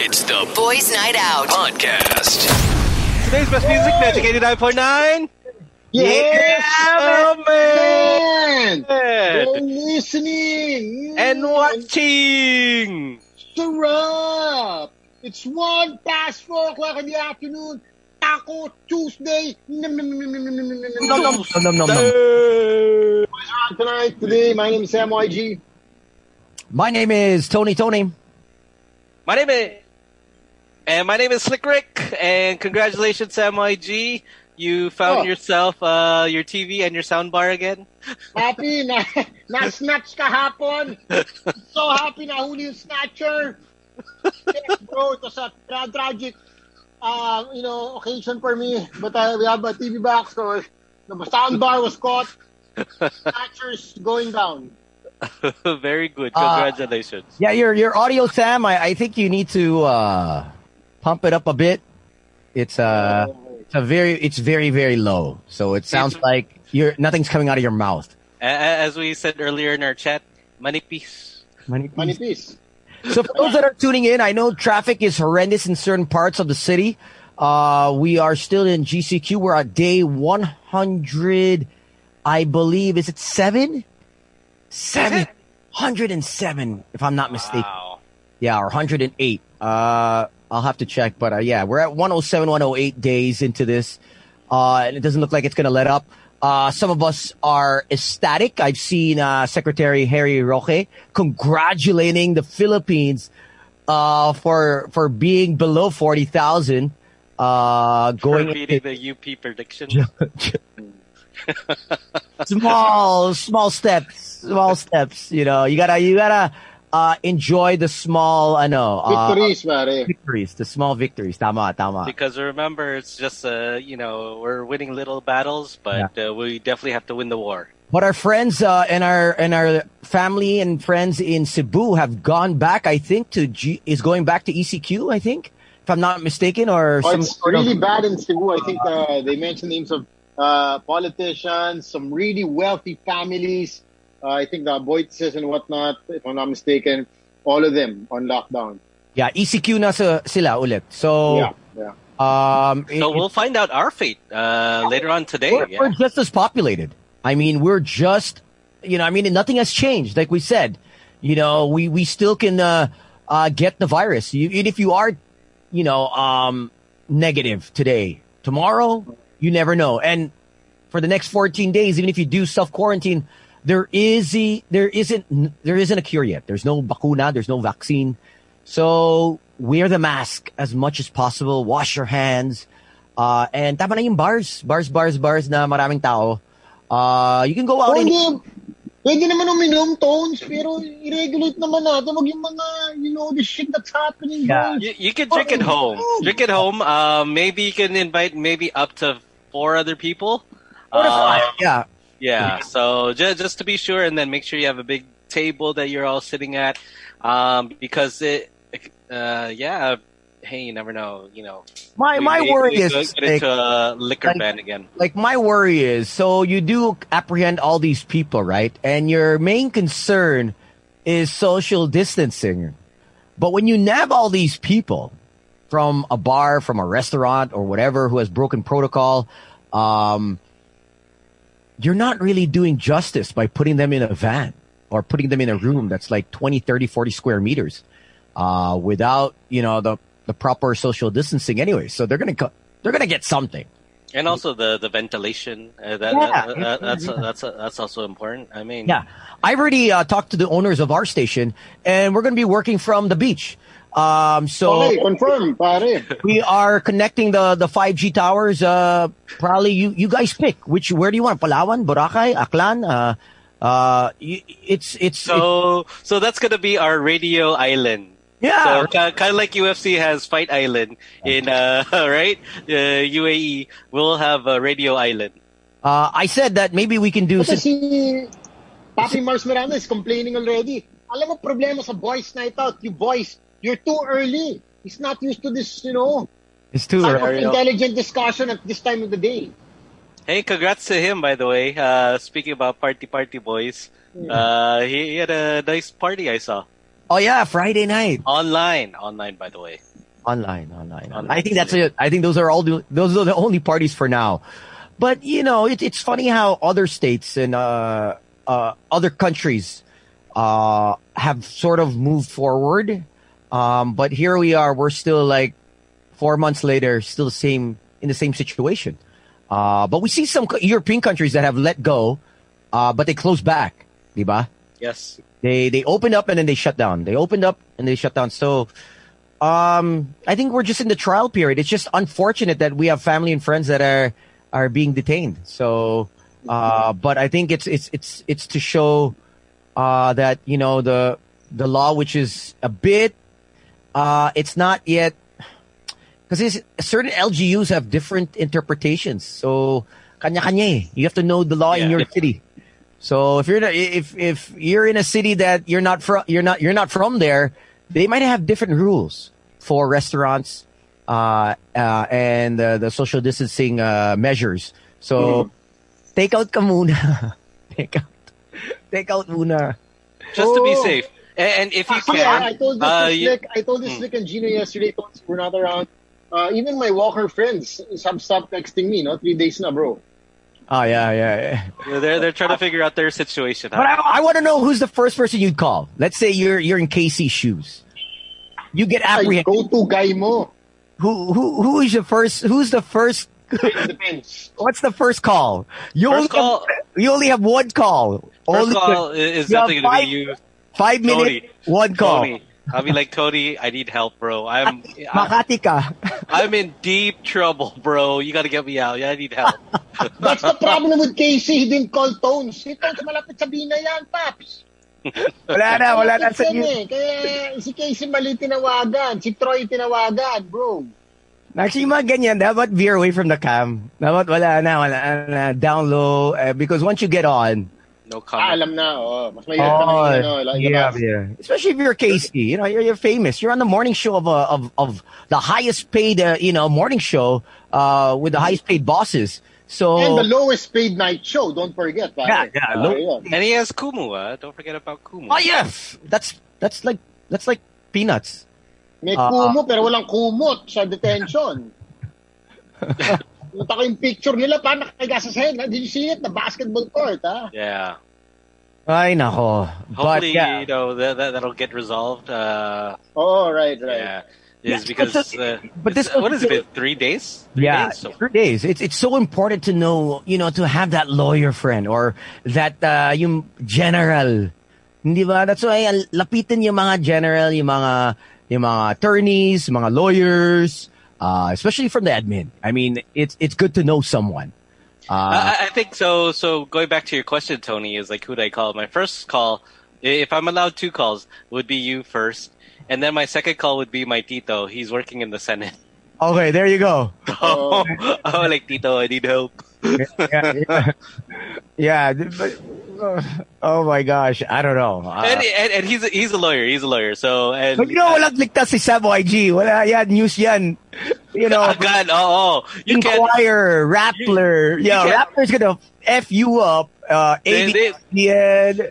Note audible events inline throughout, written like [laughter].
It's the Boys Night Out podcast. Today's best music, Magic 89.9. Yes, oh, man. man. We're listening and watching. Sarap. It's one past four o'clock in the afternoon. Taco Tuesday. Nom, nom. Tonight, today, my name is Sam YG. My name is Tony Tony. My name is and my name is Slick Rick, and congratulations, Sam YG. You found Oh. yourself uh, your TV and your soundbar again. [laughs] Happy na, na-snatch kahapon. [laughs] So happy na huli yung snatcher. Yes, bro, it was a tra- tragic, uh, you know, occasion for me. But uh, we have a TV box, so the soundbar was caught. Snatchers going down. [laughs] Very good. Uh, Congratulations. Yeah, your your audio, Sam. I, I think you need to uh, pump it up a bit. It's uh, it's a very it's very very low. So it sounds like you're nothing's coming out of your mouth. A- a- As we said earlier in our chat, manipis. Money, Money piece. So for those that are tuning in, I know traffic is horrendous in certain parts of the city. Uh, we are still in GCQ. We're at day 100, I believe. Is it seven? Seven. 107, if I'm not mistaken. Wow. Yeah, or 108. Uh, I'll have to check, but uh, yeah, we're at 107, 108 days into this, uh, and it doesn't look like it's going to let up. Uh, some of us are ecstatic. I've seen uh, Secretary Harry Roque congratulating the Philippines uh, for for being below 40,000. Uh, For going beating the UP prediction. [laughs] small, small steps, small steps. You know, you gotta, you gotta uh, enjoy the small, I know, uh, Victories, pare. victories, the small victories. Tama, tama. Because remember, it's just uh, you know we're winning little battles, but uh, we definitely have to win the war. But our friends uh, and our and our family and friends in Cebu have gone back. I think to G- is going back to ECQ. I think, if I'm not mistaken, or Oh, some it's sort of- really bad in Cebu. I think uh, they mentioned names of uh, politicians, some really wealthy families. Uh, I think the Boytses and whatnot, if I'm not mistaken, all of them on lockdown. yeah ECQ na sa sila ulit. So Yeah, yeah. um, So it- we'll find out our fate uh, later on today. we're, yeah. we're just as populated. I mean, we're just, you know, I mean, nothing has changed. Like we said, you know, we, we still can, uh, uh, get the virus. You, even if you are, you know, um, negative today, tomorrow, you never know. And for the next 14 days, even if you do self quarantine, there is a, there isn't, there isn't a cure yet. There's no vacuna. There's no vaccine. So wear the mask as much as possible. Wash your hands. Uh, and tama na yung bars. Bars, bars, bars na maraming tao. Uh, you can go out Oh, and hindi. Pwede naman uminom, tones, pero i-regulate naman natin. Wag yung mga, you know, the shit that's happening, Yeah. You, you can drink at home. Drink at home. Uh, maybe you can invite maybe up to four other people. Uh, yeah. Yeah. So just just to be sure, and then make sure you have a big table that you're all sitting at, um, because it, uh, yeah. Hey, you never know. You know, My we my may- worry we is could like, get into a liquor like- ban again. like my worry is so you do apprehend all these people, right? And your main concern is social distancing. But when you nab all these people from a bar, from a restaurant or whatever who has broken protocol, um, you're not really doing justice by putting them in a van or putting them in a room that's like 20, 30, 40 square meters, uh, without, you know, the, the proper social distancing anyway. So they're going to, they're going to get something. And also the the ventilation. Uh, that, Yeah. that- that- that's that's that's also important. I mean, Yeah, I've already uh, talked to the owners of our station, and we're going to be working from the beach. Um, so Okay, confirm, pare. we are connecting the the five G towers. Uh, probably you you guys pick which where do you want? Palawan, Boracay, Aklan. Uh, uh, it's it's So so that's gonna be our radio island. yeah. So kind of like UFC has Fight Island in uh [laughs] right uh, UAE, we'll have a Radio Island. Uh, I said that maybe we can do. Kasi si Papi Mars Miranda is complaining already. Alam mo problema sa boys night out. You boys, you're too early. He's not used to this, you know, it's too type of early. intelligent discussion at this time of the day. Hey, congrats to him by the way. Uh speaking about party party boys. Uh he, he had a nice party I saw. Oh yeah, Friday night. Online, online, by the way. Online, online. Online. I think that's it. I think those are all the, those are the only parties for now. But you know, it, it's funny how other states and uh, uh, other countries uh, have sort of moved forward. Um, but here we are. We're still like four months later, still the same in the same situation. Uh, but we see some European countries that have let go, uh, but they closed back. Diba? Yes. They they opened up and then they shut down. They opened up and they shut down. So um I think we're just in the trial period. It's just unfortunate that we have family and friends that are are being detained. So uh but I think it's it's it's it's to show uh that you know the the law which is a bit uh it's not yet because certain LGUs have different interpretations. So kanya-kanya eh. You have to know the law in your city. So if you're in a, if if you're in a city that you're not from you're not you're not from there, they might have different rules for restaurants uh, uh, and uh, the social distancing uh, measures. So take out ka muna. [laughs] take out. Take out muna. Just to be Oh. safe. And, and if you [laughs] Actually, can, I, I told this uh, to you- Slick, I told this Slick and Gino yesterday, told us we're not around. Uh, even my Walker friends have stopped texting me, no? Three days na, bro. Oh yeah, yeah. yeah. they're they're trying to figure out their situation. But I, I want to know who's the first person you'd call. Let's say you're you're in KC's shoes. You get Ay, apprehended. go-to guy mo. Who who who is the first? Who's the first? [laughs] Depends. What's the first call? You First only call- Have, you only have one call. First only call is you definitely going to be you, five minutes, Tony. one call. Tony. I'll be like Tony. I need help, bro. I'm I, [laughs] Makati ka. [laughs] I'm in deep trouble, bro. You got to get me out. Yeah, I need help. [laughs] That's the problem with KC. He didn't call Tones. Si Tones malapit sa Binay yan, Paps. wala na, wala na Malapit sa yan eh. Kaya si KC mali tinawagan. Si Troy tinawagan, bro. Actually, mga ganyan, dapat veer away from the cam. Dapat wala na, wala na, down low. eh, because once you get on, No comment. alam na, oh. Mas mahirap na oh, ano, like, yeah, yeah. Especially if you're KC, you know, you're, you're famous. You're on the morning show of a, of of the highest paid, uh, you know, morning show uh, with the highest paid bosses. So And the lowest paid night show, don't forget. Yeah, pare. yeah, Ah, low- yun. And he has Kumu. Uh. Don't forget about Kumu. oh yes, that's that's like that's like peanuts. May Ah, Kumu pero walang kumot sa detention. [laughs] Punta ko yung picture nila pa nakahiga sa sahig. Did you see it? The basketball court, ha? Yeah. Ay nako. But Hopefully, yeah. you know that, that that'll get resolved. Uh, Oh, right, right. yeah. Yeah, Is because but this- uh, but this- what has it? Three days? Three yeah, days? So, three days. It's it's so important to know, you know, to have that lawyer friend or that uh, yung general. Hindi ba? That's why uh, lapitin yung mga general, yung mga yung mga attorneys, mga lawyers, uh, especially from the admin. I mean, it's it's good to know someone. Uh, I, I think so. So going back to your question, Tony, is like who do I call? My first call, if I'm allowed two calls, would be you first, and then my second call would be my Tito. He's working in the Senate. okay, there you go. [laughs] Oh, oh like Tito, I need help. yeah, yeah. yeah [laughs] but, [laughs] oh my gosh, I don't know. Uh, and, and, and he's a, he's a lawyer. He's a lawyer. So and but you know, walang ligtas si Sam YG. Wala yan, news yan. You know, Oh, God, oh, oh, you Rappler. you yeah, Rappler's gonna F you up. Uh, They- they-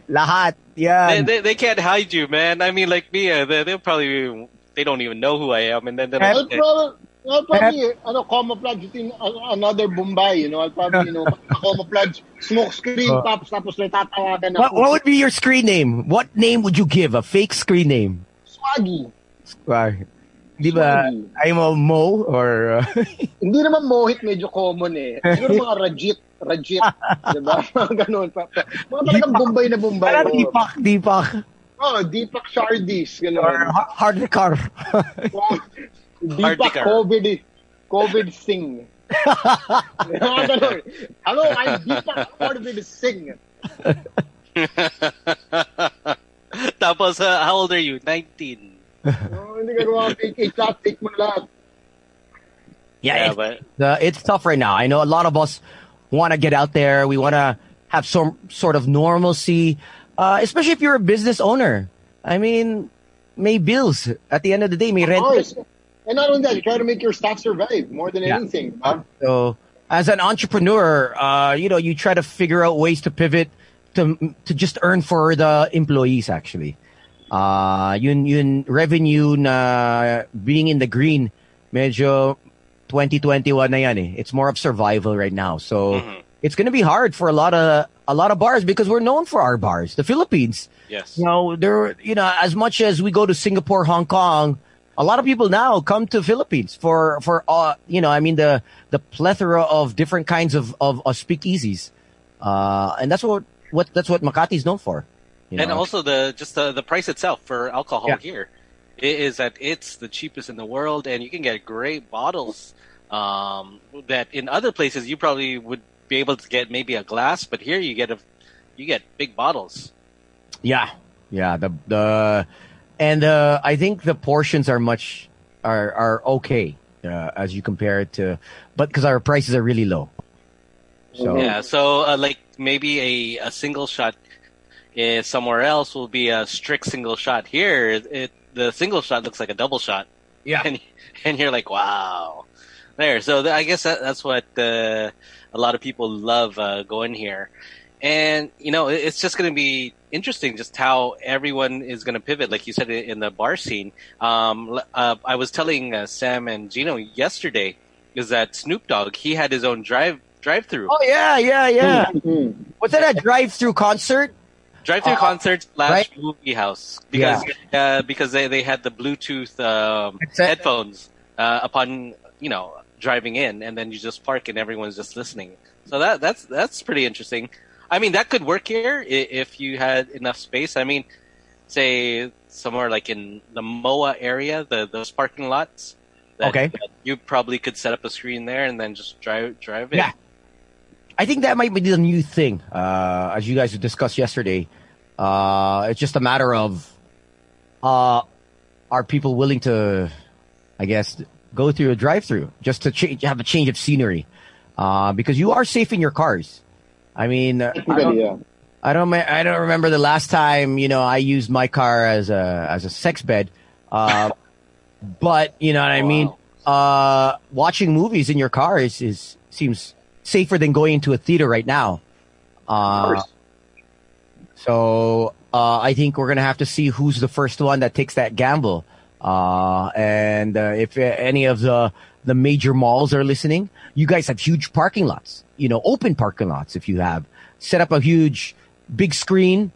lahat. Yeah. they, they can't hide you, man. I mean, like me, uh, they, they'll probably they don't even know who I am, and then they'll, I'll probably, probably, ano, camouflage it in another Bombay, you know, I'll probably, you know, [laughs] camouflage, smoke screen, Uh. pops, tapos natatawagan what, ako. what would be your screen name? What name would you give? A fake screen name? Swaggy. Uh, di ba? Swaggy. I'm a Mo or... Uh, [laughs] Hindi naman mohit, medyo common eh. Siguro mga [laughs] rajit, rajit, diba? Mga ganun. Pa, pa, mga talagang Bombay na Bombay. parang oh. Deepak, Deepak. Oh, Deepak Shardis, Or gano'n. Ha- Hardcore. Deepak Hardikar. COVID, COVID Singh. [laughs] Hello, I'm Deepak COVID Singh. [laughs] Tapos, uh, how old are you? 19. Oh, hindi ka gawa fake it lahat, fake mo lahat. yeah, Yeah, it's, but uh, it's tough right now. I know a lot of us want to get out there. We want to have some sort of normalcy, uh, especially if you're a business owner. I mean, may bills at the end of the day, may Of rent. course. And not only that, you try to make your staff survive more than Yeah. anything. diba? So, as an entrepreneur, uh, you know, you try to figure out ways to pivot to to just earn for the employees. Actually, Uh, yun, yun revenue na being in the green, medyo 2021 na yan eh. It's more of survival right now. So it's going to be hard for a lot of a lot of bars because we're known for our bars. The Philippines, Yes. you know, there, you know, as much as we go to Singapore, Hong Kong, a lot of people now come to Philippines for for uh, you know, I mean the the plethora of different kinds of of, of speakeasies, uh, and that's what what that's what Makati is known for. you And also the just the, the price itself for alcohol Yeah. here i- that it's the cheapest in the world, and you can get great bottles um, that in other places you probably would be able to get maybe a glass, but here you get a you get big bottles. Yeah, yeah. The the and uh, I think the portions are much are are okay uh, as you compare it to, but because our prices are really low. So Yeah, so uh, like maybe a, a single shot uh, somewhere else will be a strict single shot. Here, it, it the single shot looks like a double shot. Yeah. and and you're like, wow, there. So th- I guess that, that's what uh, a lot of people love uh, going here, and you know, it, it's just going to be interesting just how everyone is going to pivot, like you said i- in the bar scene. Um, uh, I was telling uh, Sam and Gino yesterday is that Snoop Dogg he had his own drive drive through. Oh yeah, yeah, yeah. Mm. Was that a drive-through concert? Drive through Uh, concerts slash right? movie house because uh, because they, they had the Bluetooth um, Headset? headphones uh, upon you know driving in, and then you just park and everyone's just listening. So that that's that's pretty interesting. I mean, that could work here if you had enough space. I mean, say somewhere like in the MOA area, the those parking lots. That, Okay. that you probably could set up a screen there and then just drive drive in. Yeah. I think that might be the new thing, uh, as you guys discussed yesterday. Uh, it's just a matter of, uh, are people willing to, I guess, go through a drive-through just to change, have a change of scenery? Uh, because you are safe in your cars. I mean, I don't, yeah. I don't, I don't remember the last time, you know, I used my car as a, as a sex bed. Uh, [laughs] but you know what I mean? Uh, watching movies in your car is, is, seems safer than going into a theater right now. Uh, so, uh, I think we're going to have to see who's the first one that takes that gamble. Uh, and, uh, if uh, any of the, the major malls are listening, you guys have huge parking lots, you know, open parking lots if you have set up a huge big screen,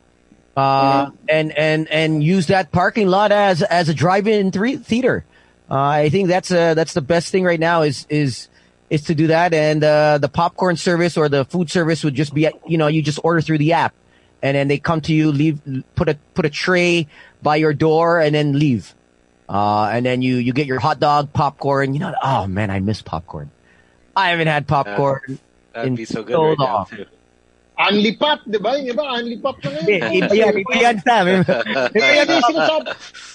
uh, and, and, and use that parking lot as, as a drive-in three, theater. Uh, I think that's, uh, that's the best thing right now is, is, is to do that. And, uh, the popcorn service or the food service would just be, you know, you just order through the app and then they come to you, leave, put a, put a tray by your door and then leave. Uh, and then you, you get your hot dog, popcorn. You know, oh man, I miss popcorn. I haven't had popcorn. That'd in be so good so right now long. too. Unli Pop, di ba? Yung iba, Unli Pop na ngayon. [laughs] iba yan, iba yan, Sam. Iba yan, yung sinasabi,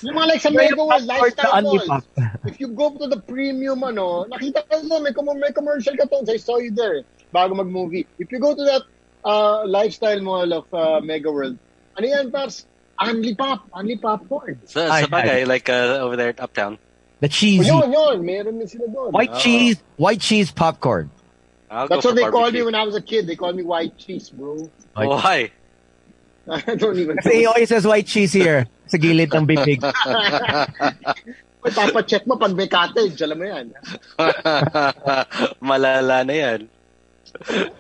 yung mga like sa Megaworld Lifestyle Unli Malls, [laughs] if you go to the premium, ano, nakita ka na, may, com- may commercial ka to, I saw you there, bago mag-movie. If you go to that uh, lifestyle mall of uh, Megaworld, ano yan, pars? Unli Pop, Unli Popcorn. So, Ay, sa bagay, like uh, over there at Uptown. The O cheesy. yun, yun, meron din sila doon. White Oh. cheese, white cheese popcorn. I'll That's what for they called me when I was a kid. They called me white cheese, bro. White- Why? [laughs] I don't even Kasi he always says white cheese here. Sa gilid ng bibig. [laughs] May papacheck mo pag may cottage, alam mo yan. [laughs] Malala na yan.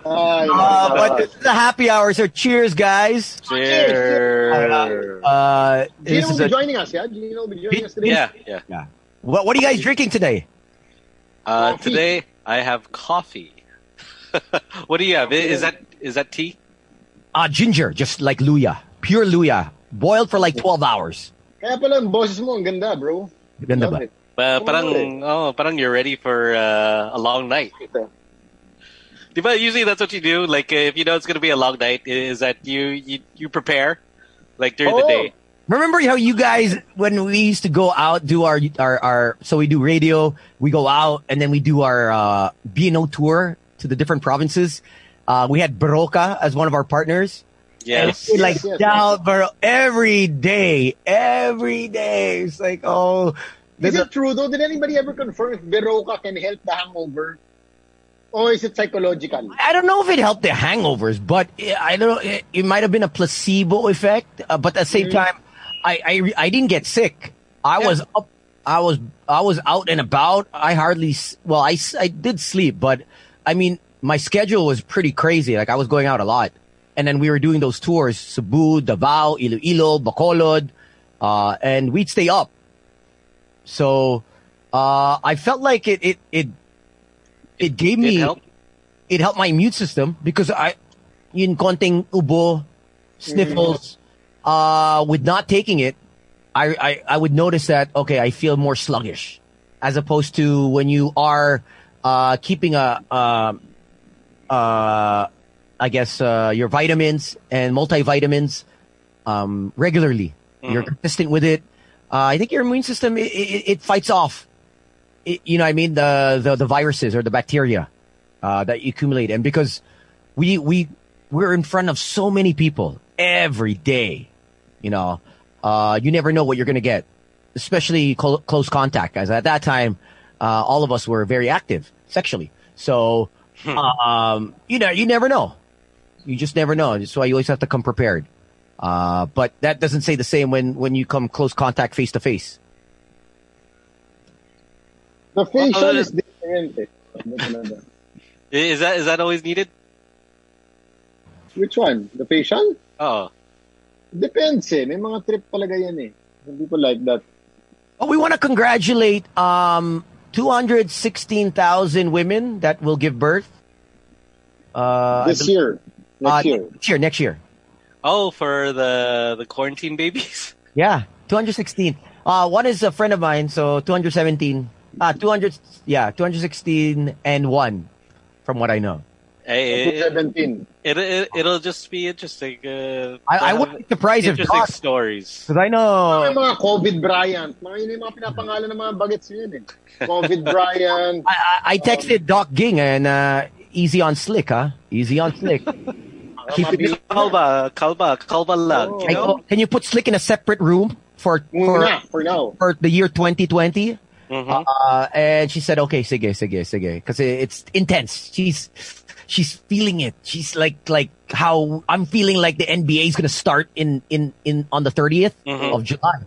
Ay, Uh, but this is a happy hour, so cheers, guys. Cheers. Uh, Gino will be a, joining us, yeah? Gino will be joining us today. yeah, yeah. yeah. What, what are you guys drinking today? Uh, today I have coffee. [laughs] what do you have? Is that is that tea? Uh, ginger, just like luya. Pure luya. Boiled for like 12 hours. Kaya pala, ang boses mo, ang ganda, bro. Ganda ba? Uh, Oh, parang oh, parang you're ready for uh, a long night. Diba, usually that's what you do. Like uh, if you know it's gonna be a long night, is that you you, you prepare like during the Oh. day. Remember how you guys, when we used to go out, do our, our, our, so we do radio, we go out, and then we do our, uh, B&O tour to the different provinces. Uh, we had Berocca as one of our partners. Yes. And like yes, down Baro every day, every day. It's like, oh, Is it true though? Did anybody ever confirm if Berocca can help the hangover? Or is it psychological? I don't know if it helped the hangovers, but I don't know. It, it might have been a placebo effect, uh, but at the same time, I, I I didn't get sick. I was up. I was I was out and about. I hardly well, I I did sleep, but I mean my schedule was pretty crazy. Like I was going out a lot, and then we were doing those tours: Cebu, Davao, Iloilo, Bacolod, uh, and we'd stay up. So uh, I felt like it it it it gave me help? it helped my immune system because I, yun konting ubo, sniffles, uh, with not taking it, I, I, I would notice that, okay, I feel more sluggish as opposed to when you are, uh, keeping a, uh, uh, I guess, uh, your vitamins and multivitamins, um, regularly. You're consistent with it. Uh, I think your immune system, it, it, it fights off, it, you know I mean? The, the, the viruses or the bacteria uh, that you accumulate. And because we we we're in front of so many people every day, you know, uh, you never know what you're gonna get, especially clo- close contact. As at that time, uh, all of us were very active sexually, so um, you know, you never know. You just never know. That's why you always have to come prepared. Uh, but that doesn't say the same when when you come close contact face to face. The facial is different. Eh. [laughs] Is that is that always needed? Which one? The facial? Oh, Depends eh. May mga trip talaga yan eh. Some people like that. Oh, we want to congratulate um, 216,000 women that will give birth. Uh, This bel- year. Next uh, year. Next year, next year. oh, for the the quarantine babies. [laughs] Yeah, 216. Uh, one is a friend of mine, so 217. Uh, 200, yeah, 216 and one, from what I know. Hey, it, 17. it, it, it'll just be interesting. Uh, I, I wouldn't have be surprised if interesting Doc, stories. because I know, mga COVID Bryant. Mga yun yung mga pinapangalan ng mga bagets yun eh. COVID [laughs] Bryant. I, I, I texted Doc Ging and uh, easy on slick, huh? Easy on slick. [laughs] Keep it, Kalba, kalba, kalba lang. Oh. You know? go, can you put slick in a separate room for for, Muna, for now. for the year 2020? Mhm. Uh, and she said, okay, sige, sige, sige. Because it's intense. She's, she's feeling it. She's like, like how I'm feeling like the NBA is going to start in, in, in, on the 30th Mhm. of July.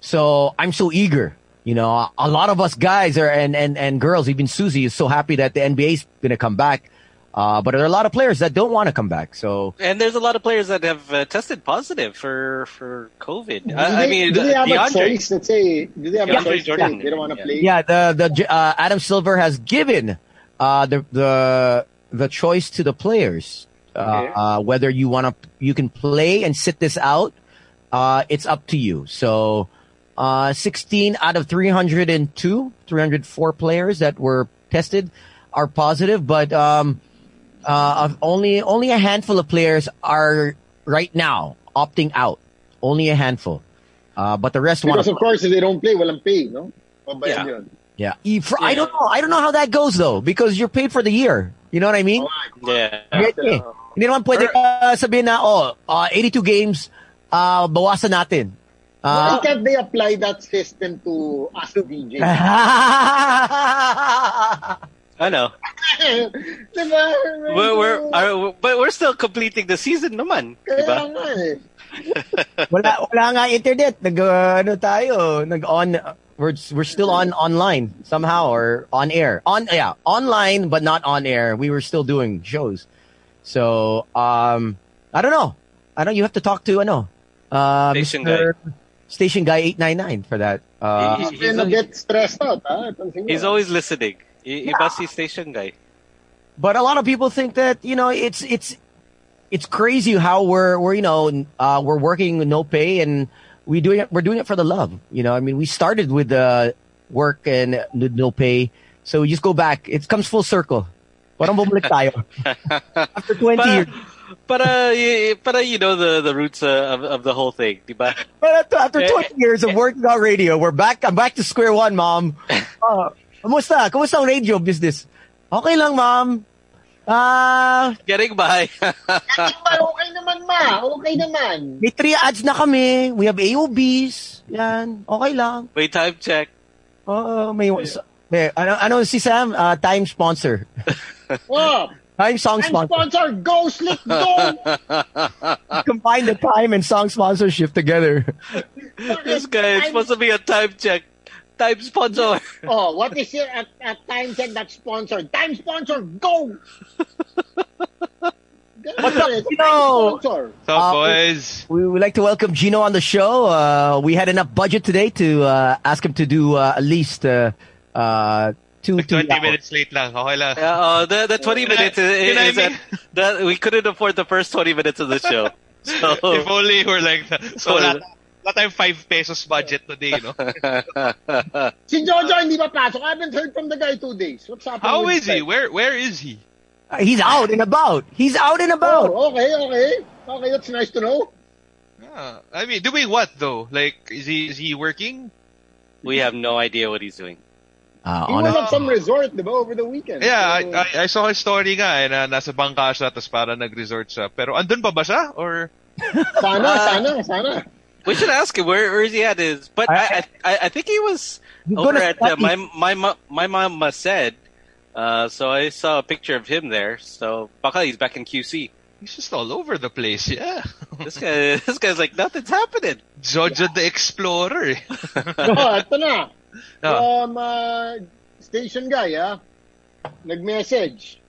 So I'm so eager. You know, a lot of us guys are, and, and, and girls, even Susie is so happy that the NBA is going to come back. Uh, but there are a lot of players that don't want to come back. So And there's a lot of players that have uh, tested positive for for COVID. Do I, I mean, do they have a choice? Let's say, do they have DeAndre a choice? Jordan. They don't want to Yeah. play. yeah, the, the, uh, Adam Silver has given, uh, the, the, the choice to the players. Uh, Okay. uh, whether you want to, you can play and sit this out. Uh, it's up to you. So, uh, 16 out of 302, 304 players that were tested are positive, but, um, uh, of only, only a handful of players are right now opting out. Only a handful. Uh, but the rest want Because of course, if they don't play, walang pay, no? Pabayad Yeah. yun. yeah. You- for- I don't know. I don't know how that goes though, because you're paid for the year. You know what I mean? Yeah. Get me. Hindi naman pwede sabihin na, oh, uh, 82 games, uh, bawasan natin. Why Uh, can't they apply that system to us [laughs] DJ? I know. [laughs] diba? We're, we're, are, but we're still completing the season naman. Kaya Diba? nga eh. [laughs] wala, wala nga internet. Nag, uh, ano tayo, nag on, we're, we're still on online somehow or on air. On, yeah, online, but not on air. We were still doing shows. So, um, I don't know. I don't, you have to talk to, ano, uh, Station Mr. Station Guy 899 for that. Uh, He- He's gonna get stressed out, ha? Pansin mo. He's always listening. Iba si station guy. but a lot of people think that you know it's it's it's crazy how we're we're you know uh, we're working with no pay and we doing it we're doing it for the love you know. I mean we started with uh, work and no pay. So we just go back. It comes full circle. Parang bumalik [laughs] tayo. After 20 years. Para, para, you know the, the roots uh, of, of the whole thing, diba? but after, after 20 years of working on radio we're back i'm back to square one mom. uh, [laughs] kumusta kumusta ang radio business okay lang mom ah Getting by. Diba, okay naman, ma. Okay naman. May three ads na kami. We have AOBs. Yan. Okay lang. May time check. Oo, may, may ano, ano si Sam? Uh, time sponsor. Oh, Time song Time sponsor. sponsor, go Slick, go! [laughs] Combine the time and song sponsorship together. this guy is supposed to be a time check. Time sponsor. [laughs] Oh, what is your at, at time check that sponsor? Time sponsor, go! What's up, Gino? What's up, Uh, boys? We would like to welcome Gino on the show. Uh, we had enough budget today to uh, ask him to do uh, at least uh, uh, two, Like two 20 hours. minutes late lang. Okay lang. Yeah, uh, the the twenty Can I- minutes is, can I is that, that we couldn't afford the first twenty minutes of the show. [laughs] So If only we're like that. So, wala, wala tayong 5 pesos budget today, no? [laughs] Si Jojo hindi pa pasok. I haven't heard from the guy two days. What's happening How with is he? Where Where is he? Uh, He's out and about. He's out and about. Oh, okay, okay. Okay, that's nice to know. Ah, I mean, doing what though? Like, is he is he working? we have no idea what he's doing. Uh, He on was a- at some resort, di ba, over the weekend. Yeah, So, I, I, I saw his story nga eh, na nasa bangka siya tapos para nag-resort siya. Pero andun pa ba siya? Or sana, Uh, sana, sana. We should ask him where where is he at. Is but I I, I think he was over at uh, my my my mama said. Uh, so I saw a picture of him there. So baka he's back in QC. he's just all over the place, yeah. [laughs] This guy this guy's like nothing's happening. Jojo the Explorer. [laughs] oh, ito na. [laughs] Ah. Um, uh, station guy, ah, nag-message.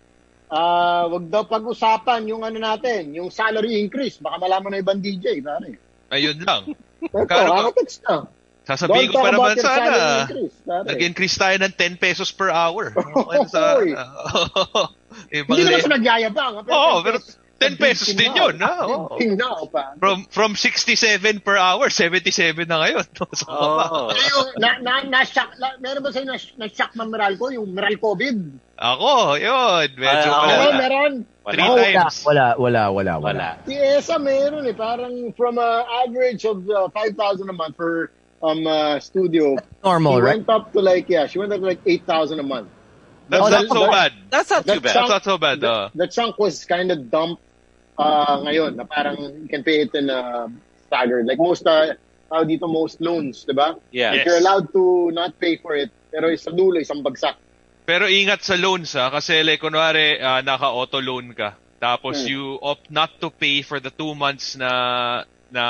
Ah, wag daw pag-usapan yung ano natin, yung salary increase. Baka malaman na ibang DJ, pare. Ayun lang. Ito, na. Sasabihin Don't ko pa naman sana. pare. Nag-increase tayo ng 10 pesos per hour. [laughs] Okay, sa, Oy. Ibang [laughs] Hindi naman siya nagyayabang. ah, Oo, 10 pero 10 pesos din yun, ha? Oo. Tingnan mo, pa. From from 67 per hour, 77 na ngayon. [laughs] So, Oh, Ano yung, na, na, na-shock, na, meron ba sa'yo na, na-shock ng Meralco, yung Meralco COVID? Ako, yun. Medyo Ah, ako Oo, wala. meron. Three wala, times. wala, wala, wala, wala. wala. Si ESA meron eh, parang from a average of uh, 5,000 a month for um uh, studio. Normal, she right? went up to like, yeah, she went up to like 8,000 a month. That's Oh, not so that- bad. That's not too bad. That's not so bad. The, Uh, the chunk was kind of dumped uh, ngayon na parang you can pay it in uh, staggered. Like most, uh, tawag dito most loans, di ba? Yeah. Yes. You're allowed to not pay for it, pero sa dulo, isang bagsak. Pero ingat sa loans ha, kasi like kunwari ah, naka-auto loan ka. Tapos Hmm. you opt not to pay for the two months na na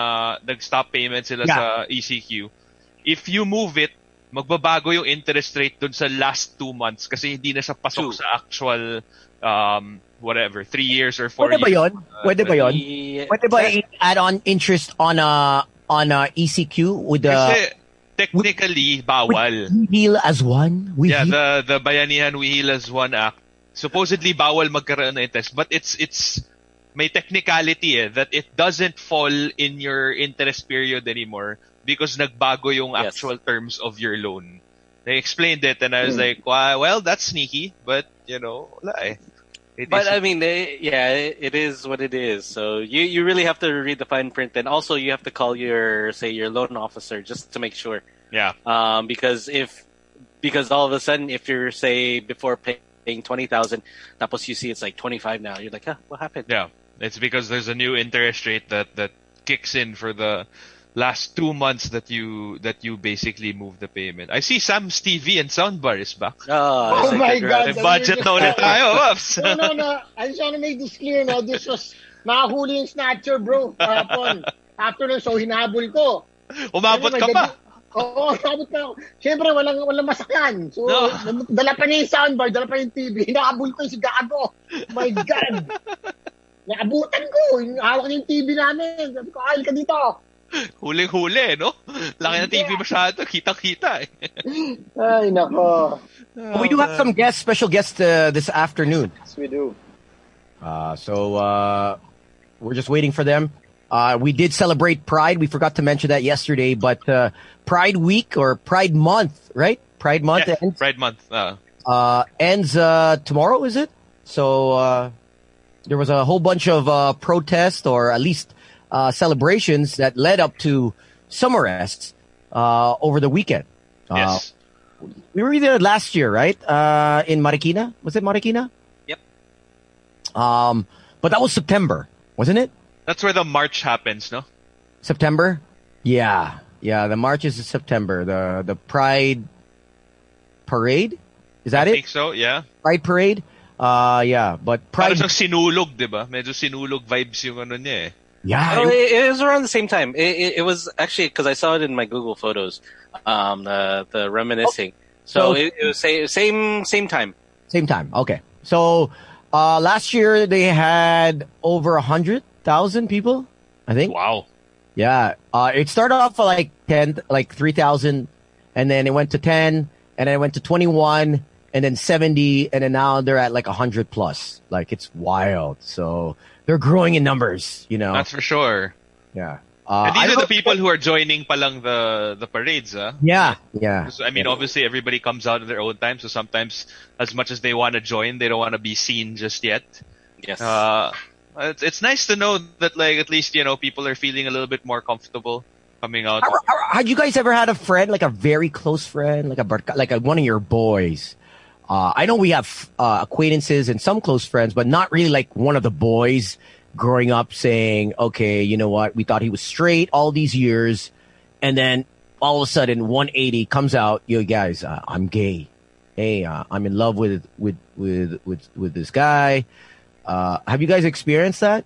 nag-stop payment sila Yeah. sa ECQ. If you move it, magbabago yung interest rate dun sa last two months kasi hindi na siya pasok True. sa actual um, whatever, three years or four Pwede ba years. yun? Pwede ba yun? Yeah. Pwede ba i-add on interest on a on a ECQ with the Kasi technically, bawal. we heal as one? We Yeah, heal? the the Bayanihan We Heal as One Act. Supposedly bawal magkaroon ng interest, but it's it's may technicality eh, that it doesn't fall in your interest period anymore because nagbago yung Yes. actual terms of your loan. They explained it and I was Hmm. like, "Wow, well, that's sneaky, but you know, wala eh. It But is- I mean, eh, yeah, it it is what it is. So you you really have to read the fine print, and also you have to call your say your loan officer just to make sure. yeah. Um, because if because all of a sudden, if you're say before paying twenty thousand, tapos you see it's like twenty five now, you're like, huh, what happened? Yeah. It's because there's a new interest rate that that kicks in for the last two months that you that you basically move the payment. I see Sam's TV and soundbar is back. Oh, Oh it's my God. Budget na ulit tayo, [laughs] Pops. no, no, no. I just want to make this clear now. This was nakahuli yung snatcher, bro. Kahapon. After nun, so hinabol ko. Umabot ka Ano, pa. Oo, umabot pa ako. Siyempre, walang, walang masakyan. So, No. dala pa niya yung soundbar, dala pa yung TV. Hinahabol ko yung si Gago. My God. [laughs] Naabutan ko. Yung hawak niya yung TV namin. Sabi ko, ayun ka dito. Huling-huli, no? Laki na TV masyado. Kita-kita eh. Ay, nako. we do have some guests, special guests uh, this afternoon. Yes, we do. Uh, so uh, we're just waiting for them. Uh, we did celebrate Pride. We forgot to mention that yesterday, but uh, Pride Week or Pride Month, right? Pride Month Yeah, ends, Pride month. Uh, uh, ends uh, tomorrow, is it? So uh, there was a whole bunch of uh, protests or at least uh, celebrations that led up to some arrests uh, over the weekend. Uh, yes. we were there last year, right? Uh, in Marikina. Was it Marikina? Yep. Um, but that was September, wasn't it? That's where the march happens, no? September? Yeah. Yeah, the march is in September. The the Pride parade? Is that I it? I think so, yeah. Pride parade? Uh, yeah, but Parang Pride, siyang sinulog, di ba? Medyo sinulog vibes yung ano niya eh. Yeah, Oh, it, it was around the same time. It, it, it was actually because I saw it in my Google Photos, um, the the reminiscing. So- So it, it was sa- same same time. Same time. Okay. So uh, last year they had over a hundred thousand people. I think. Wow. Yeah. Uh, it started off for like ten, like three thousand, and then it went to ten, and then it went to twenty-one, and then seventy, and then now they're at like hundred plus. Like it's wild. So they're growing in numbers. You know. That's for sure. yeah. Uh, And these don't are the people who are joining palang the the parades, ah. Yeah. Yeah. So, I mean, obviously everybody comes out at their own time, so sometimes as much as they want to join, they don't want to be seen just yet. Yes. Uh, it's, it's nice to know that like at least you know people are feeling a little bit more comfortable coming out. How- how- Had you guys ever had a friend, like a very close friend, like a barca- like a, one of your boys? Uh, I know we have uh, acquaintances and some close friends, but not really like one of the boys growing up saying, "Okay, you know what? We thought he was straight all these years, and then all of a sudden, 180 comes out. Yo, guys, uh, I'm gay. Hey, uh, I'm in love with with with with with this guy. Uh, have you guys experienced that?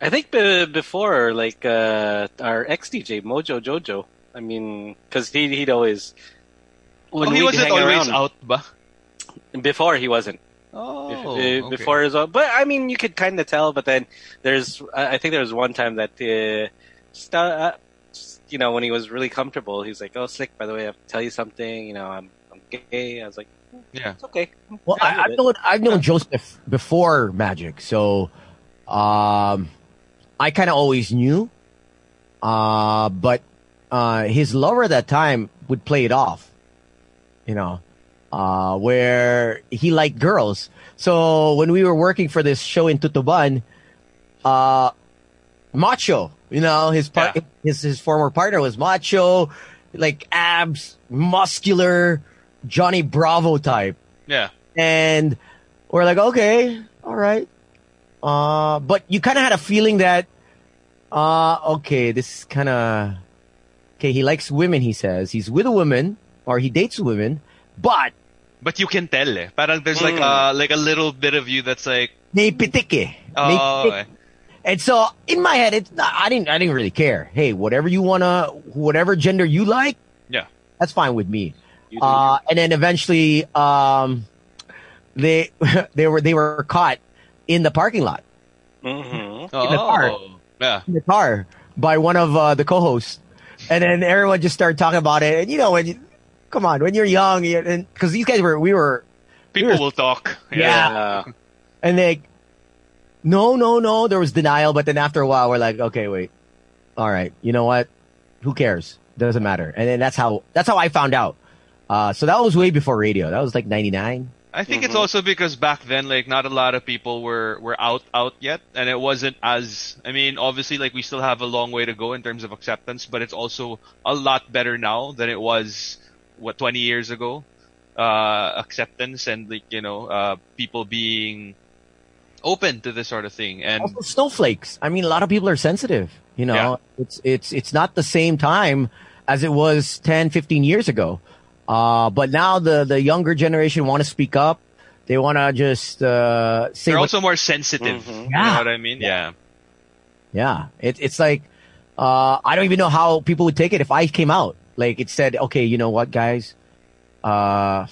I think be- before, like uh, our ex DJ Mojo Jojo. I mean, because he he'd always when Oh, he wasn't always around- out, ba? Before he wasn't. Oh, Bef- okay. before as well. But I mean, you could kind of tell. But then there's, I I think there was one time that, uh, st- uh, you know, when he was really comfortable, he was like, "Oh, slick. By the way, I have to tell you something. You know, I'm I'm gay." I was like, yeah. "It's okay." Well, I, I've known I've known Joseph before Magic, so um, I kind of always knew. Uh, but uh, his lover at that time would play it off, you know, uh, where he liked girls. So when we were working for this show in Tutuban, uh, macho, you know, his part, Yeah. his his former partner was macho, like abs, muscular, Johnny Bravo type Yeah. and we're like, okay, all right. Uh, but you kind of had a feeling that, uh, okay, this is kind of, okay, he likes women, he says. He's with a woman, or he dates women, but But you can tell eh. Parang there's like Mm. a like a little bit of you that's like, may pitik eh. Oh, pitik. And so in my head, it's not, I didn't, I didn't really care. Hey, whatever you wanna, whatever gender you like, yeah. that's fine with me. Uh, and then eventually, um, they, [laughs] they were, they were caught in the parking lot. Mm-hmm. Oh, the car. yeah. in the car by one of uh, the co-hosts, and then everyone just started talking about it. And you know, when you, come on, when you're young, you, and because these guys were, we were, People Here's- will talk. Yeah. and they, no, no, no, there was denial. But then after a while, we're like, okay, wait, all right, you know what? Who cares? Doesn't matter. And then that's how that's how I found out. Uh, so that was way before radio. That was like '99. I think Mm-hmm. it's also because back then, like, not a lot of people were were out out yet, and it wasn't as. I mean, obviously, like, we still have a long way to go in terms of acceptance, but it's also a lot better now than it was what 20 years ago. Uh, acceptance and like you know, uh, people being open to this sort of thing, and also snowflakes. I mean, a lot of people are sensitive. You know, Yeah. it's it's it's not the same time as it was 10, 15 years ago. Uh, but now the the younger generation want to speak up. They want to just uh, say they're what- also more sensitive. Mhm. You know Yeah. what I mean? Yeah. yeah. It, it's like uh, I don't even know how people would take it if I came out. Like it said, okay, you know what, guys, uh,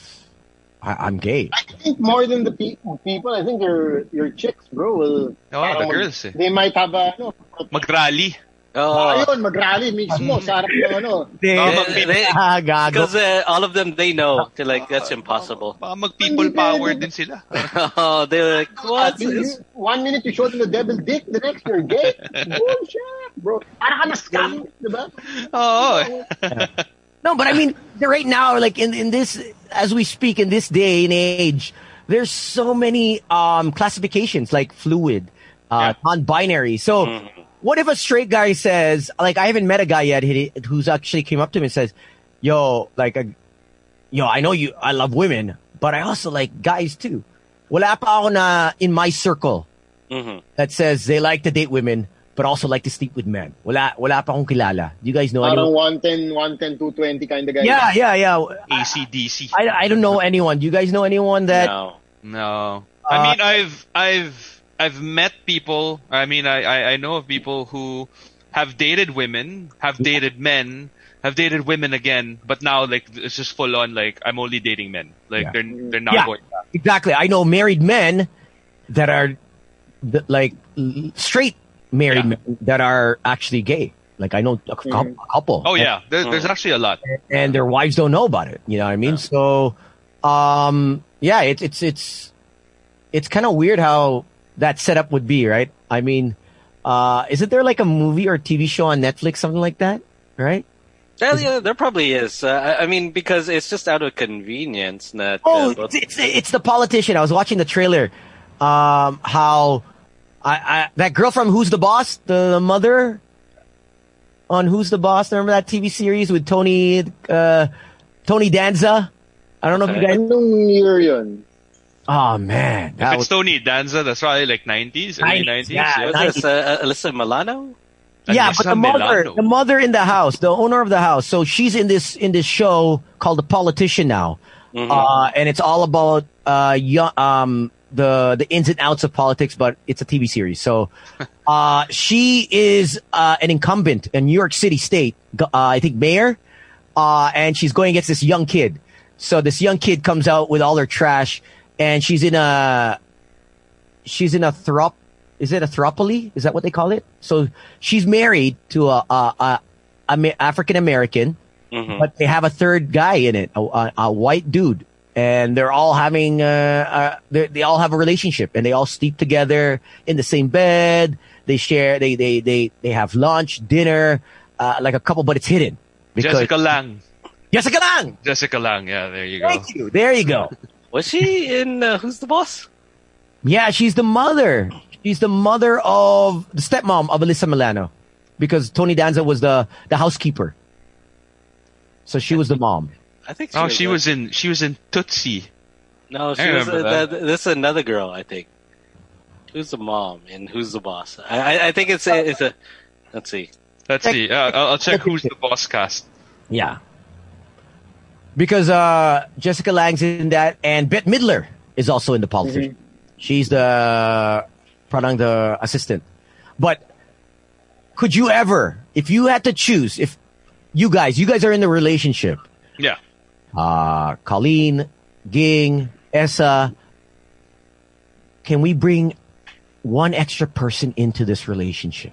I, I'm gay. I think more than the pe- people, I think your your chicks, bro, will. Oh, the girls. Eh. They might have a, ano, Mag-rally. Oh, ayun, mag-rally mismo sa harap ng ano. They, Oh, they- they- ah, gago. because uh, all of them they know they're like that's impossible. Baka mag-people power din sila. [laughs] oh, they're like what? You- you- one minute you show them the devil dick, the next you're gay. Bullshit, bro. Para ka na scam, di ba? Oo. No, but I mean, right now, like in, in this, as we speak in this day and age, there's so many um, classifications like fluid, uh, Yeah. non-binary. So, what if a straight guy says, like, I haven't met a guy yet who's actually came up to me and says, "Yo, like, a, yo, I know you, I love women, but I also like guys too." Wala pa ako na in my circle hmm that says they like to date women, but also like to sleep with men. Wala, wala pa akong kilala. Do you guys know Parang anyone? 110, 110, 220 kind of guy. Yeah, yeah, yeah. ACDC. I, I don't know anyone. Do you guys know anyone that? no. No. Uh, I mean, I've I've I've met people. I mean, I, I I know of people who have dated women, have dated men, have dated women again, but now like it's just full on like I'm only dating men. Like Yeah. they're they're not Yeah. going back. Exactly. I know married men that are th- like straight married Yeah. men that are actually gay. Like I know a, cou- Mhm. couple. Oh yeah, there, there's actually a lot. and their wives don't know about it. You know what I mean? So, um, yeah, it's it's it's it's kind of weird how that setup would be, right? I mean, uh, isn't there like a movie or TV show on Netflix, something like that, right? Yeah, yeah, there probably is. Uh, I I mean, because it's just out of convenience that. Oh, uh, both- it's, it's it's the politician. I was watching the trailer. Um, how I, I that girl from Who's the Boss, the, the mother on Who's the Boss. Remember that TV series with Tony uh, Tony Danza? I don't know if you guys. Anong year yun? Oh man, If that it's Tony Danza, that's probably like 90s, early 90s, 90s. yeah. What's this, uh, Alyssa Milano? yeah, but the mother, Milano. the mother in the house, the owner of the house. So she's in this in this show called The Politician now, uh, and it's all about uh, young, um, the the ins and outs of politics. But it's a TV series, so [laughs] uh, she is uh, an incumbent in New York City State, uh, I think mayor, uh, and she's going against this young kid. So this young kid comes out with all her trash, and she's in a she's in a throp. Is it a thropoly? Is that what they call it? So she's married to a, a, a, a African American, Mhm. but they have a third guy in it, a, a, a white dude, and they're all having uh, uh they they all have a relationship, and they all sleep together in the same bed. They share, they they they they have lunch, dinner, uh, like a couple, but it's hidden. Jessica Lange. Jessica Lange. Jessica Lange, yeah, there you go. Thank you. There you go. [laughs] Was she in uh, Who's the Boss? Yeah, she's the mother. She's the mother of the stepmom of Alyssa Milano, because Tony Danza was the the housekeeper. So she was the mom. I think. Oh, she uh, was in she was in Tootsie. No, she was. remember Uh, that. th- this is another girl, I think. Who's the mom and who's the boss? I, I, I think it's a, it's a. Let's see. Let's see. Uh, I'll, I'll check who's the boss cast. Yeah. Because uh, Jessica Lange's in that, and Bette Midler is also in the politician. She's the parang the assistant. But could you ever, if you had to choose, if you guys, you guys are in the relationship, Yeah. uh, Colleen, Ging, Essa, can we bring one extra person into this relationship?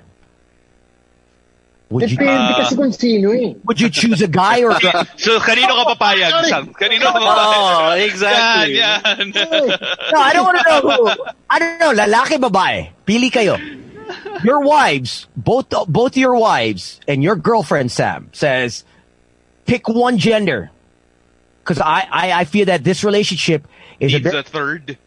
Would you, Depende kasi kung sino eh. would you choose a guy or a girl? So, kanino ka papayag, Sorry. Sam? Kanino ka Oh, exactly. Yan, yan. No, I don't want to know. Who. I don't know. Lalaki, babae. Pili kayo. Your wives, both both your wives and your girlfriend Sam says, pick one gender. Because I, I I feel that this relationship is a Needs bit. a third.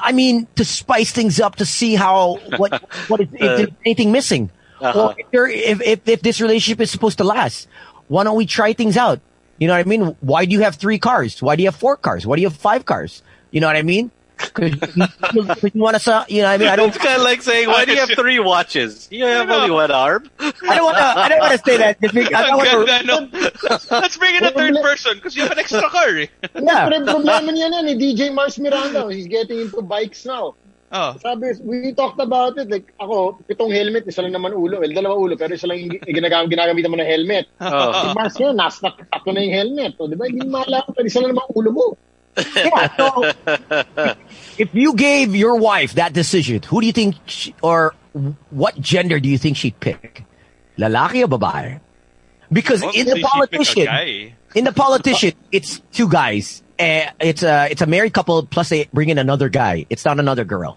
I mean, to spice things up, to see how what what is, if there's [laughs] anything missing, Uh-huh. or if, there, if if if this relationship is supposed to last. Why don't we try things out? You know what I mean? Why do you have three cars? Why do you have four cars? Why do you have five cars? You know what I mean? Because you, you want to, you know, what I mean, I don't, It's kind of like saying, why do you have [laughs] three watches? You have only one arm. I don't want to, I don't want to say that. just because- I don't want [laughs] ganda, no? [laughs] Let's bring in a third person because you have an extra car. eh. Yeah. Pero problema niya na ni DJ Mars Miranda. He's getting into bikes now. Oh. Sabi, we talked about it. Like, ako, pitong helmet, isa lang naman ulo. Well, dalawa ulo, pero isa lang yung ginagamit, ginagamitan mo ng helmet. [laughs] Oh. Si Mars ngayon, nasa tatlo na yung helmet. O, di ba? Hindi mo malaman, pero isa lang naman ulo mo. [laughs] Yeah, so if you gave your wife that decision, who do you think, she, or what gender do you think she'd pick? Lalaki or babae? Because in the Obviously, she picked a politician, in the politician, it's two guys. Uh, it's a it's a married couple plus they bring in another guy. It's not another girl.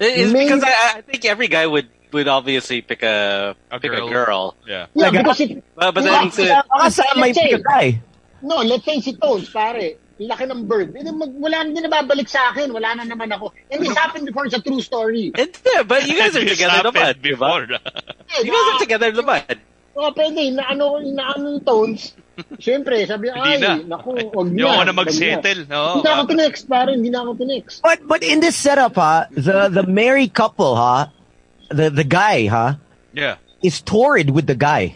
It's Maybe- because I, I think every guy would, would obviously pick a, A pick girl. a girl. Yeah. Yeah, Like, because if, But, but then to, yeah. Baka Sam may Let's say- pick a guy. no, let's say si Tones, pare, laki ng bird. Eh, hindi, mag, wala na din nababalik sa akin. Wala na naman ako. And this happened before. It's a true story. it, yeah, but you guys are together happened naman, di ba? Eh, you guys are ah, together naman. Oh, pwede. Na ano, na ano yung Tones. Siyempre, sabi, [laughs] ay, na. naku, [laughs] wag na. Hindi ako na wag mag-settle. No? Hindi na ako tinext, pare. Hindi na ako tinext. But but in this setup, ha, the the married couple, ha, the the guy, huh, Yeah. is torrid with the guy.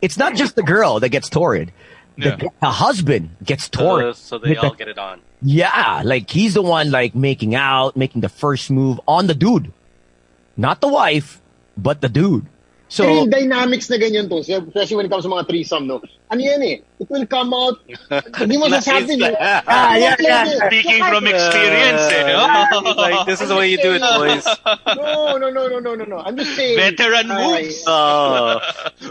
It's not just the girl that gets torrid. The, Yeah. the husband gets torrid. Uh, so they with the- all get it on. yeah, like he's the one like making out, making the first move on the dude, not the wife, but the dude. So Real dynamics na ganyan to, especially when it comes to mga threesome, no? Ano yan eh? It will come out. [laughs] Hindi mo sasabi, no? Ah, yeah, yeah. Speaking from experience, eh, no? [laughs] like this is the way you do it, [laughs] boys. No, no, no, no, no, no, no. I'm just saying. Veteran moves. Oh,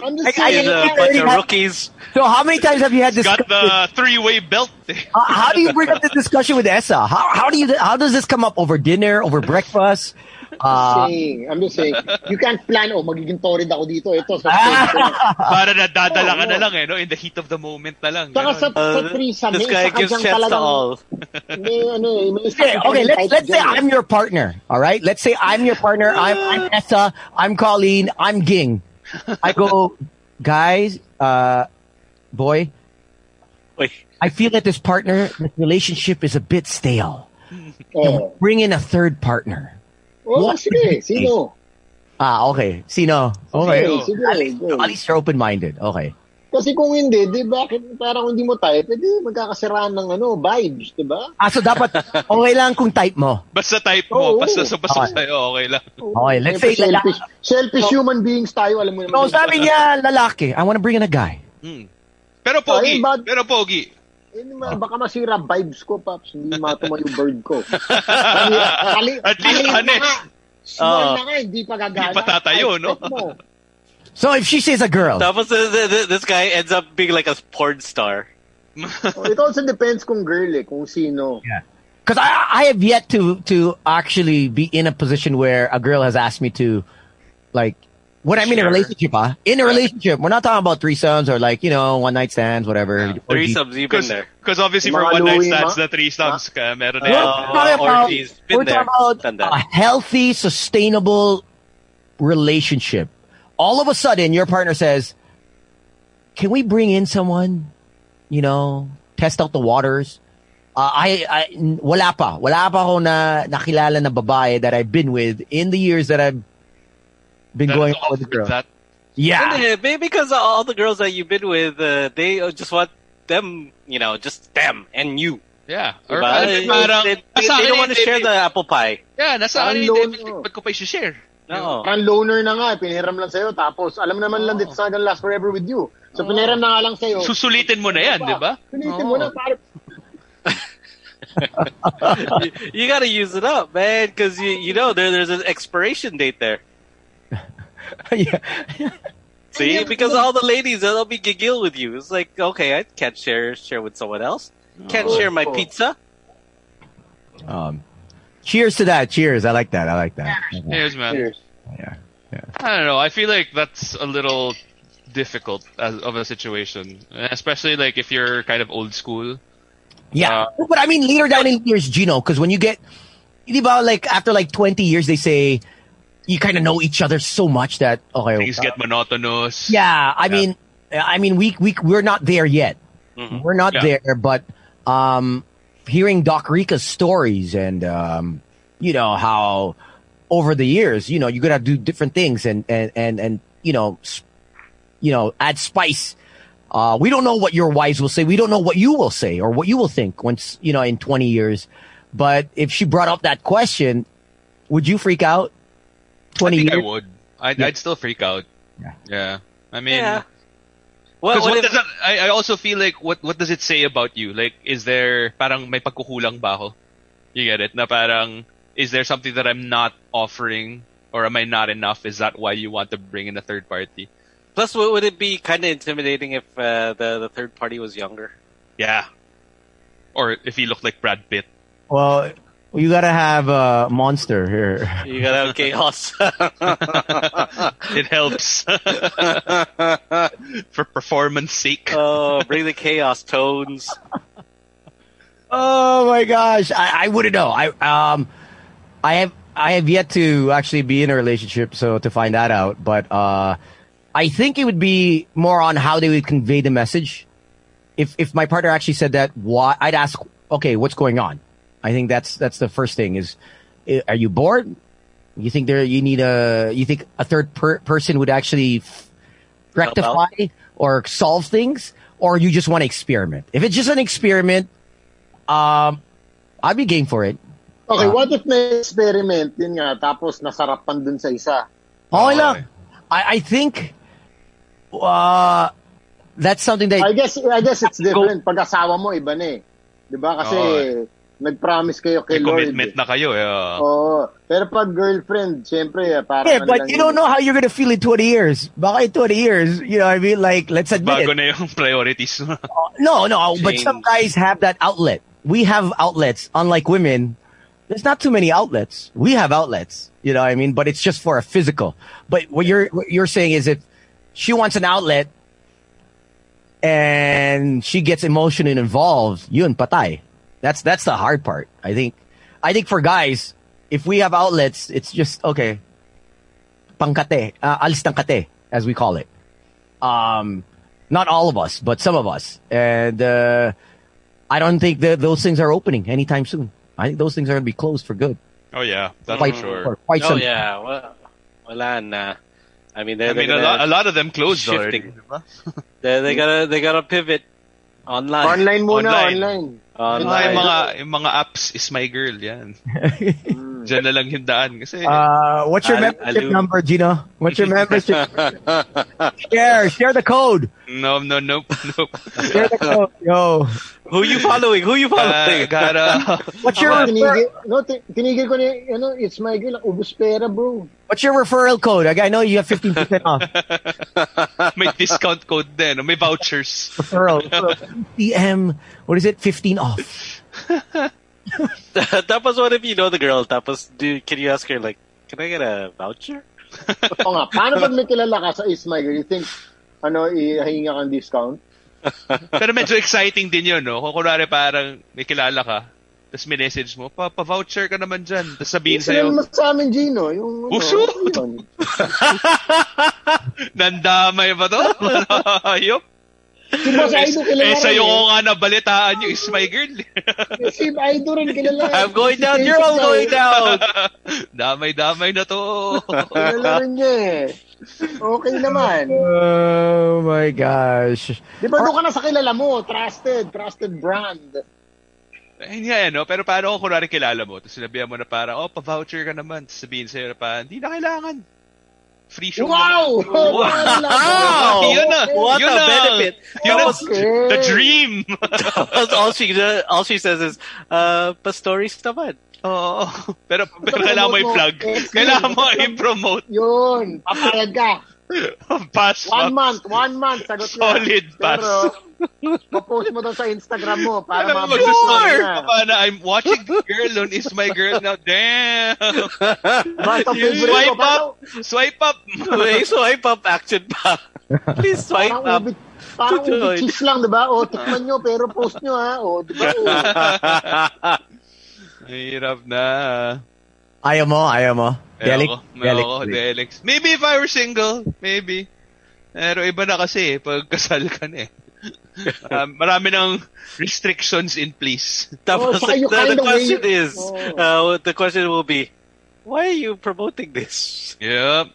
I'm just I- I- saying. he's a I- bunch of rookies. so how many times have you had this? Got the three-way belt. eh. how, how do you bring up this discussion with Essa? How how do you how does this come up over dinner, over breakfast? Uh, saying, I'm just saying, you can't plan, oh, magiging torrid ako dito. Ito, sa Para nadadala ka Oo, na lang eh, no? In the heat of the moment na lang. Saka sa, ganun. sa Uh, threesome, this may guy isa ka gives dyan chance to all. May, ano, eh, may okay, okay, let's let's say eh. I'm your partner. All right, let's say I'm your partner. I'm I'm Essa. I'm Colleen. I'm Ging. I go, guys, uh, boy, Wait, I feel that this partner, this relationship is a bit stale. Oh, Bring in a third partner. Oh sige, sino? Ah, okay. Sino? Okay. Sige, sige, At least, go. at least you're open-minded. Okay. Kasi kung hindi, di bakit parang hindi mo type, edi magkakasiraan ng ano, vibes, di ba? Ah, so dapat [laughs] okay lang kung type mo. Basta type mo, Oo. basta sa basta Okay. sa'yo, okay lang. Okay, let's Siyempre, say lala- selfish, selfish human beings tayo, alam mo naman. So sabi niya, lalaki, I want to bring in a guy. Hmm. Pero pogi, Ay, bad- pero pogi. Ma- baka masira vibes ko, Paps. Hindi matuma yung bird ko. Kali, kali, At least kali na honest. nga. Small Oo. na nga, hindi pa gagana. Hindi pa tatayo, no? Mo. So if she says a girl, Tapos uh, th- th- this guy ends up being like a porn star. [laughs] Oh, it also depends kung girl eh, kung sino. because I, I have yet to to actually be in a position where a girl has asked me to, like, when I'm in a relationship, ah, in a relationship, we're not talking about threesomes or like you know one night stands, whatever. Orgies. Threesomes, you've been there. Because obviously for one night stands, the three subs ka, meron na We're. Uh, talking about, orgies. Been we're there. talking about a healthy, sustainable relationship. All of a sudden, your partner says, "Can we bring in someone? You know, test out the waters." Uh, I, I, wala pa. Wala pa ako na nakilala na babae that I've been with in the years that I've been That going is out with the offered girl. that. Yeah. Yeah, maybe because all the girls that you've been with, uh, they uh, just want them, you know, just them and you. Yeah. Or Diba? parang, They, parang, they, they, they don't want to share the apple pie. Yeah, nasa Parang akin yung David, oh. ko pa i-share? No. Parang loner na nga, eh, piniram lang sa'yo, tapos alam naman lang that it's not gonna last forever with you. So piniram na nga lang sa'yo. Susulitin mo na yan, di ba? Sulitin Oo. mo na, para, [laughs] you, you got to use it up, man, because you you know there there's an expiration date there. [laughs] yeah. [laughs] See, because all the ladies they'll be giggle with you. It's like okay, I can't share share with someone else. Can't share my pizza. Um, cheers to that. Cheers. I like that. I like that. Cheers, man. Cheers. Yeah. Yeah. I don't know. I feel like that's a little difficult as, of a situation, especially like if you're kind of old school. Yeah, Uh, but I mean later down in years, Gino, because when you get, di ba, like after like twenty years, they say you kind of know each other so much that okay, Things get monotonous. yeah. I Yeah. mean, I mean, we we we're not there yet. Mhm. We're not Yeah. there, but um, hearing Doc Rica's stories and um, you know how over the years, you know, you gotta do different things and and and and you know, you know, add spice. Uh, we don't know what your wives will say. We don't know what you will say or what you will think once you know in twenty years. But if she brought up that question, would you freak out? I Twenty think I years. would. I'd, Yeah. I'd still freak out. Yeah. Yeah. I mean, Yeah. Well, what what if- does that, I, I also feel like what what does it say about you? Like, is there parang may pagkukulang ba ako? You get it? Na parang is there something that I'm not offering or am I not enough? Is that why you want to bring in a third party? plus, would would it be kind of intimidating if uh, the the third party was younger? Yeah. Or if he looked like Brad Pitt. Well, you gotta have a monster here. You gotta have chaos. [laughs] It helps [laughs] for performance sake. oh, bring the chaos tones. Oh my gosh, I, I wouldn't know. I um, I have I have yet to actually be in a relationship, so to find that out. But uh, I think it would be more on how they would convey the message. If if my partner actually said that, why I'd ask, okay, what's going on? I think that's that's the first thing. Is are you bored? You think there you need a you think a third per- person would actually f- rectify or solve things, or you just want to experiment? If it's just an experiment, um, I'd be game for it. Okay, Ah. what if may experiment, yun nga, tapos nasarapan dun sa isa? Okay Okay. lang. I, I think uh, that's something that I guess, I guess it's different. Pag asawa mo, iba na eh. Di ba? Kasi, Oo. Nag-promise kayo kay May Lord. commitment eh. na kayo. eh. Yeah. Oo. Pero pag girlfriend, syempre, eh, parang Yeah, but you don't know how you're gonna feel in 20 years. Baka in 20 years, you know what I mean? Like, let's admit Bago it. na yung [laughs] priorities. Uh, no, no, uh, but some guys have that outlet. We have outlets, unlike women. There's not too many outlets. We have outlets, you know what I mean? But it's just for a physical. But what you're, what you're saying is if she wants an outlet and she gets emotionally involved, yun, patay. That's, that's the hard part. I think, I think for guys, if we have outlets, it's just, okay, pangkate, uh, alis ng kate, as we call it. Um, not all of us, but some of us. And, uh, I don't think that those things are opening anytime soon. I think those things are going to be closed for good. oh yeah, that's Quite, for sure. for quite Oh some yeah, well, wala na. I mean, they're, I mean, they're a lot, a lot of them closed shifting. already. they, they gotta they gotta pivot online. Online muna, Online. online. Online. yung mga, yung mga apps is my girl, yan. [laughs] Diyan na lang yung daan. Kasi, Uh, what's your Al- membership Alu. number, Gino? What's your membership? [laughs] share, share the code. no, no, nope, nope. Share the code, yo. Who you following? Who you Uh, following? gotta, What's your refer- tinigil, no, ti- tinigil ko yung, ano, it's my girl, ubus pera, bro. What's your referral code? Like, I know you have fifteen percent off [laughs] may discount code din. May vouchers. referral. PM, what is it? Fifteen off. Tapos what if you know the girl? Tapos do, can you ask her like, can I get a voucher? [laughs] O nga, paano pag may kilala ka sa Is My Girl, you think, ano, ihinga kang discount? [laughs] Pero medyo exciting din yun, no? Kung kunwari parang may kilala ka, tapos may message mo, pa, pa-voucher ka naman dyan. Tapos sabihin sa'yo, mo sa amin, Gino? Yung, ano, Puso? yun. [laughs] nandamay ba to? [laughs] Ayop. Si Boss Aido kilala eh, sa'yo eh. ko nga nabalitaan yung is my girl. Si Aido rin kilala. [laughs] I'm going down. You're all going down. Damay-damay na to. Kilala rin niya eh. Okay naman. Oh my gosh. Di ba doon ka na sa kilala mo? Trusted. Trusted brand. Eh, Hindi nga, no? Pero paano kung kunwari kilala mo, tapos sinabihan mo na parang, oh, pa-voucher ka naman. Tapos sabihin sa'yo na parang, hindi na kailangan. Free show. [laughs] Wow! Wow! Yun na. What Yun a na. benefit. Yun na. Tapos, Okay. The dream. all she all she says is, uh, pa-stories naman. Oo. Pero, pero kailangan mo i-plug. Kailangan mo i-promote. Yun. Papayag ka. [laughs] Pass. One month. One month. Sagot na. Solid pass. Pero, papost mo doon sa Instagram mo para Alam mo, mo mag-score. na. I'm watching this girl on Is My Girl now. Damn. Basta favorite ko. Swipe up. Swipe up. May swipe up action pa. Please swipe parang up. ubit, parang ubit cheese lang, diba? O, tikman nyo, pero post nyo, ha? O, diba? O, [laughs] Hirap na. Ayaw mo, ayaw mo. Delik. Ayoko, Delix. Maybe if I were single, maybe. Pero iba na kasi, eh, pag kasal ka na eh. [laughs] Um, marami ng restrictions in place. [laughs] Tapos Oh, the, the, question wait. is, uh, the question will be, why are you promoting this? Yep.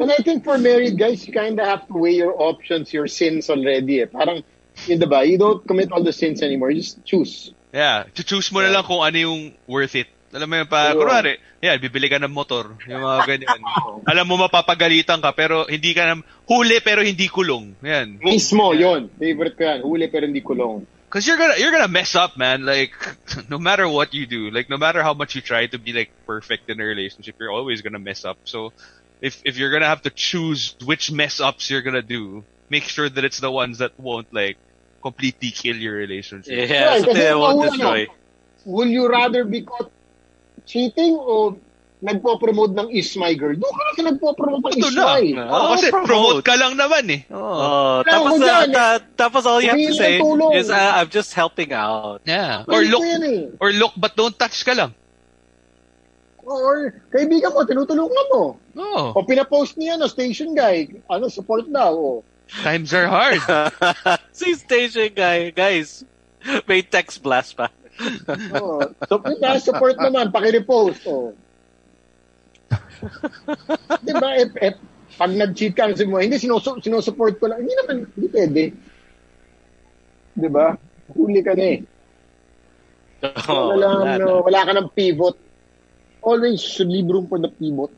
And I think for married guys, you kind of have to weigh your options, your sins already. Eh. Parang, yun diba? You don't commit all the sins anymore. You just choose. Yeah. To-choose mo na lang kung ano yung worth it. Alam mo yun, pa, Yeah. kunwari, yeah, bibili ka ng motor. Yung mga ganyan. [laughs] Alam mo, mapapagalitan ka, pero hindi ka na, huli pero hindi kulong. Yan. Mismo, yun. Favorite ko yan. Huli pero hindi kulong. Cause you're gonna you're gonna mess up, man. Like [laughs] no matter what you do, like no matter how much you try to be like perfect in a relationship, you're always gonna mess up. So if if you're gonna have to choose which mess ups you're gonna do, make sure that it's the ones that won't like completely kill your relationship. Yeah, something kasi that won't destroy. Will you rather be caught cheating o nagpo-promote ng Is My Girl? Doon ka sa nagpo-promote ng Is na. My. Ah. Oo, kasi promote. promote ka lang naman eh. Oh, Kaya tapos, uh, ta- tapos all you have to say is, uh, I'm just helping out. Yeah. Or look eh. or look but don't touch ka lang. Or kaibigan mo, tinutulungan mo. Oh, O pinapost niya, no, station guy, ano, support daw. O. times are hard. [laughs] si station guy, guys, may text blast pa. Oh. So, kita, support naman, pakirepost. Oh. [laughs] Di ba? Eh, eh, pag nag-cheat ka, sabi mo, hindi, sinusu- sinusupport ko lang. Hindi naman, hindi pwede. Di ba? Huli ka na eh. Oh, wala, wala na. no, wala ka ng pivot. Always should leave room for the pivot.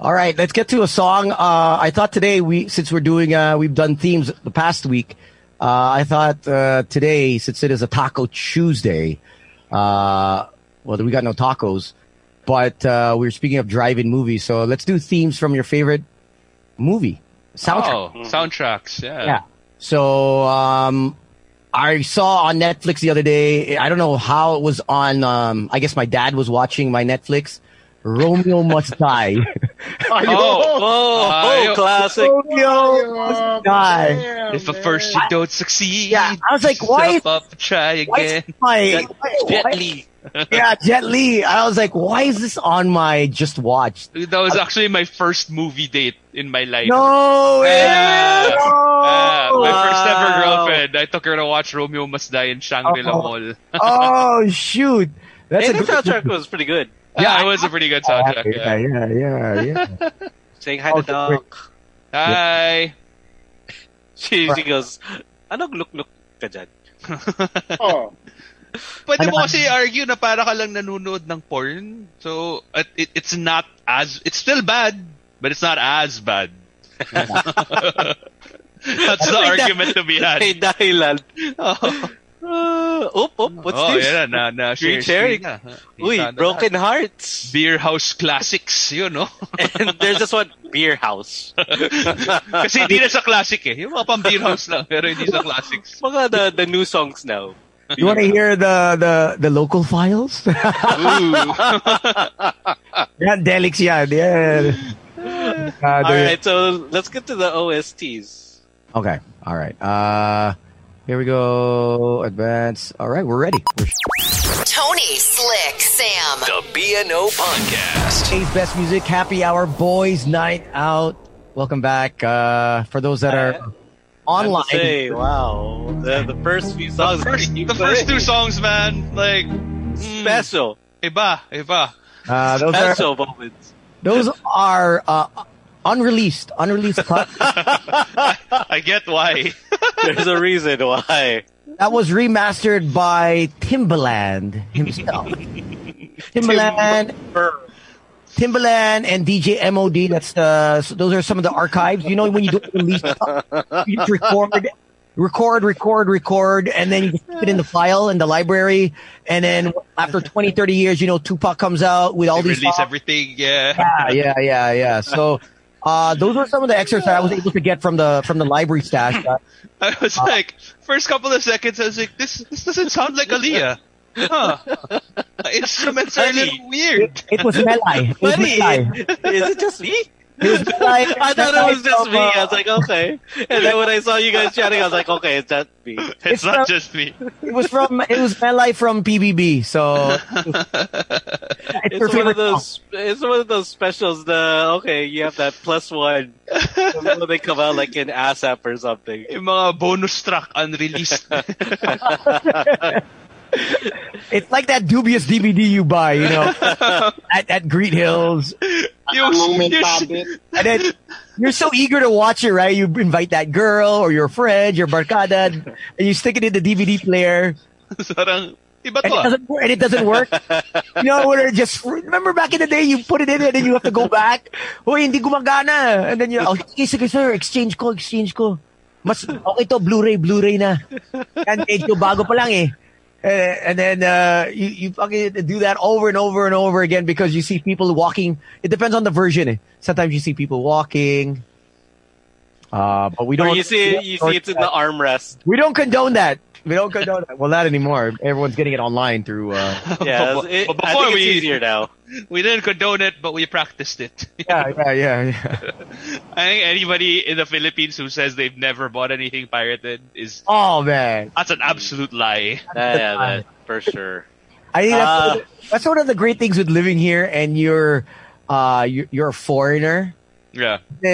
All right, let's get to a song. Uh, I thought today we, since we're doing, uh, we've done themes the past week. Uh, I thought uh, today, since it is a Taco Tuesday, uh, well, we got no tacos, but uh, we are speaking of drive-in movies. So let's do themes from your favorite movie soundtrack. Oh, soundtracks. Yeah. Yeah. So um, I saw on Netflix the other day. I don't know how it was on. Um, I guess my dad was watching my Netflix. Romeo Must Die. [laughs] [laughs] Ayun. Oh, Oh, Ayaw. oh, classic. Romeo Must Die. Damn, If at first you don't succeed, Yeah, I was like, why is- up, try Why again. is my Jet, why- Jet why- [laughs] Li. Yeah, Jet Li. I was like, why is this on my just watched? That was actually my first movie date in my life. No, Yeah. no. Ah, my first ever Wow. girlfriend. I took her to watch Romeo Must Die in Shangri-La Oh. Mall. [laughs] oh shoot, that's Hey, a the great soundtrack was pretty good. Yeah, [laughs] it was a pretty good oh, soundtrack. Yeah, Yeah. yeah, yeah, yeah. [laughs] Saying hi to oh, Okay, Doc. Hi. [laughs] She, she goes, anong look-look ka dyan? Oh. Pwede Ano mo ka- kasi argue na para ka lang nanonood ng porn. So, it, it, it's not as, it's still bad, but it's not as bad. That's the argument to be had. May dahilan. Oh, oop, oop, what's oh this? yan na, na, na Green share cherry. na. Uy, Kita na Broken lahat. Hearts. Beer House Classics, yun, no? [laughs] And there's this one, Beer House. [laughs] Kasi hindi na sa classic eh. Yung mga pang beer house lang, pero hindi sa classics. [laughs] Mga the, the new songs now. You want to hear the the the local files? Ooh. yan, Delix yan. Yeah. Uh, Alright, so let's get to the OSTs. Okay. All right. Uh, here we go. Advance. All right, we're ready. We're Tony, Slick, Sam. The BNO Podcast. Today's best music, happy hour, boys' night out. Welcome back. Uh, for those that are I online, to say, wow, the, the first few songs, First, the first two songs, man, like, mm, special, iba, iba. uh, those are special moments. those are uh, unreleased, unreleased [laughs] cut. I get why. There's a reason why. that was remastered by Timbaland himself. [laughs] Timbaland, Timbaland, and DJ MOD. That's the so those are some of the archives. You know when you do a release, you just record, record, record, record, and then you just put it in the file in the library. And then after 20, 30 years, you know Tupac comes out with all They these release songs. everything, yeah. Yeah, yeah, yeah, yeah. So. Uh, those were some of the excerpts that I was able to get from the from the library stash. Uh, [laughs] I was like, first couple of seconds, I was like, this this doesn't sound like Aaliyah. [laughs] Huh. Instruments are a little weird. it was Melai. It was Funny, Melai. is it just me? It was Melai. [laughs] I thought it was just me. I was like, okay. And then when I saw you guys chatting, I was like, okay, it's just me. It's, It's not from- just me. It was from it was Melai from PBB. So it's, It's one of those. It's one of those specials. The okay, you have that plus one [laughs] when they come out like in ASAP or something. Yung mga bonus track unreleased. [laughs] song. It's like that dubious DVD you buy, you know, [laughs] at, at Green Hills, yung, Moment yung, habit. and then you're so eager to watch it, right? You invite that girl or your friend, your barkada, and you stick it in the DVD player, [laughs] Sarang, iba and it ah. doesn't work. And it doesn't work. You know, where it just remember back in the day, you put it in and then you have to go back. Hoy, hindi gumagana. And then you, oh, sige, sige, sir, exchange ko, exchange ko. Mas, okay to, Blu-ray, Blu-ray na. And medyo bago pa lang eh. Uh, and then uh, you, you fucking do that over and over and over again because you see people walking. It depends on the version. Eh. Sometimes you see people walking. Uh, but we don't. you see, you see it's in the armrest. We don't condone that. We don't condone that. Well, not anymore. Everyone's getting it online through. Uh, [laughs] Yeah, But- it, but I before think we- it's easier now. We didn't condone it, but we practiced it. [laughs] yeah, yeah, yeah, yeah. [laughs] I think anybody in the Philippines who says they've never bought anything pirated is Oh man, that's an absolute lie. Yeah, yeah, that, for sure. I think that's, one of the- that's one of the great things with living here, and you're, uh, you're, you're a foreigner. Yeah. Uh,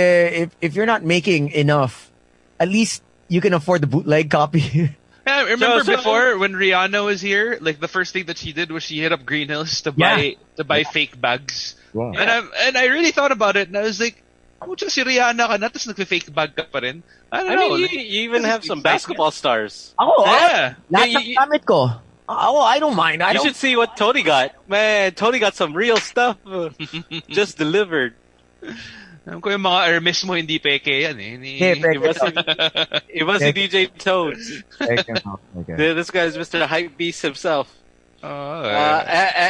if if you're not making enough, at least you can afford the bootleg copy. [laughs] Yeah, remember, remember So- so- before when Rihanna was here, like the first thing that she did was she hit up Green Hills to Yeah. buy to buy fake bags. Wow. And I and I really thought about it, and I was like, "Pucha, si Rihanna ka na, tapos nagfe-fake bag ka pa rin." I don't I know. mean, you, like, you even have some basketball stars. Ako, ah, yeah. lahat Yeah, ng you- gamit ko. Oh, I don't mind. I You don't. should see what Tony got. Man, Tony got some real stuff [laughs] just delivered. Alam ko yung mga Hermes mo hindi peke yan eh. Ni- Hindi, peke. Iba si, iba si DJ Toads. Okay. This guy is Mr. Hype Beast himself. Oh, Uh,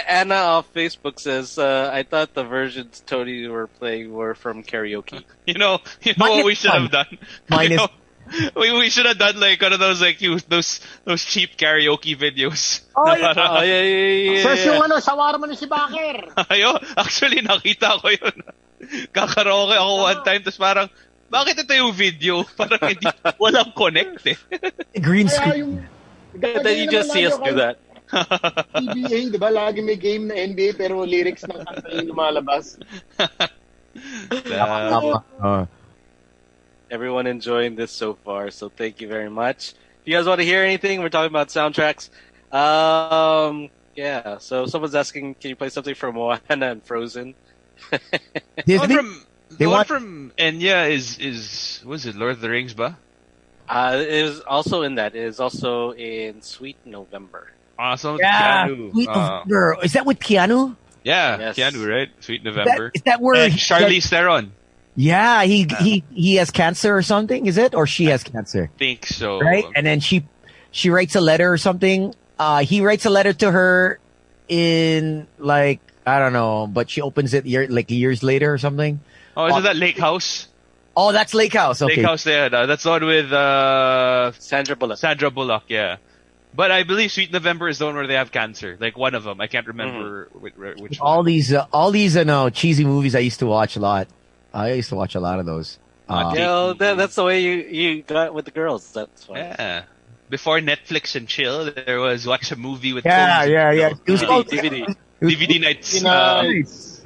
Anna off Facebook says, uh, I thought the versions Tony were playing were from karaoke. [laughs] You know, you know what we should fun. have done. Mine [laughs] You know, we we should have done like one of those like you those those cheap karaoke videos. Oh, yeah. parang- Oh, yeah, yeah, yeah. Yeah. yung ano, sawarma ni si Bakir. [laughs] Ayo, actually nakita ko yun. Kakaroke ako one time tapos parang bakit ito yung video? [laughs] Parang hindi, walang connect eh. [laughs] Green screen. yung... And then you just see us do that. [laughs] PBA, di ba? Lagi may game na NBA pero lyrics ng kanta yung lumalabas. Tama. Uh, Everyone enjoying this so far, so thank you very much. If you guys want to hear anything, we're talking about soundtracks. Um, yeah, so someone's asking, can you play something from Moana and Frozen? The one from They the one want- from Enya is is was it Lord of the Rings ba? Uh, it is also in that. It is also in Sweet November. Awesome. Yeah. Keanu. Sweet Uh, November. Is that with Keanu? yeah, Yes. Keanu, right? Sweet November. is that where and he- Charlize Theron. Yeah, he he he has cancer or something. Is it or she has cancer? Think so. Right, and then she she writes a letter or something. Uh, he writes a letter to her in like I don't know, but she opens it year, like years later or something. oh, isn't that Lake House? Oh, that's Lake House. Okay. Lake House there. uh, That's the one with uh, Sandra Bullock. Sandra Bullock, yeah. But I believe Sweet November is the one where they have cancer. Like one of them. I can't remember which, which all one. these uh, all these uh, no cheesy movies I used to watch a lot. I used to watch a lot of those. Uh, You know, that, that's the way you, you got with the girls. That's why. Yeah. Before Netflix and chill, there was watch a movie with yeah, films yeah, yeah. chill. It was DVD, called- DVD. it was- DVD nights. Sina, Uh,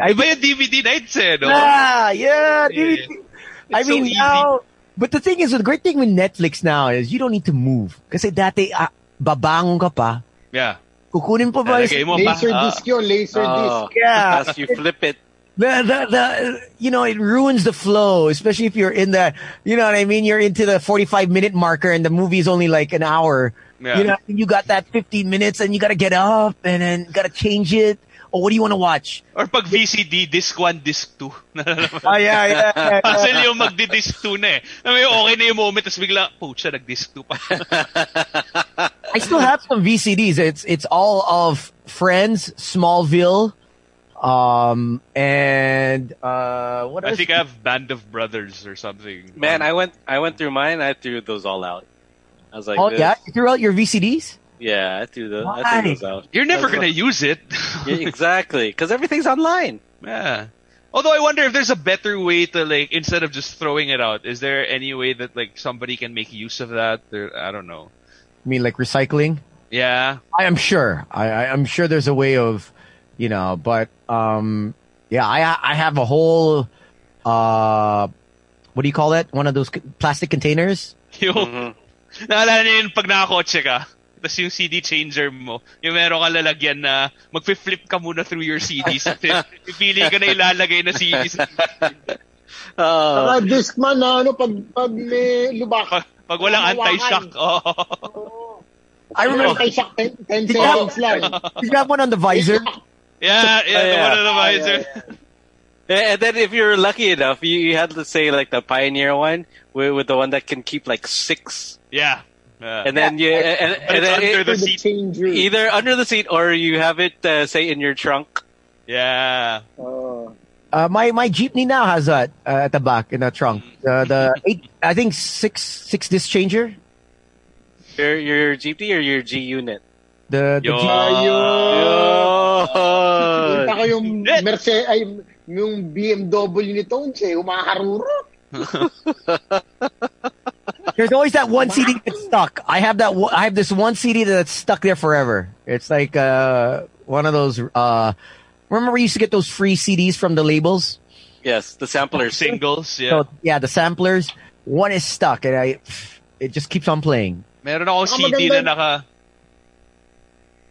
I iba yung DVD nights eh, no? Yeah, yeah, dude. Yeah. I It's so mean, easy. now, but the thing is, the great thing with Netflix now is you don't need to move. Kasi dati, ah, babangon ka pa, Yeah. kukunin pa ba? Lalagay mo pa. Laser Ah. disc yun, laser Oh, disc. Yeah. As you flip it. The, the, the, you know, it ruins the flow, especially if you're in the, you know what I mean? You're into the 45 minute marker and the movie is only like an hour. Yeah. You know, you got that 15 minutes and you gotta get up and then gotta change it. Or what do you want to watch? Or pag VCD, disc 1, disc 2. [laughs] Oh, yeah, yeah, yeah. [laughs] Hassle yung magdi-disc 2 na eh. I okay na yung moment, tapos bigla, pucha, nag-disc 2 pa. [laughs] I still have some VCDs. It's it's all of Friends, Smallville, um, and uh, what I think I have Band of Brothers or something. Man, I went I went through mine. I threw those all out. I was like, oh this- yeah, you threw out your VCDs. yeah, I threw the I Why? threw those out. You're never gonna like- use it. [laughs] Yeah, [laughs] exactly, because everything's online. yeah. Although I wonder if there's a better way to like, instead of just throwing it out, is there any way that like somebody can make use of that? There, I don't know. I mean, like recycling. Yeah. I am sure. I, I I'm sure there's a way of, you know, but um, yeah, I I have a whole uh, what do you call that? One of those plastic containers. [laughs] Yung, Mhm. Naalala niyo yung pag nakakotse ka, tapos yung CD changer mo, yung meron ka lalagyan na magfi-flip ka muna through your CDs. Pipili ka na ilalagay na CDs. [laughs] Oh, Saka Discman na ano, pag, pag may lubak. Pag, pag walang anti-shock. Oh. Oo. I remember. Shaq, 10, 10 Did you have- seconds lang. Did you have one on the visor? Yeah, yeah, the yeah. one on the visor. and then if you're lucky enough, you, you had to say like the Pioneer one with, with the one that can keep like six, Yeah. Yeah. and then you and, But and then under it- the For the either under the seat or you have it uh, say in your trunk. Yeah. Oo. Uh, my my jeepney now has that uh, at the back in the trunk. The the eight, I think six six disc changer. Your your GP or your G unit. The, the Yo. Jeep- Oh. Kita ko yung. Mercedes, ay, yung BMW ni Tones eh, humaharurot. [laughs] there's always that one CD that's stuck. I have that. one- I have this one CD that's stuck there forever. It's like uh, one of those. Uh, remember we used to get those free CDs from the labels. Yes, the samplers. Singles, yeah. So yeah, the samplers. One is stuck, and I it just keeps on playing. Meron akong Ang CD na naka...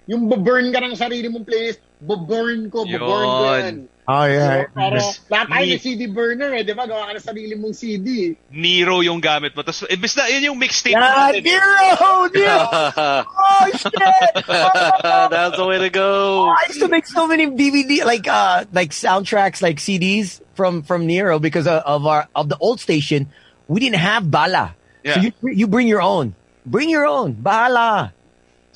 Yung baburn ka ng sarili mong playlist, baburn ko, baburn ko yan. Oh So, para, Yes. lahat tayo Ni- CD burner eh, di ba? Gawa ka ng sarili mong CD. Nero yung gamit mo. Tapos, imbes na, yun yung mixtape Yeah, natin. eh. Nero! Nero! [laughs] Oh, shit! [laughs] That's the way to go. I used to make so many DVD like uh like soundtracks like CDs from from Nero because of, of our of the old station we didn't have bala. So Yeah. you you bring your own. Bring your own. Bala.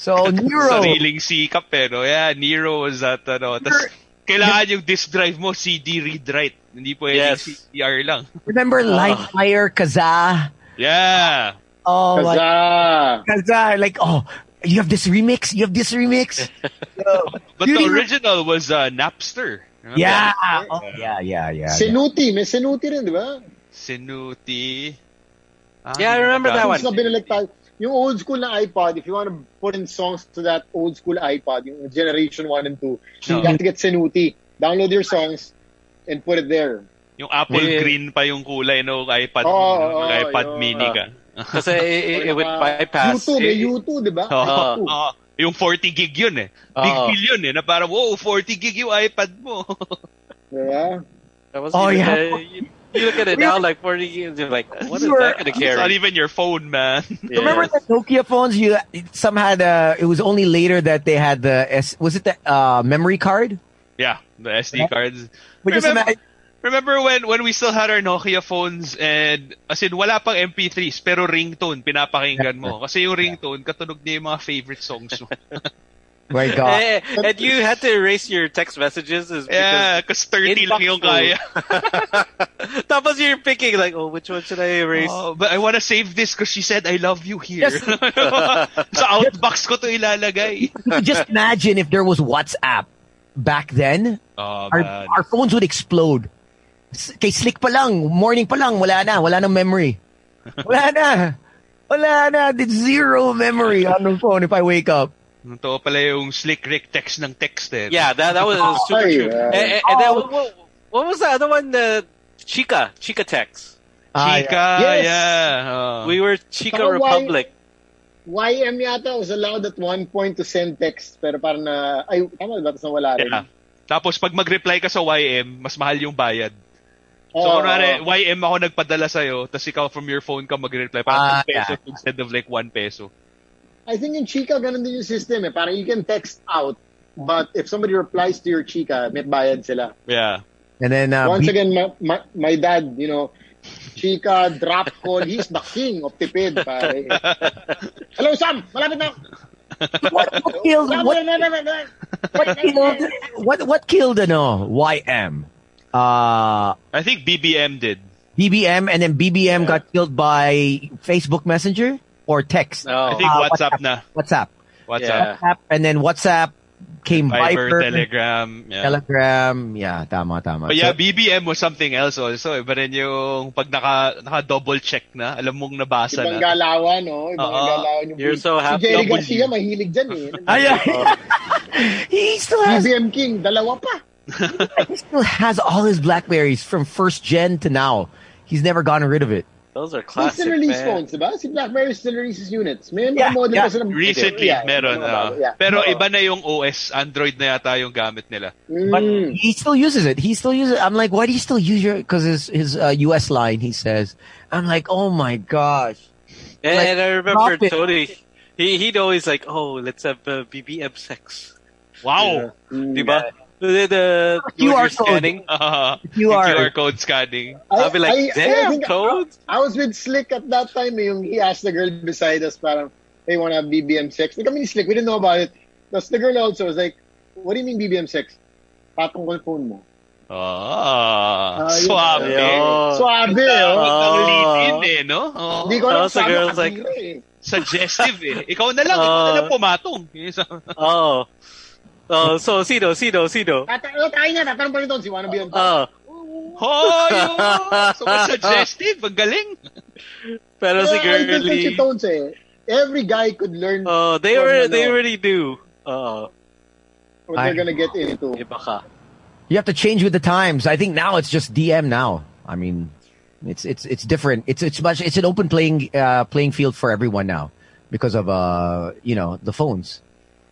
So [laughs] Nero. Sariling sikap eh, no? Yeah, Nero was that, ano. Tapos, kailangan yung disk drive mo, CD read-write. Hindi pwedeng Yes. CDR lang. Remember Lightfire Kaza? Yeah. Oh my Kaza. Kaza like oh you have this remix? You have this remix? [laughs] Yo, But the original was uh, Napster. Remember Yeah. that? Oh, yeah, yeah, yeah. yeah. Sinuti. May sinuti rin, di ba? Sinuti. Ah, Yeah, I remember that one. Songs na binalik tayo. Yung old school na iPod, if you want to put in songs to that old school iPod, yung generation 1 and 2, you No. have to get Sinuti. Download your songs and put it there. Yung apple Yeah. green pa yung kulay no iPad, Oo, no? oo, iPad yun. mini ka. [laughs] Kasi it, it, it would Or, uh, bypass. U2, may it- U2, di ba? Oo, 2. [laughs] oo. yung 40 gig yun eh. Big Oo. deal yun eh. Na parang, wow, 40 gig yung iPad mo. [laughs] Diba? that was Oh, yeah. uh, you, you look at it now, like 40 years, you're like, what is You were- that going to It's not even your phone, man. [laughs] Yeah. Remember the Nokia phones? You some had uh it was only later that they had the S was it the uh memory card? yeah, the SD cards. But just Remember- imagine, Remember when when we still had our Nokia phones and as in wala pang MP3s pero ringtone pinapakinggan mo kasi yung ringtone katunog niya yung mga favorite songs mo. [laughs] my God. Eh, and you had to erase your text messages is because yeah, kasi 30 lang yung kaya. [laughs] Tapos you're picking like, oh, which one should I erase? Oh, but I wanna save this because she said I love you here. Yes. [laughs] Sa outbox ko to ilalagay. [laughs] Just imagine if there was WhatsApp back then, Oh, our man. our phones would explode. S- Kay Slick pa lang, morning pa lang, wala na, wala nang memory. Wala na. Wala na. It's zero memory on the phone if I wake up. Totoo pala yung slick Rick text ng text eh. Yeah, that that was [laughs] super true. yeah. And, and, and then what, what- what was the other one? The Chica, Chica text. Ah, Chica, Yes. yeah. Oh. We were Chica Saka why- Republic. YM yata was allowed at one point to send text, pero parang na, ay, tama ba? Tapos nawala rin. Yeah. Tapos pag mag-reply ka sa YM, mas mahal yung bayad. So, Oo, kunwari, oo. YM ako nagpadala sa'yo, tapos ikaw from your phone ka mag-reply, parang Ah, 2 pesos yeah. instead of like 1 peso. I think in Chikka, ganun din yung system eh. Parang you can text out, but if somebody replies to your Chikka, may bayad sila. Yeah. And then uh, Once beep- again, my, my, my dad, you know, Chikka, drop call, he's the king of tipid, pare. [laughs] Hello, Sam! Malapit na! what, what killed Sam, what, what killed what what killed ano YM? Uh I think BBM did. BBM and then BBM got killed by Facebook Messenger or text. No. I think Ah, WhatsApp na. WhatsApp. WhatsApp. Yeah. WhatsApp and then WhatsApp came Viber, Viber, Telegram. Yeah. Telegram. Yeah, tama tama. But yeah, So- BBM was something else also. Iba rin yung pag naka, naka-double check na, alam mong nabasa Ibang na. galawan, no? Ibang Oo. galawan yung You're so Si happy. Jerry Double Garcia, mahilig dyan eh. [laughs] Ay, ay. [laughs] he still has BBM King, dalawa pa. [laughs] he still has all his Blackberries from first gen to now. He's never gotten rid of it. Those are May classic, still release man. phones, diba? Si BlackBerry still releases units. May mga Yeah, model yeah. pa sila. Recently, Yeah, meron. mga ah. yeah. Pero Oo. iba na yung OS. Android na yata yung gamit nila. But Mm. he still uses it. He still uses it. I'm like, why do you still use your? Because his his uh, U.S. line, he says. I'm like, oh my gosh. And, Like, and I remember. Tony, he, he'd always like, oh, let's have uh, BBM sex. Wow! Mm. Diba? The, the, QR you're code. scanning, Uh, are- QR code scanning. I'll be like, damn, think codes. I, I was with Slick at that time. eh, Yung he asked the girl beside us, parang, hey, wanna have BBM sex? Di kami ni Slick, we didn't know about it. Tapos the girl also was like, what do you mean BBM sex? Patong ko yung phone mo. Ah, Ah, yun. swabe. Ayun. Swabe, oh. Oh. eh, no? Oh. Hindi ko alam saan girl's like- eh. Suggestive eh. Ikaw na lang, [laughs] ikaw na Ah. lang pumatong. [laughs] Yung isa- Oh. Oh, so Sino, Sino, Sino. Tata- oh, tayo na, tatanong pa rin doon, si wanna be on top. Oh. Hoy! oh, [laughs] So suggestive, ang galing. Pero si Yeah, I think si Tones eh. Every guy could learn Oh, they from, were, ano, they already do. Oh, what they're gonna get into. iba ka. You have to change with the times. I think now it's just DM. Now, I mean, it's it's it's different. It's it's much. It's an open playing uh, playing field for everyone now. because of uh you know the phones.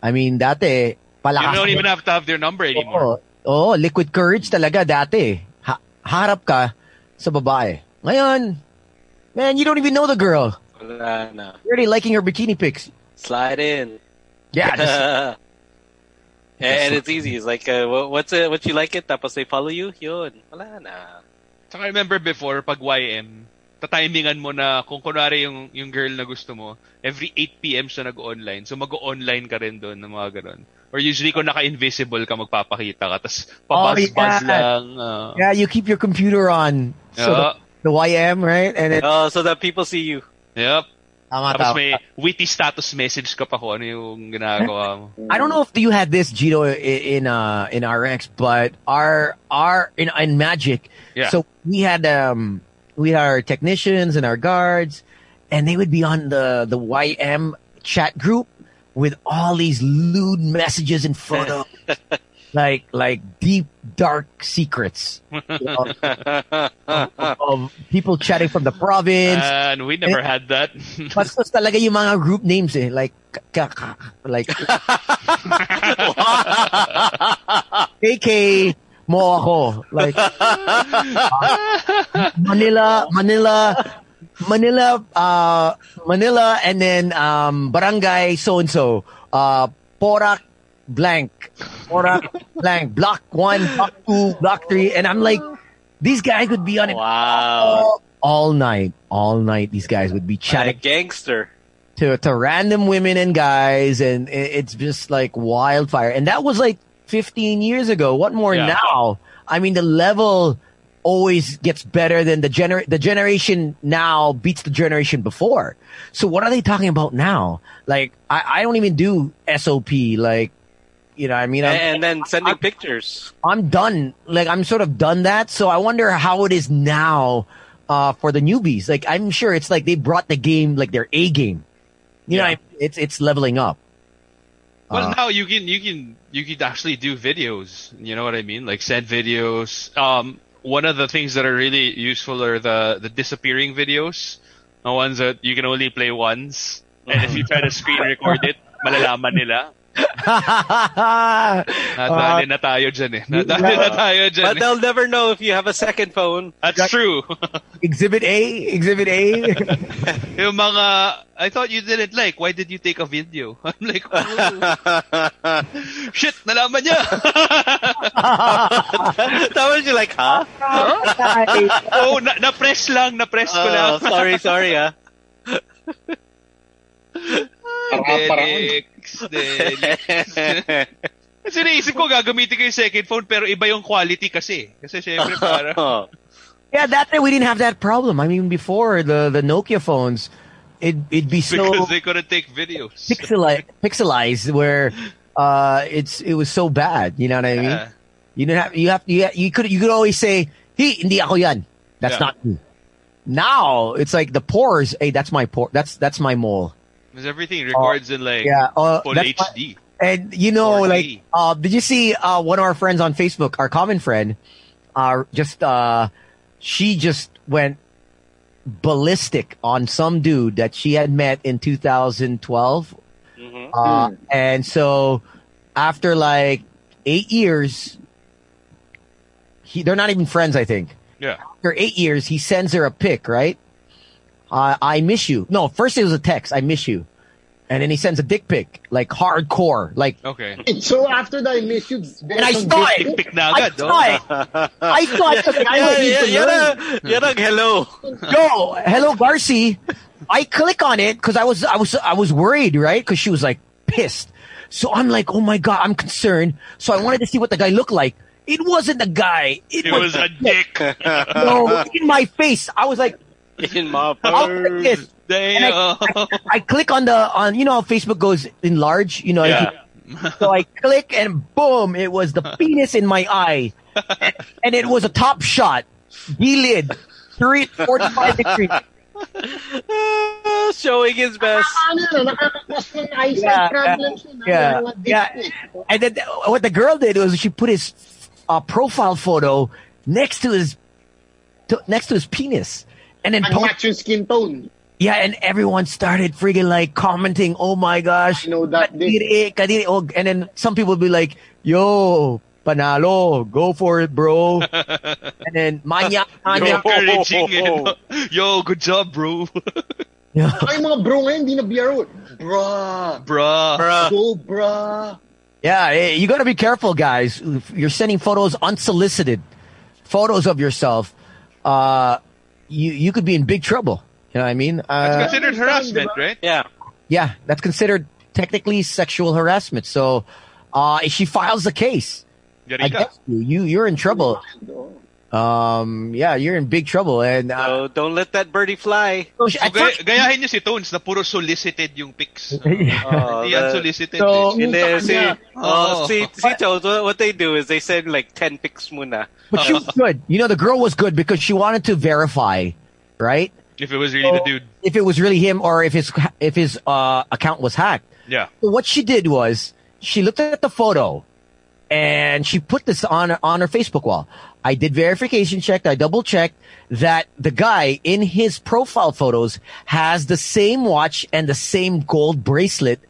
I mean, that You palakas. don't even have to have their number anymore. Oo, oo, liquid courage talaga dati. Ha- harap ka sa babae. Ngayon, man, you don't even know the girl. Wala na. You're already liking her bikini pics. Slide in. Yeah, [laughs] just- and it's easy. It's like, uh, what- what's it? What you like it? Tapos they follow you. Yun. Wala na. Saka remember before, pag YM, tatimingan mo na kung kunwari yung, yung girl na gusto mo, every 8pm siya nag-online. So mag-online ka rin doon ng mga ganun. Or usually kung naka-invisible ka, magpapakita ka. Tapos pabuzz-buzz Oh, yeah. lang. Uh, yeah, you keep your computer on. So Yeah. the, the YM, right? And it, Oh, so that people see you. Yep. tama, Tapos tama. may witty status message ka pa kung ano yung ginagawa mo. I don't know if you had this Gito in, in uh in RX, but our our in in Magic. Yeah. So we had um we had our technicians and our guards, and they would be on the the YM chat group with all these lewd messages and photos, [laughs] like like deep dark secrets you [laughs] know, of, of people chatting from the province. And we never had that. Bastos talaga yung mga group names eh. Like, like, [laughs] KK mo ako. Like, Manila, Manila, Manila, uh, Manila, and then, um, Barangay so-and-so, uh, Purok blank, Purok [laughs] blank, block one, block two, block three, and I'm like, these guys would be on it Wow. all, all night, all night. These guys would be chatting gangster. to to random women and guys, and i- it's just like wildfire. And that was like 15 years ago. What more Yeah. now? I mean, the level always gets better than the gener the generation now beats the generation before. So what are they talking about now? Like, I, I don't even do SOP. Like, you know, I mean, I'm, And then sending pictures. I'm done. Like I'm sort of done that. So I wonder how it is now uh, for the newbies. Like I'm sure it's like they brought the game like their A game. You know, Yeah. I- it's it's leveling up. Well, Uh, now you can you can you can actually do videos. You know what I mean? Like send videos. Um, one of the things that are really useful are the the disappearing videos, the ones that you can only play once, and if you try to screen record it, [laughs] malalaman nila. Nadali na tayo dyan eh. Nadali na tayo dyan But eh. they'll never know if you have a second phone. That's true. [laughs] exhibit A, Exhibit A. [laughs] yung mga, I thought you didn't like, why did you take a video? [laughs] I'm like, shit, nalaman niya. Tapos you're like, huh? oh, na, na-press lang, na-press ko lang. Oh, sorry, sorry, ah. Delix, Delix. Kasi naisip ko, gagamitin ko yung second phone, pero iba yung quality kasi. Kasi syempre, [laughs] parang, Oh. yeah, that day we didn't have that problem. I mean, before the the Nokia phones, it it'd be so because they couldn't take videos. pixeli- pixelized where uh it's it was so bad. You know what I mean? Yeah. You didn't have you have you, you could you could always say, "Hey, hindi ako yan." That's Yeah. not me. Now it's like the pores. Hey, that's my pore. That's that's my mole. Because everything records in like Yeah, uh, full that's my- HD. And you know, 4K. like, uh, did you see uh, one of our friends on Facebook, our common friend, uh, just uh, she just went ballistic on some dude that she had met in 2012, Mhm. uh, and so after like eight years, he they're not even friends. I think Yeah. after eight years, he sends her a pic, right? Uh, I miss you. No, first it was a text. I miss you. And then he sends a dick pic, like hardcore, like Okay. [laughs] So after that, I miss you. And I saw it. [laughs] Pick na I agad, no? saw it. I saw it. I Yeah, was yeah, yan ang, hello. Yo, hello, Garci. I click on it because I was, I was, I was worried, right? Because she was like pissed. So I'm like, oh my god, I'm concerned. So I wanted to see what the guy looked like. It wasn't a guy. It, It was a dick. [laughs] no, in my face. I was like, In my I was like this. I click on the on you know how Facebook goes in large, you know. Yeah. So I click and boom, it was the penis in my eye, and it was a top shot, gilid, three forty five degrees. Ah, Showing his best. Yeah, problems yun. yeah, yeah. And then what the girl did was she put his uh, profile photo next to his to, next to his penis, and then Ang post, skin tone. Yeah, and everyone started freaking like commenting, "Oh my gosh, I know that kadiri, kadiri." Oh, and then some people would be like, "Yo, panalo, go for it, bro." [laughs] and then manya, Yo, manya. encouraging eh, [laughs] no? Yo, good job, bro. [laughs] Yeah. Ay, mga bro ngayon, hindi na biyaro. Bruh. Bruh. Bruh. Go, bruh. Yeah, eh, you got to be careful, guys. You're sending photos unsolicited, photos of yourself. Uh, you you could be in big trouble. You know what I mean? It's Uh, considered harassment, right? Yeah. yeah, that's considered technically sexual harassment. So, uh, if she files a case Yari ka. against you, you you're in trouble. Um, yeah, you're in big trouble. And uh, So don't let that birdie fly. so she- So, at gaya, first- gayahin niyo si Tones na puro solicited yung pics. [laughs] Oh, Hindi the- solicited. So-. And then, see, kanya. oh, Oh. see, see, Jones, what, what they do is they send like 10 pics muna. but she was good. You know, the girl was good because she wanted to verify, right? if it was really the dude. If it was really him or if his if his uh, account was hacked. Yeah. So what she did was she looked at the photo and she put this on on her Facebook wall. I did verification checked. I double checked that the guy in his profile photos has the same watch and the same gold bracelet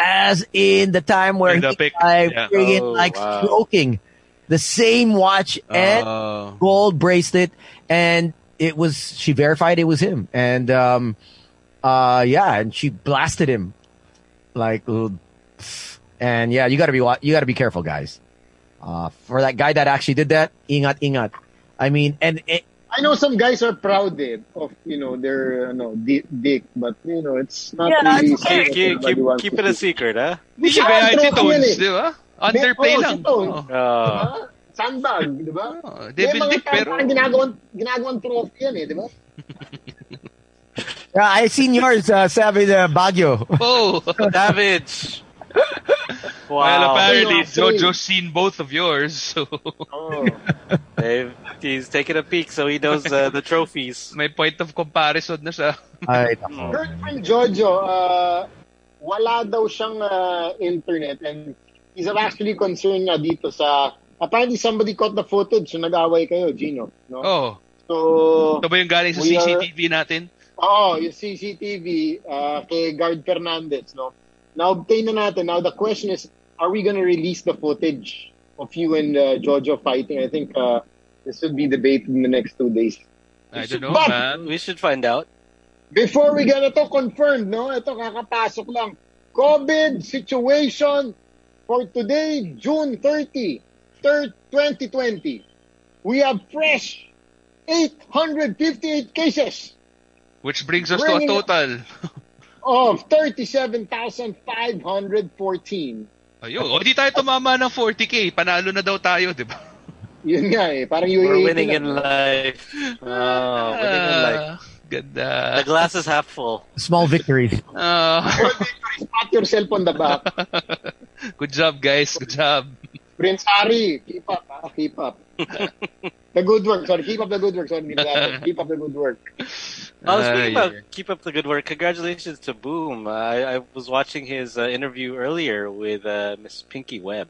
as in the time where In the he pic, like, yeah. Oh, like wow. stroking the same watch and Uh, gold bracelet and it was she verified it was him and um uh yeah and she blasted him like and yeah you got to be you got to be careful guys uh for that guy that actually did that ingat ingat i mean and it, I know some guys are proud eh, of, you know, their, no, di- dick, but, you know, it's not Yeah, really it's okay. Keep, keep, keep it a secret, huh? Hindi siya gayahin si Tones, di ba? Underplay Oo, lang. Oh. Uh, Ah, Sandbag, di ba? Oh, May Devil mga Dick, pero... parang ginagawang, ginagawang trophy yan eh, di ba? [laughs] yeah i seen yours uh sabi the baguio Oh! [laughs] Savage. Well, Wow. apparently, Yeah, same. Jojo's seen both of yours, so Oh. He's taking a peek, so he knows uh, the trophies. [laughs] may point of comparison na siya. Ay, Heard from Jojo, uh, wala daw siyang uh, internet and he's actually concerned nga dito sa apparently somebody caught the footage so nag-away kayo, Gino. No? Oh, So, ito ba yung galing sa We are- CCTV natin? Oo, yung CCTV uh, kay Guard Fernandez, no? Na-obtain na natin. Now, the question is, are we gonna release the footage of you and uh, Jojo fighting? I think uh, this will be debated in the next two days. I don't know, But- man. We should find out. Before we get ito confirmed, no? Ito, kakapasok lang. COVID situation for today, June 30, 3rd, 2020. We have fresh 858 cases Which brings us to a total. [laughs] of 37,514. Ayun, o di tayo tumama ng 40k. Panalo na daw tayo, di ba? [laughs] Yun nga eh. Parang We're UAE winning in life. Oh, winning in life. Ah, Ganda. The glass is half full. small victories Ah, Pat yourself on the back. [laughs] good job, guys. Good job. Prince Harry, keep up. ah, keep up. [laughs] the good work. Sorry, keep up the good work. Sorry, [laughs] keep up the good work. I was Ah, speaking yeah. about keep up the good work. Congratulations to Boom. I, I was watching his uh, interview earlier with uh, Miss Pinky Webb.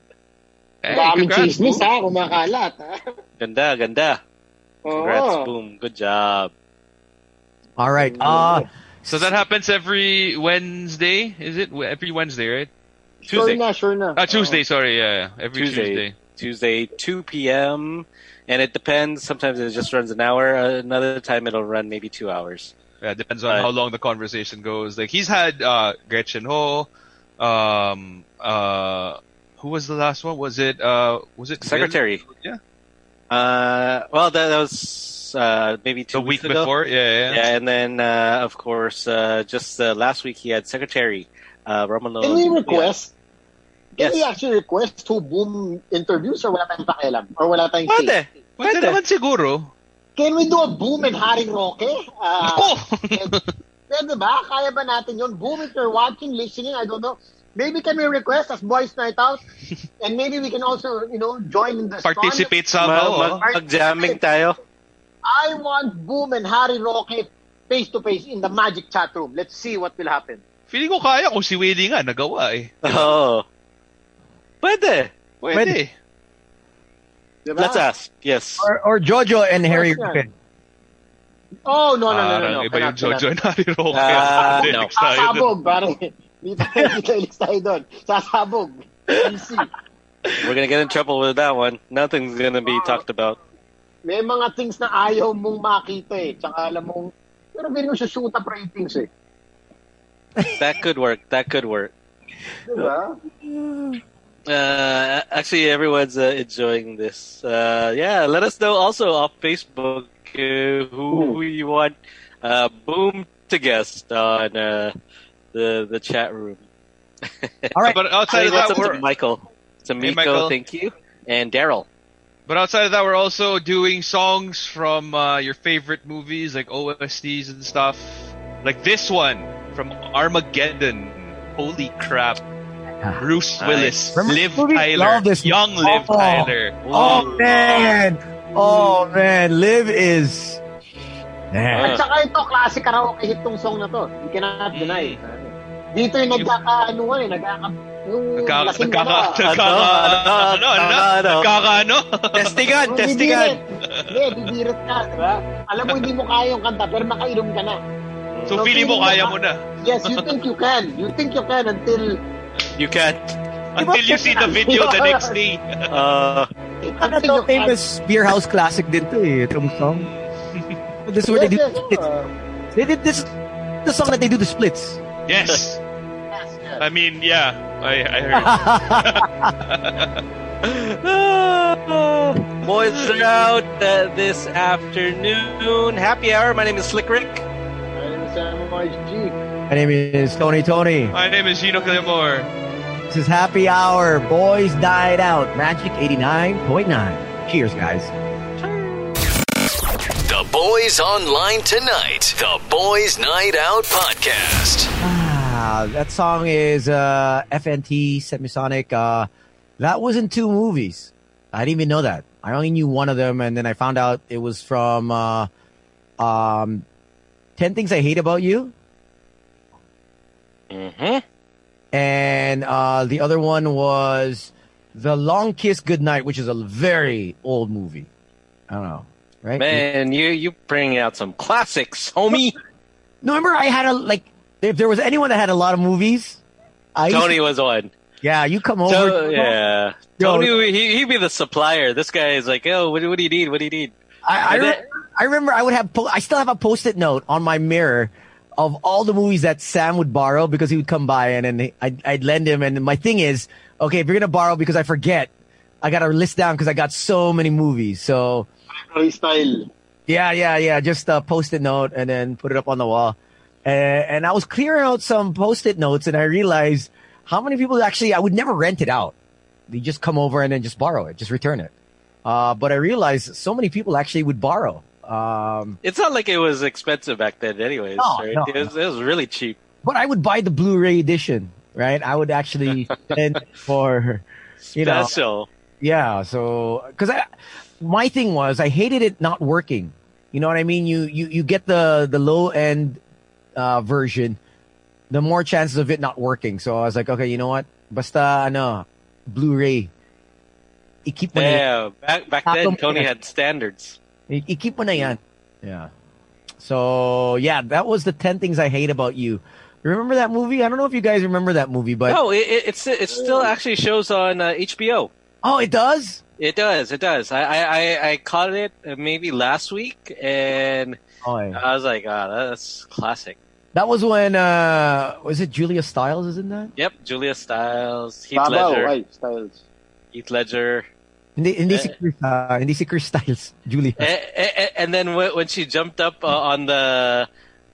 Hey, Daming congrats, chismis bro. ha, kumakalat ha. Ganda, ganda. Congrats, Oo. Boom. Good job. all right uh So that happens every Wednesday, is it? Every Wednesday, right? Sure Tuesday. na, sure na. Ah, Tuesday, sorry. Yeah, yeah. every Tuesday. Tuesday. Tuesday, 2 p.m. And it depends. Sometimes it just runs an hour. Another time it'll run maybe two hours. Yeah, depends on how long the conversation goes. Like he's had uh Gretchen Ho, um uh who was the last one? Was it uh was it? Secretary. Yeah. Uh, well, that, that was uh, maybe two The week ago. before? Yeah, yeah. Yeah, and then uh, of course, uh, just uh, last week he had Secretary uh, Romano. Can we request? Can Yes. we actually request who boom interviews or wala tayong pakialam? Or wala tayong? Pwede. Pwede Pwede. naman siguro. Can we do a boom and Haring Roque? Uh, Ako! Pwede ba? Kaya ba natin yun? Boom, if you're watching, listening, I don't know. Maybe can we request as Boys Night Out? And maybe we can also, you know, join in the. Participate somehow. mag- oh. mag-jamming tayo. I want Boom and Harry Roque face to face in the magic chat room. Let's see what will happen. Feeling ko kaya kung si Willie nga nagawa eh. Oh. Pwede. Pwede. Diba? Let's ask. Yes. or, or jojo and harry Griffin. Oh, no, no, no, no. No. iba yung. Jojo Nariroke. Ah, Kaya no. next tayo dun. Sasabog, parang hindi tayo, [laughs] hindi tayo doon. Sasabog. Easy. We're gonna get in trouble with that one. Nothing's gonna be talked about. May mga things na ayaw mong makita eh. Tsaka alam mong, pero feeling mo siya shoot up ratings eh. That could work. That could work. Diba? Uh, actually, everyone's uh, enjoying this. Uh, yeah, let us know also off Facebook uh, who, who you want uh, Boom to guest on uh, the the chat room. [laughs] All right. But outside Hey, of what's that, up we're, to Michael? To Miko, Michael. thank you, and Daryl. but outside of that, we're also doing songs from uh, your favorite movies, like OSTs and stuff. Like this one from Armageddon. Holy crap! Bruce. Willis, Remember Liv? Tyler, Love this young. Liv Oh. Tyler. Oh man. Oh man, Liv is. Man. At saka ito, classic karaoke hit tong song na to. You cannot deny. Dito yung nagkaka-ano eh, nagkaka... Yung Nagkaka, nagkaka, na. nagkaka, Ano? ano, ano, Ano? Ano? nagkaka, ano? Testigan, testigan. Hindi, bibirit ka, diba? Alam mo, hindi mo kaya yung kanta, pero nakainom ka na. So, feeling mo, kaya mo na. Yes, you think you can. You think you can until... You can't. Until you see the video the next day. [laughs] Uh, Ano until to, famous beer house classic din to eh, itong song. [laughs] This is where they do the yes, splits. uh, They did this, the song that they do the splits. Yes. yes, yes. I mean, yeah. I, I heard. [laughs] boys are out uh, this afternoon. Happy hour. My name is Slick Rick. My name is Samuel G. My name is Tony Tony. My name is Gino Killamore. This is Happy Hour. Boys Died Out. Magic 89.9. Cheers, guys. The Boys Online Tonight. The Boys Night Out Podcast. Ah, that song is uh, FNT Semisonic. Uh, that was in two movies. I didn't even know that. I only knew one of them, and then I found out it was from uh, um, 10 Things I Hate About You. Mm-hmm. And uh, the other one was The Long Kiss Goodnight, which is a very old movie. I don't know. Right? Man, you you bring out some classics, homie. No, remember I had a, like, if there was anyone that had a lot of movies, I used to- Tony was one. yeah, you come over. So, yeah. Yo. Tony, he, he'd be the supplier. This guy is like, oh, what, what do you need? What do you need? I, I, re- I remember I would have, po- I still have a post-it note on my mirror of all the movies that Sam would borrow because he would come by and then I'd, I'd lend him. And my thing is, okay, if you're going to borrow because I forget, I got to list down because I got so many movies. So Style. yeah, yeah, yeah. Just a post-it note and then put it up on the wall. And, and I was clearing out some post-it notes and I realized how many people actually, I would never rent it out. They just come over and then just borrow it, just return it. Uh, but I realized so many people actually would borrow. Um, It's not like it was expensive back then, anyways. No, right? no, it, was, it was really cheap. but I would buy the Blu-ray edition, right? I would actually [laughs] spend for, you know, Special. yeah. So, cause I, my thing was I hated it not working. You know what I mean? You, you, you get the, the low end, uh, version, the more chances of it not working. So I was like, okay, you know what? Basta, ano, Blu-ray. I-keep mo na yan. Yeah, back back then, Tony yan. had standards. I- I-keep mo na yan. Yeah. So, yeah, that was the 10 things I hate about you. Remember that movie? I don't know if you guys remember that movie, but No, it, it, it's it still actually shows on uh, HBO. oh, it does. It does. It does. I I, I, I caught it uh, maybe last week, and Oh, yeah. I was like, ah, that's classic. That was when uh was it Julia Stiles is in that? Yep, Julia Stiles, Heath Babaw, Ledger, ay, styles. Heath Ledger, Hindi hindi si Eh. Chris, uh, hindi si Chris Stiles, [laughs] Julia. and, and, and then when, when she jumped up uh, on the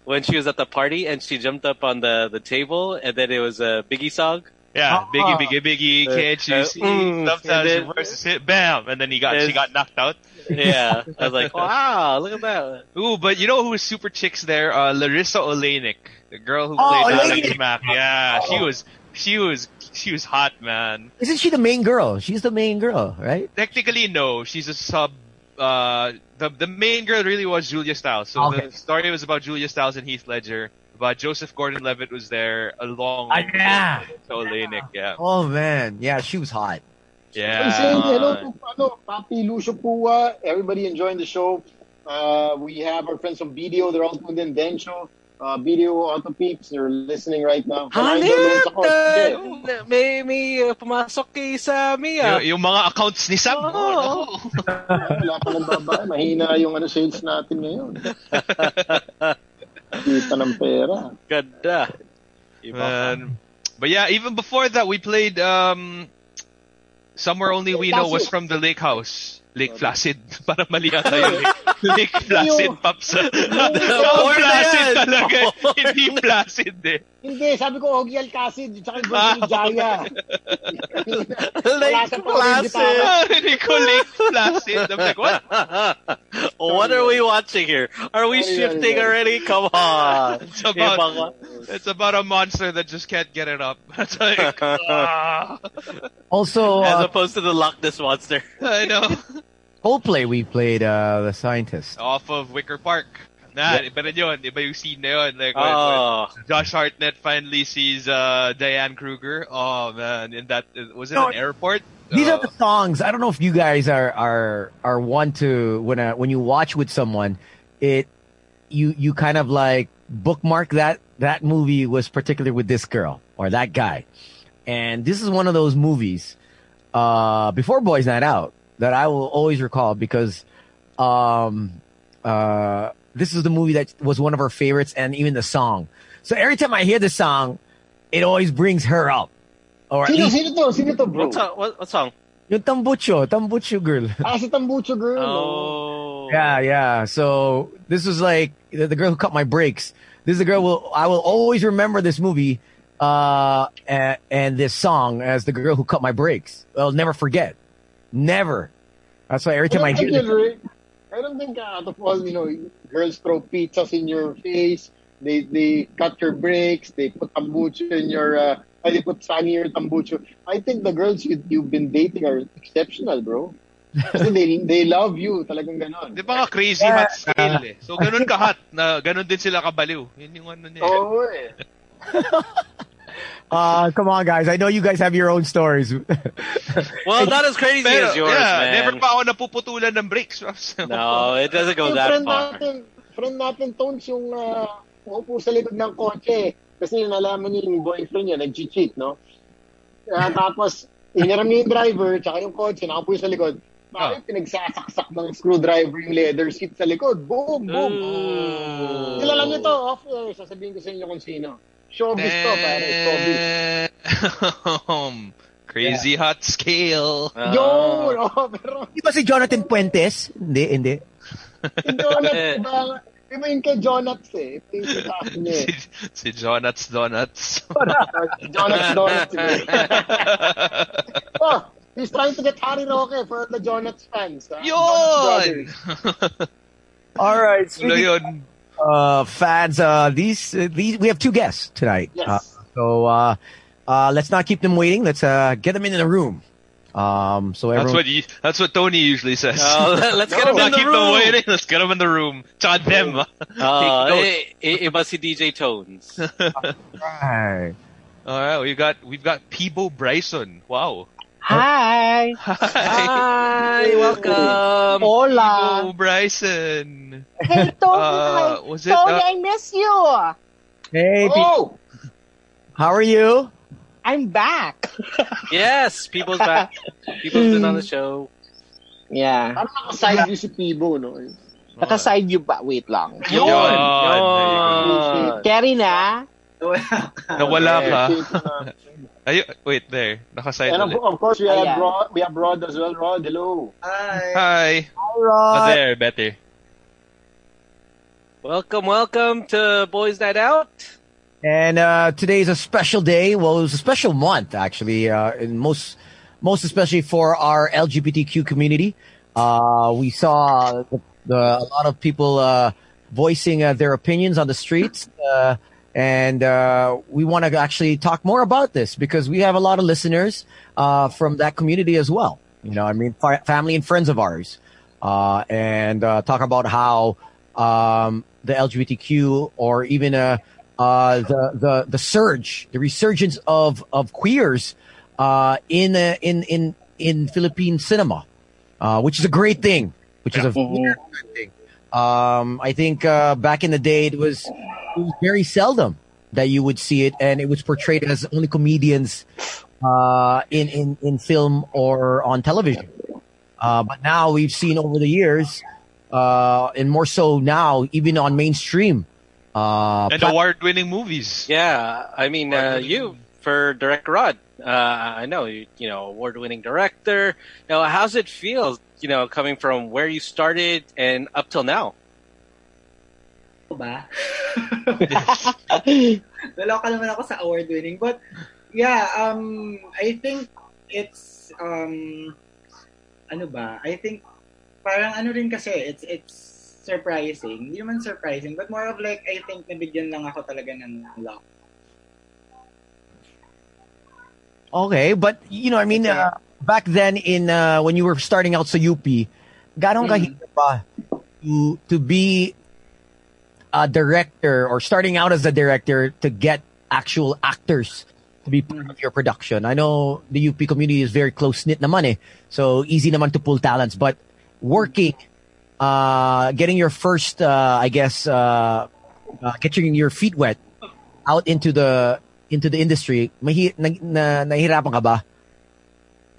when she was at the party and she jumped up on the the table, and then it was a Biggie song. Yeah, Ah. Biggie, Biggie, Biggie, Uh, can't you uh, see? mm, Sometimes and then- your voice hit, bam, and then he got, she got knocked out. [laughs] Yeah, I was like, wow, look at that. Ooh, but you know who was super chicks there? Uh, Larisa Oleynik, the girl who Oh, played Oleynik. Alex Mack. Yeah, she was, she was, she was hot, man. Isn't she the main girl? She's the main girl, right? Technically, no, she's a sub. Uh, the the main girl really was Julia Stiles. So Okay. the story was about Julia Stiles and Heath Ledger. But Joseph Gordon-Levitt was there along Ah, with yeah. Larisa Oleynik. Yeah, Oh man, yeah, she was hot. Hey, saying yeah. hello to ano, Papi Lucio Pua, everybody enjoying the show. Uh, we have our friends from BDO. They're all tuned in. Dencho, uh, BDO Auto Peeps. They're listening right now. Hanip! Nandun sa court. Uh, may, may uh, pumasok kay Sammy ah. yung, yung mga accounts ni Sam. Oo. Oh, [laughs] Wala pa ng babae. Mahina yung ano, sales natin ngayon. [laughs] Kita ng pera. Ganda. Man. But yeah, even before that, we played um, Somewhere Only We Know was from the Lake House. Lake Placid. [laughs] Para mali yata yun. eh. [laughs] Lake Placid, Yung- [laughs] Paps. Or Placid talaga. Hindi Placid eh. Hindi, sabi ko, Ogie Alcasid, tsaka yung birthday ni Jaya. Lake Placid. Hindi ko Lake Placid. I'm like, what? what are we watching here? Are we shifting already? Come on. It's about, it's about a monster that just can't get it up. It's like, ah, Also, As uh, opposed to the Loch Ness monster. I know. Coldplay, we played uh, The Scientist. Off of Wicker Park. Nah, iba rin yun. Iba yung scene na yun. Like, when, when Oh, Josh Hartnett finally sees uh, Diane Kruger. Oh man, in that was it No, an airport? These Uh, are the songs. I don't know if you guys are are are one to when uh, when you watch with someone, it you you kind of like bookmark that that movie was particular with this girl or that guy, and this is one of those movies uh, before Boys Night Out that I will always recall because um, uh, this is the movie that was one of our favorites and even the song. So every time I hear the song, it always brings her up. Or at Sino, least sino to? Sino to, bro? what song? What, what song? yung Tambucho, Tambucho girl. [laughs] Ah, si Tambucho girl. Oh. Yeah, yeah. So this was like the, the girl who cut my brakes. This is the girl will I will always remember this movie uh and, and this song as the girl who cut my brakes. I'll never forget. Never. That's why every time I I don't hear think, this, I don't think uh, out of all, you know, girls throw pizzas in your face. They they cut your brakes. They put tambucho in your. Uh, they put sani in your tambucho. I think the girls you, you've been dating are exceptional, bro. Kasi they they love you, talagang ganon. Di ba nga crazy hot scale eh. So ganun ka hot na ganun din sila kabaliw. Yun yung ano niya. Oo eh. [laughs] uh come on guys. I know you guys have your own stories. [laughs] Well, not as crazy Pero, as yours, yeah, man. never pa ako napuputulan ng brakes. No, it doesn't go that friend far. natin, friend natin, Tones, yung uh, umupo sa likod ng kotse. Kasi nalaman niya yung boyfriend niya, nag-cheat, no? Uh, tapos, hiniram niya yung driver, tsaka yung kotse, nakapo yung sa likod. Bakit pinagsasaksak ng screwdriver yung leather seat sa likod? Boom, boom. Ooh. Kilala niyo to, off-air. Sasabihin ko sa inyo kung sino. Showbiz to, pare. Showbiz. Damn. [laughs] Crazy hot scale. Ah. Yun! Oh, [laughs] pero Di ba si Jonathan Puentes? Hindi, hindi. si Jonas, iba, iba yung kay Jonas eh. Ito yung niya eh. [laughs] si, si Jonats Donuts. Jonas Donuts. eh. oh, he's trying to get Harry Roque for the Jonas fans. ah. Jonas Yun! Brothers. All right. Ano yun? Uh, fans, uh, these, uh, these, we have two guests tonight. Yes. Uh, so, uh, uh, let's not keep them waiting. Let's, uh, get them in the room. Um, so That's what you, that's what Tony usually says. Let- let's get [laughs] No, him in the keep them room. waiting. Let's get them in the room. Tsaka them. ah. Oh, Take note. eh, eh, DJ Tones. [laughs] Right. All right, We've got we've got Peabo Bryson. Wow. Hi. Hi, Hi, welcome. Hola. Peabo Bryson. Hey, Tony. Uh, was it, Tony, uh, I miss you. Hey, Pe- Oh! how are you? I'm back. Yes, people's back. People's been on the [laughs] show. Yeah. Parang nakaside view si Pibo, no? Naka-side view ba? Wait lang. Yun. Yun. Yun. Carry na. Nawala ka. Yeah. Ay, wait, there. Nakaside And of, ulit. of course, we have Ayan. Rod, we have Rod as well. Rod, hello. Hi. All right. Oh, there, better. Welcome, welcome to Boys Night Out. And uh, today is a special day. Well, it was a special month, actually, uh, and most, most especially for our LGBTQ community. Uh, we saw the, the, a lot of people uh, voicing uh, their opinions on the streets, uh, and uh, we want to actually talk more about this because we have a lot of listeners uh, from that community as well. You know, I mean, fa- family and friends of ours, uh, and uh, talk about how um, the LGBTQ or even uh, uh, the the the surge, the resurgence of of queers uh, in uh, in in in Philippine cinema, uh, which is a great thing, which is a very good thing. Um, I think uh, back in the day it was, it was very seldom that you would see it, and it was portrayed as only comedians uh, in, in in film or on television. Uh, but now we've seen over the years, uh, and more so now, even on mainstream. Uh, And plat- award-winning movies. Yeah, I mean, uh, you for Direct Rod. Uh, I know you, you know, award-winning director. You know, how's it feel? You know, coming from where you started and up till now. ba? [laughs] Naloka naman ako sa award winning. But yeah, um I think it's um ano ba? I think parang ano rin kasi it's it's surprising. Hindi naman surprising, but more of like I think nabigyan lang ako talaga ng luck. Okay, but you know, I mean, uh, back then in uh, when you were starting out sa UP, ganong Mm. ba to to be a director or starting out as a director to get actual actors to be part of your production? I know the UP community is very close knit naman eh, so easy naman to pull talents, but working, uh, getting your first, uh, I guess, uh, uh, getting your feet wet out into the into the industry, mahi, na, na, nahihirapan ka ba?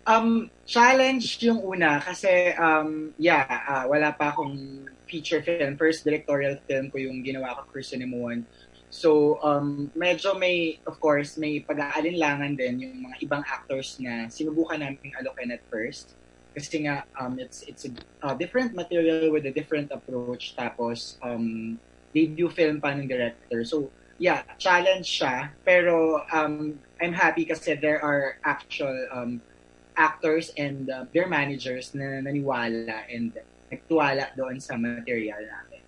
Um, challenge yung una kasi um, yeah, ah, wala pa akong feature film. First directorial film ko yung ginawa ko, Person One. So, um, medyo may, of course, may pag-aalinlangan din yung mga ibang actors na sinubukan namin alokin at first. Kasi nga, um, it's it's a uh, different material with a different approach. Tapos, um, debut film pa ng director. So, yeah, challenge siya. Pero, um, I'm happy kasi there are actual um, actors and uh, their managers na naniwala and nagtuwala doon sa material namin.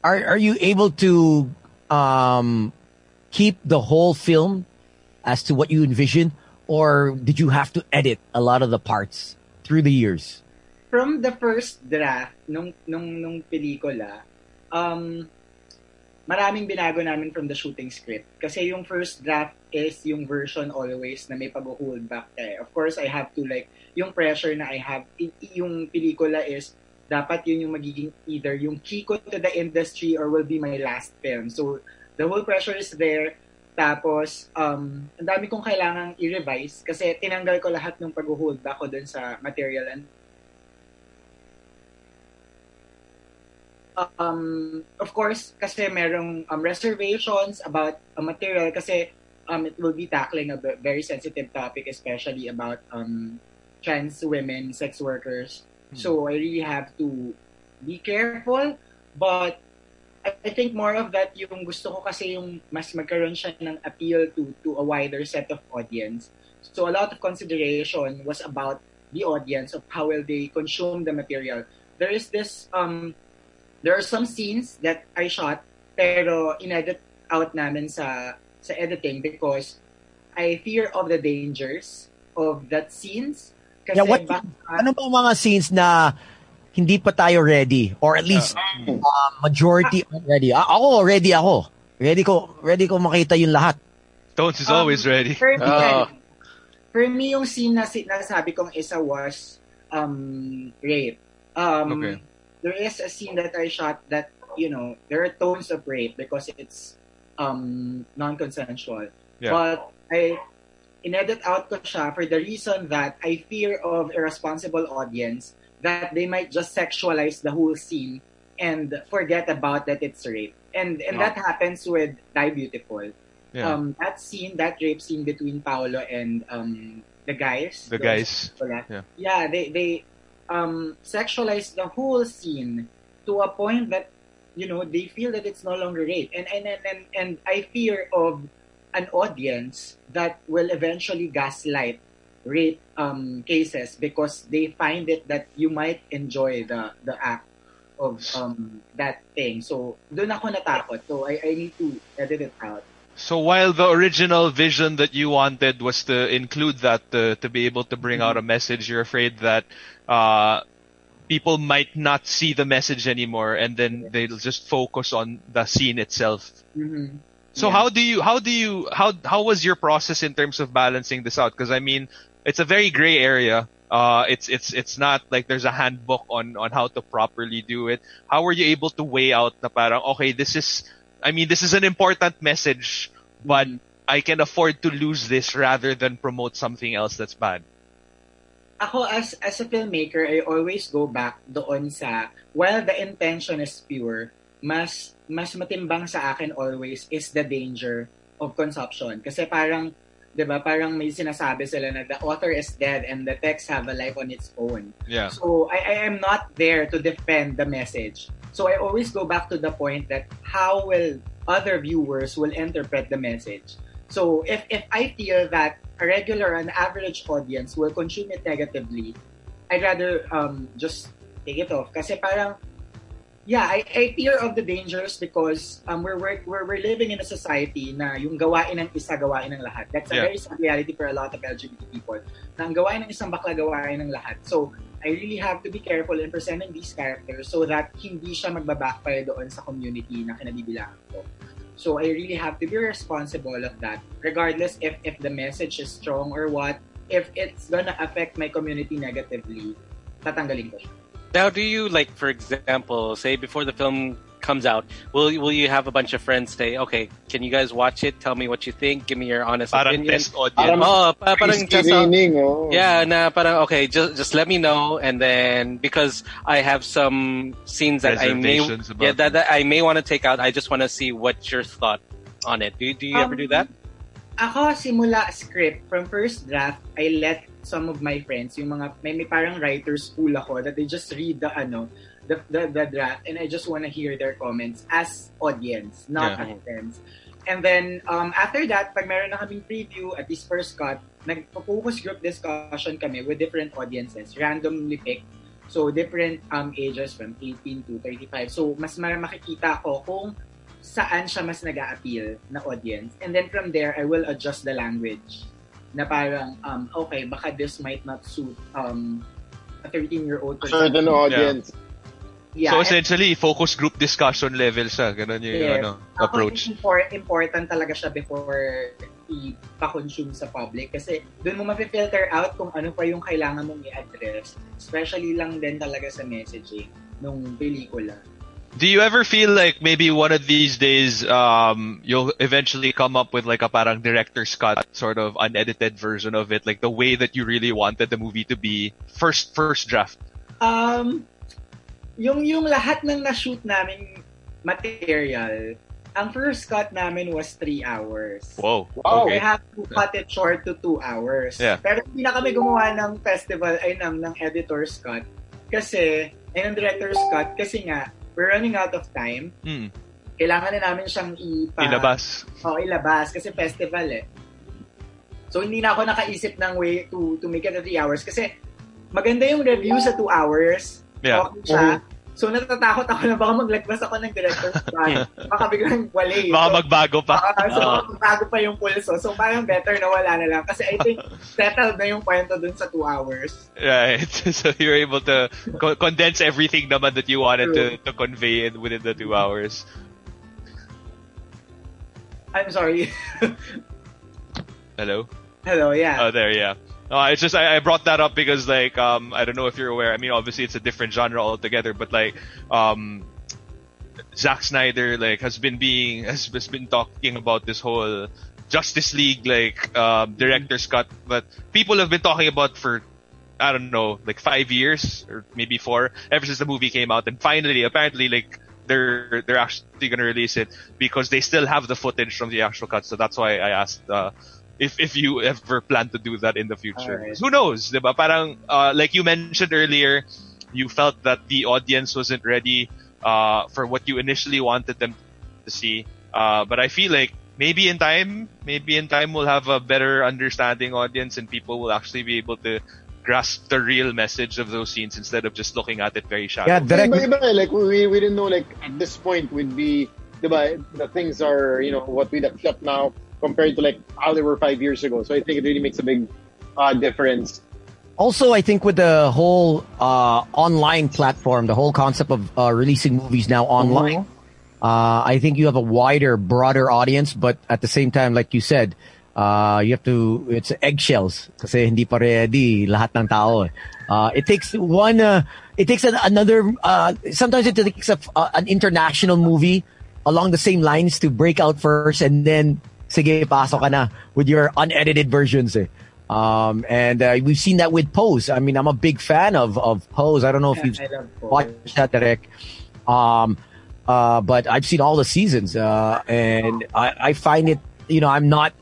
Are are you able to um, keep the whole film as to what you envision, or did you have to edit a lot of the parts through the years? From the first draft nung nung nung pelikula, um maraming binago namin from the shooting script. Kasi yung first draft is yung version always na may pag-hold back eh. Of course, I have to like, yung pressure na I have, yung pelikula is, dapat yun yung magiging either yung key ko to the industry or will be my last film. So, the whole pressure is there. Tapos, um, ang dami kong kailangang i-revise kasi tinanggal ko lahat ng pag-hold back ko dun sa material and um, of course, kasi merong um, reservations about a material kasi um, it will be tackling a ve- very sensitive topic, especially about um, trans women, sex workers. So I really have to be careful, but I, I think more of that yung gusto ko kasi yung mas magkaroon siya ng appeal to to a wider set of audience. So a lot of consideration was about the audience of how will they consume the material. There is this um there are some scenes that I shot pero inedit out namin sa sa editing because I fear of the dangers of that scenes. Kasi Yeah, what- baka- Ano ba mga scenes na hindi pa tayo ready, or at least uh, majority aren't ready? A- ako ready ako. Ready ko, ready ko makita yung lahat. Tones is Um, always ready. For me, Oh. for me yung scene na si- nasabi kong isa was um, rape. Um, Okay. There is a scene that I shot that, you know, there are tones of rape because it's um, non-consensual. Yeah. But I inedit out ko siya for the reason that I fear of irresponsible audience that they might just sexualize the whole scene and forget about that it's rape. And and No. that happens with Die Beautiful Yeah. um that scene, that rape scene between Paolo and um the guys. the guys. Yeah. Yeah, they they um sexualize the whole scene to a point that you know they feel that it's no longer rape, and and and and, and I fear of an audience that will eventually gaslight rape um cases because they find it that you might enjoy the the act of um that thing. So doon ako natakot. So I I need to edit it out. So while the original vision that you wanted was to include that to, to be able to bring out a message, you're afraid that uh, people might not see the message anymore, and then they'll just focus on the scene itself. Mhm. So Yeah. how do you how do you how how was your process in terms of balancing this out? Because I mean, it's a very gray area. Uh, it's it's it's not like there's a handbook on on how to properly do it. How were you able to weigh out na parang okay, this is I mean this is an important message, but I can afford to lose this rather than promote something else that's bad. Ako, as, as a filmmaker, I always go back doon sa, while the intention is pure, mas, mas matimbang sa akin always is the danger of consumption. Kasi parang, di ba, parang may sinasabi sila na the author is dead and the text have a life on its own. Yeah. So I, I am not there to defend the message. So I always go back to the point that how will other viewers will interpret the message. So if if I feel that a regular and average audience will consume it negatively, I'd rather um just take it off. Kasi parang yeah, I, I fear of the dangers because um, we're, we're, we're, we're living in a society na yung gawain ng isa, gawain ng lahat. That's a Yeah. very sad reality for a lot of LGBT people. Na ang gawain ng isang bakla, gawain ng lahat. So, I really have to be careful in presenting these characters so that hindi siya magbabackfire doon sa community na kinabibilangan ko. So, I really have to be responsible of that. Regardless if, if the message is strong or what, if it's gonna affect my community negatively, tatanggalin ko siya. Now, do you like, for example, say before the film comes out, will will you have a bunch of friends say, okay, can you guys watch it? Tell me what you think. Give me your honest Parang opinion. test audience. Parang Oh, pa- parang just uh, oh. yeah, na parang okay, just just let me know, and then because I have some scenes that I may yeah that, that I may want to take out. I just want to see what your thought on it. Do you, do you ever Um, do that? Ako, simula script, from first draft, I let some of my friends, yung mga, may, may parang writer's school ako, that they just read the, ano, the, the, the draft, and I just want to hear their comments as audience, not Yeah. as friends. And then, um, after that, pag meron na kaming preview at this first cut, nag-focus group discussion kami with different audiences, randomly picked. So, different um, ages from 18 to 35. So, mas makikita ko kung saan siya mas nag appeal na audience. And then from there, I will adjust the language. Na parang, um, okay, baka this might not suit um, a 13-year-old person. Certain audience. Yeah, so and- essentially, focus group discussion level siya. Ganun yung Yes. ano, Ako, approach. impor- important talaga siya before ipa-consume sa public kasi doon mo mafe-filter out kung ano pa yung kailangan mong i-address. Especially lang din talaga sa messaging nung pelikula. Do you ever feel like maybe one of these days um you'll eventually come up with like a parang director's cut sort of unedited version of it, like the way that you really wanted the movie to be first first draft? Um, yung yung lahat ng na-shoot naming material, ang first cut namin was three hours. Whoa. Wow. I have to cut it short to two hours. Yeah. Pero hindi na kami gumawa ng festival, ay ng, ng editor's cut. Kasi, ay ng director's cut, kasi nga, we're running out of time. Hmm. Kailangan na namin siyang ipa... Ilabas. Oo, ilabas. Kasi festival eh. So, hindi na ako nakaisip ng way to to make it a three hours. Kasi, maganda yung review sa two hours. Yeah. Okay siya. So, natatakot ako na baka maglagpas ako ng director's cut. [laughs] baka biglang wali. Baka So, magbago pa. Ah, so, bago pa yung pulso. So, parang better na wala na lang. Kasi I think [laughs] settled na yung kwento dun sa two hours. Right. [laughs] So you're able to co- condense everything naman that you wanted to, to convey in, within the two hours. I'm sorry. Hello? Hello, yeah. Oh, there, yeah. Uh, it's just I, I brought that up because like um I don't know if you're aware. I mean, obviously it's a different genre altogether, but like um Zack Snyder like has been being [laughs] has, has been talking about this whole Justice League like um, director's cut, but people have been talking about for I don't know like five years or maybe four ever since the movie came out, and finally apparently like they're they're actually gonna release it because they still have the footage from the actual cut. So that's why I asked. Uh, if if you ever plan to do that in the future. Alright. Who knows, diba? Parang, uh, like you mentioned earlier, you felt that the audience wasn't ready, uh, for what you initially wanted them to see. Uh, but I feel like maybe in time, maybe in time we'll have a better understanding audience and people will actually be able to grasp the real message of those scenes instead of just looking at it very shallow. Yeah, direct. Iba, iba, like we, we didn't know like at this point would be diba, the things are you know what we'd accept now compared to like how they were five years ago. So I think it really makes a big uh, difference. Also, I think with the whole uh, online platform, the whole concept of uh, releasing movies now online, uh, I think you have a wider, broader audience. But at the same time, like you said, uh, you have to, it's eggshells kasi hindi pa ready lahat ng tao. eh. Uh, it takes one, uh, it takes an, another, uh, sometimes it takes a, uh, an international movie along the same lines to break out first and then, sige, pasok ka na with your unedited versions eh. Um, and uh, we've seen that with Pose. I mean, I'm a big fan of, of Pose. I don't know if you've I love Pose. watched that, Derek. Um, uh, but I've seen all the seasons, uh, and I, I find it, you know, I'm not,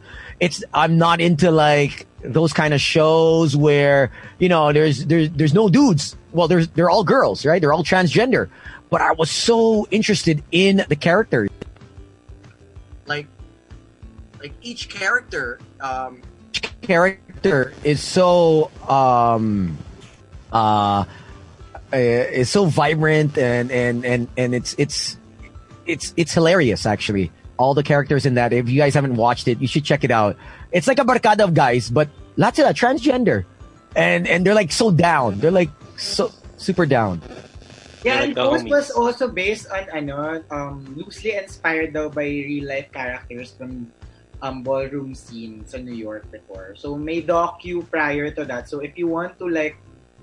it's, I'm not into like those kind of shows where, you know, there's, there's, there's no dudes. Well, there's, they're all girls, right? They're all transgender. But I was so interested in the characters. Like, like each character, um, character is so, um, uh, uh, is so vibrant and and and and it's it's it's it's hilarious actually. All the characters in that. If you guys haven't watched it, you should check it out. It's like a barkada of guys, but lots of transgender, and and they're like so down. They're like so super down. Yeah, Like and the was also based on ano, um, loosely inspired daw by real life characters from um, ballroom scene sa New York before. So may docu prior to that. So if you want to like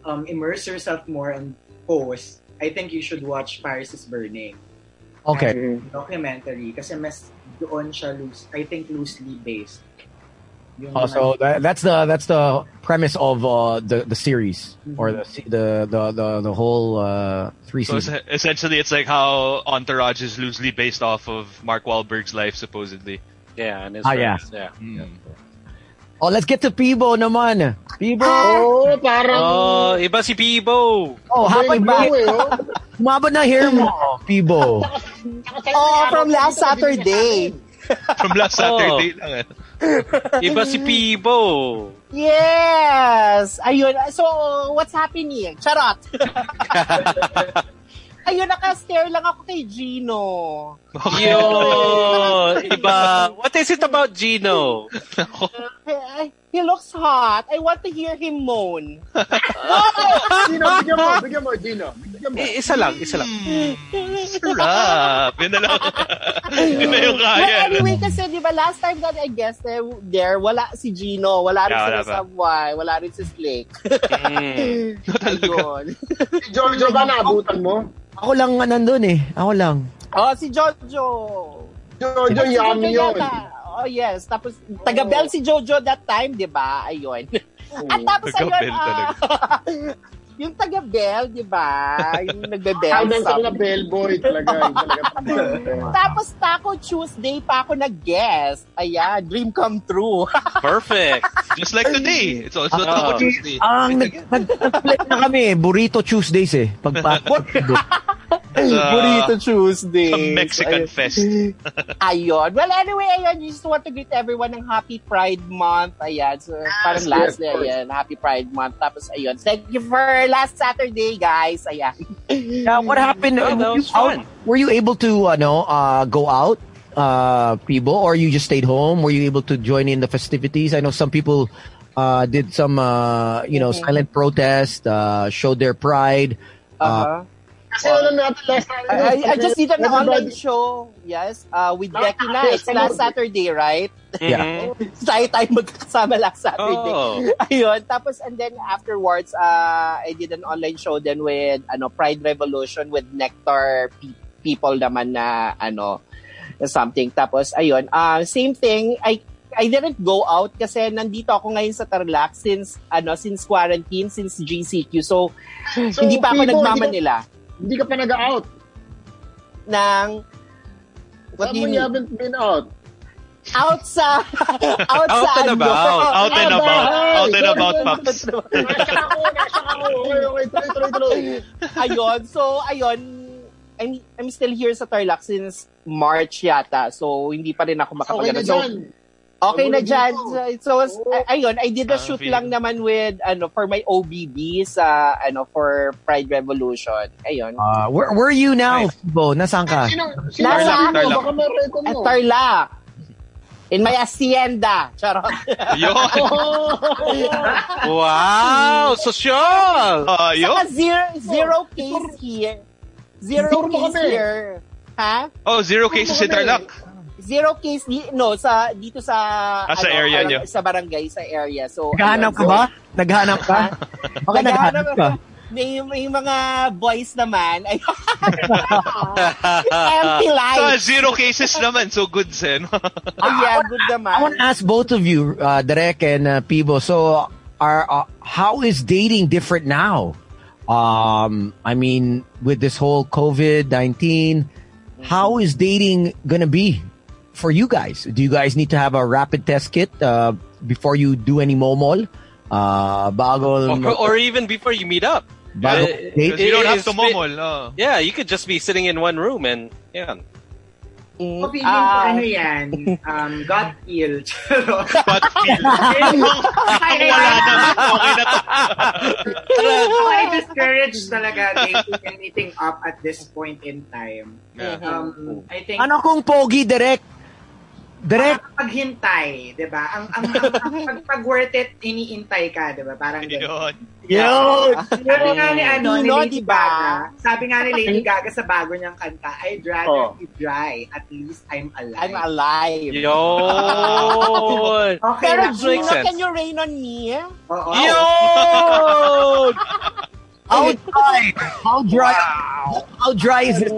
um, immerse yourself more on post, I think you should watch Paris is Burning. Okay. Documentary. Kasi mas doon siya loose, I think loosely based. Yung Oh, so that, that's the that's the premise of uh, the the series or the the the the, the whole uh, three So seasons. essentially, it's like how Entourage is loosely based off of Mark Wahlberg's life, supposedly. Yeah, and his Ah, yeah. friends, yeah. Mm. Oh, let's get to Peebo naman. Peebo. Oo, parang... Oh, iba si Peebo. Oh, happy ba? Oh. [laughs] Humaba na hair mo, Peebo. [laughs] Oh, from last Saturday. From last [laughs] Oh. Saturday lang. eh. Iba si Peebo. Yes! Ayun. So, what's happening? Charot! Ayun, nakastare lang ako kay Gino. Yo, iba. What is it about Gino? He, he looks hot. I want to hear him moan. [laughs] Dino, bigyan mo, bigyan mo, Dino. Bigyan mo. I- isa lang, isa lang. Sarap. Yun na lang. [laughs] Yun na yung kaya. Well, anyway, kasi di ba last time that I guessed there, there wala si Gino, wala rin Yeah, si wala pa. Sabway, wala rin si Slick. Mm. [laughs] Ayun. Si Jojo ba naabutan mo? Ako lang nga nandun eh. Ako lang. Oh, si Jojo. Jojo, Si yummy yun. Oh, yes. Tapos, taga-bell si Jojo that time, di ba? Ayun. At tapos, ayun, ah, yung taga-bell, di ba? Yung nagbe-bell. Sub- na bellboy talaga. Talaga Tapos, Taco Tuesday pa ako nag-guest. Ayan, dream come true. Perfect. Just like today. It's also Ah. Taco Tuesday. Ang nag, nag, nag na kami, Burrito Tuesdays eh. Pagpasok. Burrito Tuesday. A Mexican fest. [laughs] Ayun. Well, anyway, ayun. You just want to greet everyone ng Happy Pride Month. Ayan. So, parang yes, last of day, course. ayan. Happy Pride Month. Tapos, ayun. Thank you for last Saturday, guys. Ayan. Yeah, what happened? Yeah, Uh, that were, you out, were you able to, ano, uh, go out, uh, Peabo, or you just stayed home? Were you able to join in the festivities? I know some people uh, did some, uh, you know, Mhm. silent protest, uh, showed their pride. Uh, Uh-huh. Kasi alam natin last time. I, I, I just did an Everybody- online show. Yes. Uh, with Becky Nights yes, last ano? Saturday, right? Yeah. [laughs] Tayo tayo magkasama last Saturday. Oh. Ayun. Tapos, and then afterwards, uh, I did an online show then with, ano, Pride Revolution with Nectar pe- people naman na, ano, na something. Tapos, ayun. Uh, same thing. I, I didn't go out kasi nandito ako ngayon sa Tarlac since, ano, since quarantine, since GCQ. So, So, hindi pa ako nagmamanila Hindi ka pa nag-out. ng, what What do you mean? haven't been out? Out sa, out, Out sa, and ano? about. Out and Ah, about. Out and about, Paps. Nasa ako, nasa ako. Okay, okay. Tuloy, tuloy, tuloy. ayun. So, ayun. I'm, I'm still here sa Tarlac since March yata. So, hindi pa rin ako Okay makapag na So, dyan. Okay na dyan. So, so, ay- ayun. I did a Ah, shoot lang naman with, ano, for my OBB sa, ano, for Pride Revolution. Ayun. uh, where, where are you now, Peebo? Nasaan ka? Sino, sino Nasa? Tarlac. Baka At mo. Tarlac. In my hacienda. Charot. Yun. [laughs] Wow, social. Ah, yun. Saka zero, zero case here. Zero mo case here. Ha? Oh, zero cases in Tarlac. Zero case di, no sa dito sa Ah, sa area parang nyo. sa barangay sa area. So Naghahanap ayun, ka so- ba? Naghahanap ka? Baka naghahanap ka. May, may mga boys naman. Ay, [laughs] empty So, life. zero cases naman, so good sen. Ay, [laughs] yeah, good naman. I want to ask both of you, uh, Derek and uh, Pibo. So, are uh, how is dating different now? Um, I mean, with this whole COVID nineteen, how is dating gonna be for you guys? Do you guys need to have a rapid test kit uh, before you do any momol? Uh, bago, or, or even before you meet up. bago Uh, date? Because you don't have to momol. Oh. Yeah, you could just be sitting in one room and yeah. So, feeling ko Ah. ano yan, um, gut feel. [laughs] Charot. But feel. Ay, Wala naman. Okay na to. Ako ay discouraged talaga dating and meeting up at this point in time. Yeah. Um, I think Ano kung pogi, Derek? Derek? paghintay, 'di ba? Ang ang, ang, ang [laughs] pag, pag worth it iniintay ka, 'di ba? Parang ganun. Yun. Yun! Sabi nga ni ano, ni Lady di ba? Gaga. Sabi nga ni Lady Gaga sa bago niyang kanta, I'd rather Oh. be dry. At least I'm alive. I'm alive. Yo! [laughs] Okay, Pero Gino, sense. can you rain on me? Oo. Yo! [laughs] How dry? How dry? How dry is it?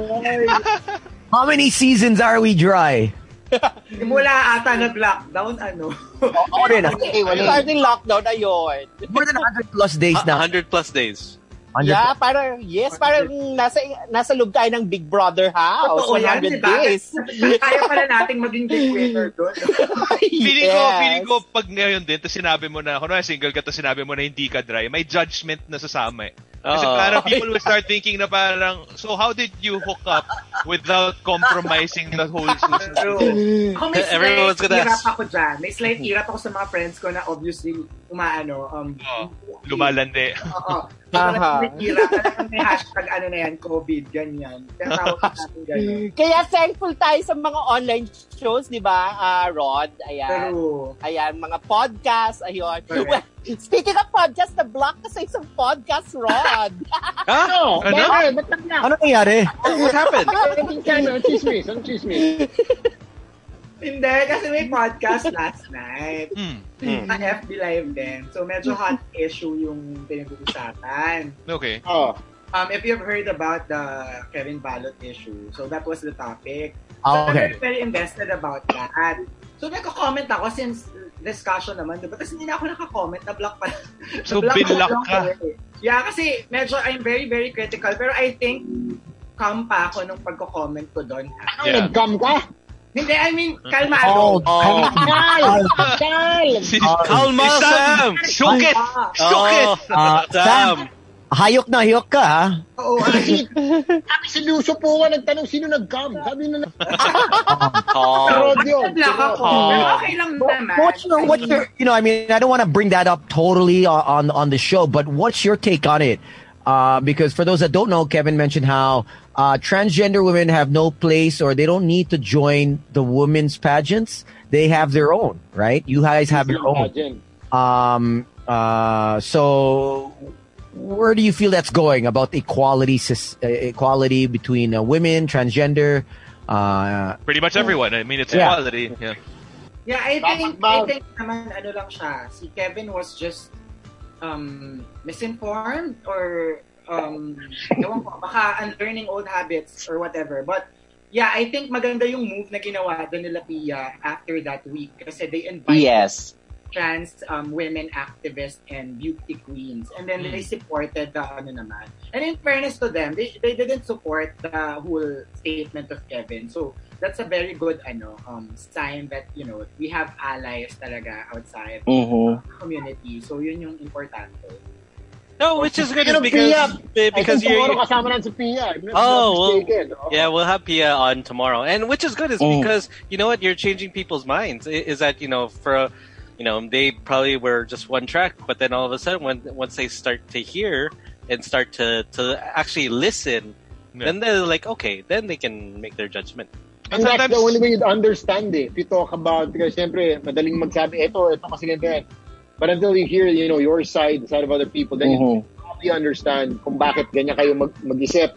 How many seasons are we dry? [laughs] Mula ata nag-lockdown, ano. Ako rin ah. Okay, Starting lockdown, ayun. More than 100 plus days na. 100 plus days. 100 Yeah, parang, yes, parang nasa, nasa loob tayo ng Big Brother house. Totoo yan, 100 di ba? days. [laughs] Kaya pala nating maging dictator doon. [laughs] Feeling ko, Yes. feeling ko pag ngayon din, tapos sinabi mo na, kung na single ka, tapos sinabi mo na hindi ka dry, may judgment na sasama eh. Kasi Oo. parang people [laughs] will start thinking na parang, so how did you hook up without compromising the whole True. Ako may slight Everyone's gonna hirap ask. ako dyan. May slight hirap ako sa mga friends ko na obviously umaano. Um, Oh, lumalande. Oo. Aha. [laughs] Aha. May hashtag ano na yan, COVID, ganyan. Tinatawag natin ganyan. [laughs] Kaya thankful tayo sa mga online shows, di ba, ah, Rod? Ayan. Pero, Ayan, mga podcast, ayun. Correct. Well, speaking of podcast, na-block ka sa isang podcast, Rod. No, [laughs] Ano? nag-block? Ano nangyari? What happened? [laughs] Anything ka, no? Chismis. Ang chismis. Hindi, kasi may podcast last night. Hmm. Hmm. Sa FB Live din. So, medyo hot issue yung pinag-uusapan. Okay. Oh. Um, if you've heard about the Kevin Ballot issue, so that was the topic. Ah, So, okay. I'm very, invested about that. So, nagko-comment ako since discussion naman, diba? Kasi hindi na ako nakakomment, na-block pa. [laughs] So, Na-block binlock na ka. eh. Yeah, kasi medyo I'm very, very critical. Pero I think, calm pa ako nung pagko-comment ko doon. Ano, Yeah. nag-cam ka? Hindi, I mean, [laughs] Oh, kalmado. Oh. Kal! Kal! [laughs] Si, Kalma, si Sam! Shook it! Ah, Shook it! Ah, Sam! Hayok na hayok ka, ha? Oo, Kasi, sabi si Lucio po nga nagtanong sino nag-cam. Sabi na Oh. Rod yun. Oh. Okay lang naman. What's your, what's your, you know, I mean, I don't want to bring that up totally on, on, on the show, but what's your take on it? Uh, because for those that don't know, Kevin mentioned how uh, transgender women have no place or they don't need to join the women's pageants. They have their own, right? You guys have your own. Imagine. Um, uh, so where do you feel that's going about equality, uh, equality between uh, women, transgender? Uh, Pretty much everyone. I mean, it's Yeah. equality. Yeah. Yeah, I think, Dapat ba- I think naman, ano lang siya, si Kevin was just um, misinformed or um, ewan ko, baka unlearning old habits or whatever. But yeah, I think maganda yung move na ginawa doon nila Pia after that week kasi they invited yes. trans um, women activists and beauty queens. And then they supported the ano naman. And in fairness to them, they, they didn't support the whole statement of Kevin. So that's a very good ano um, sign that, you know, we have allies talaga outside Mm-hmm. the community. So yun yung importante. No, which is good Speaking is of because Pia, because think tomorrow you're kasama na si Pia. if Oh, well. Oh. yeah, we'll have Pia on tomorrow, and which is good is Mm. because you know what you're changing people's minds. Is that you know for you know they probably were just one track, but then all of a sudden when once they start to hear and start to to actually listen, Yeah. then they're like okay, then they can make their judgment. And that's the only way you'd understand it. If you talk about, because siyempre, madaling magsabi, ito, ito kasi ganito yan. But until you hear, you know, your side, the side of other people, then you probably understand kung bakit ganyan kayo mag- mag-isip.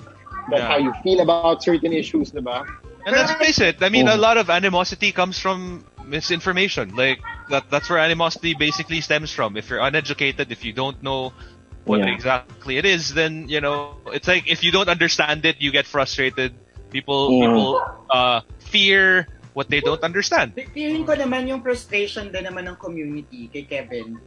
That's Yeah. how you feel about certain issues, di ba? And let's face it, I mean, Oh. a lot of animosity comes from misinformation. Like that, that's where animosity basically stems from. If you're uneducated, if you don't know what Yeah. exactly it is, then you know it's like if you don't understand it, you get frustrated. People, Yeah. people uh, fear what they don't understand. Fe- Feeling ko naman yung frustration din naman ng community kay Kevin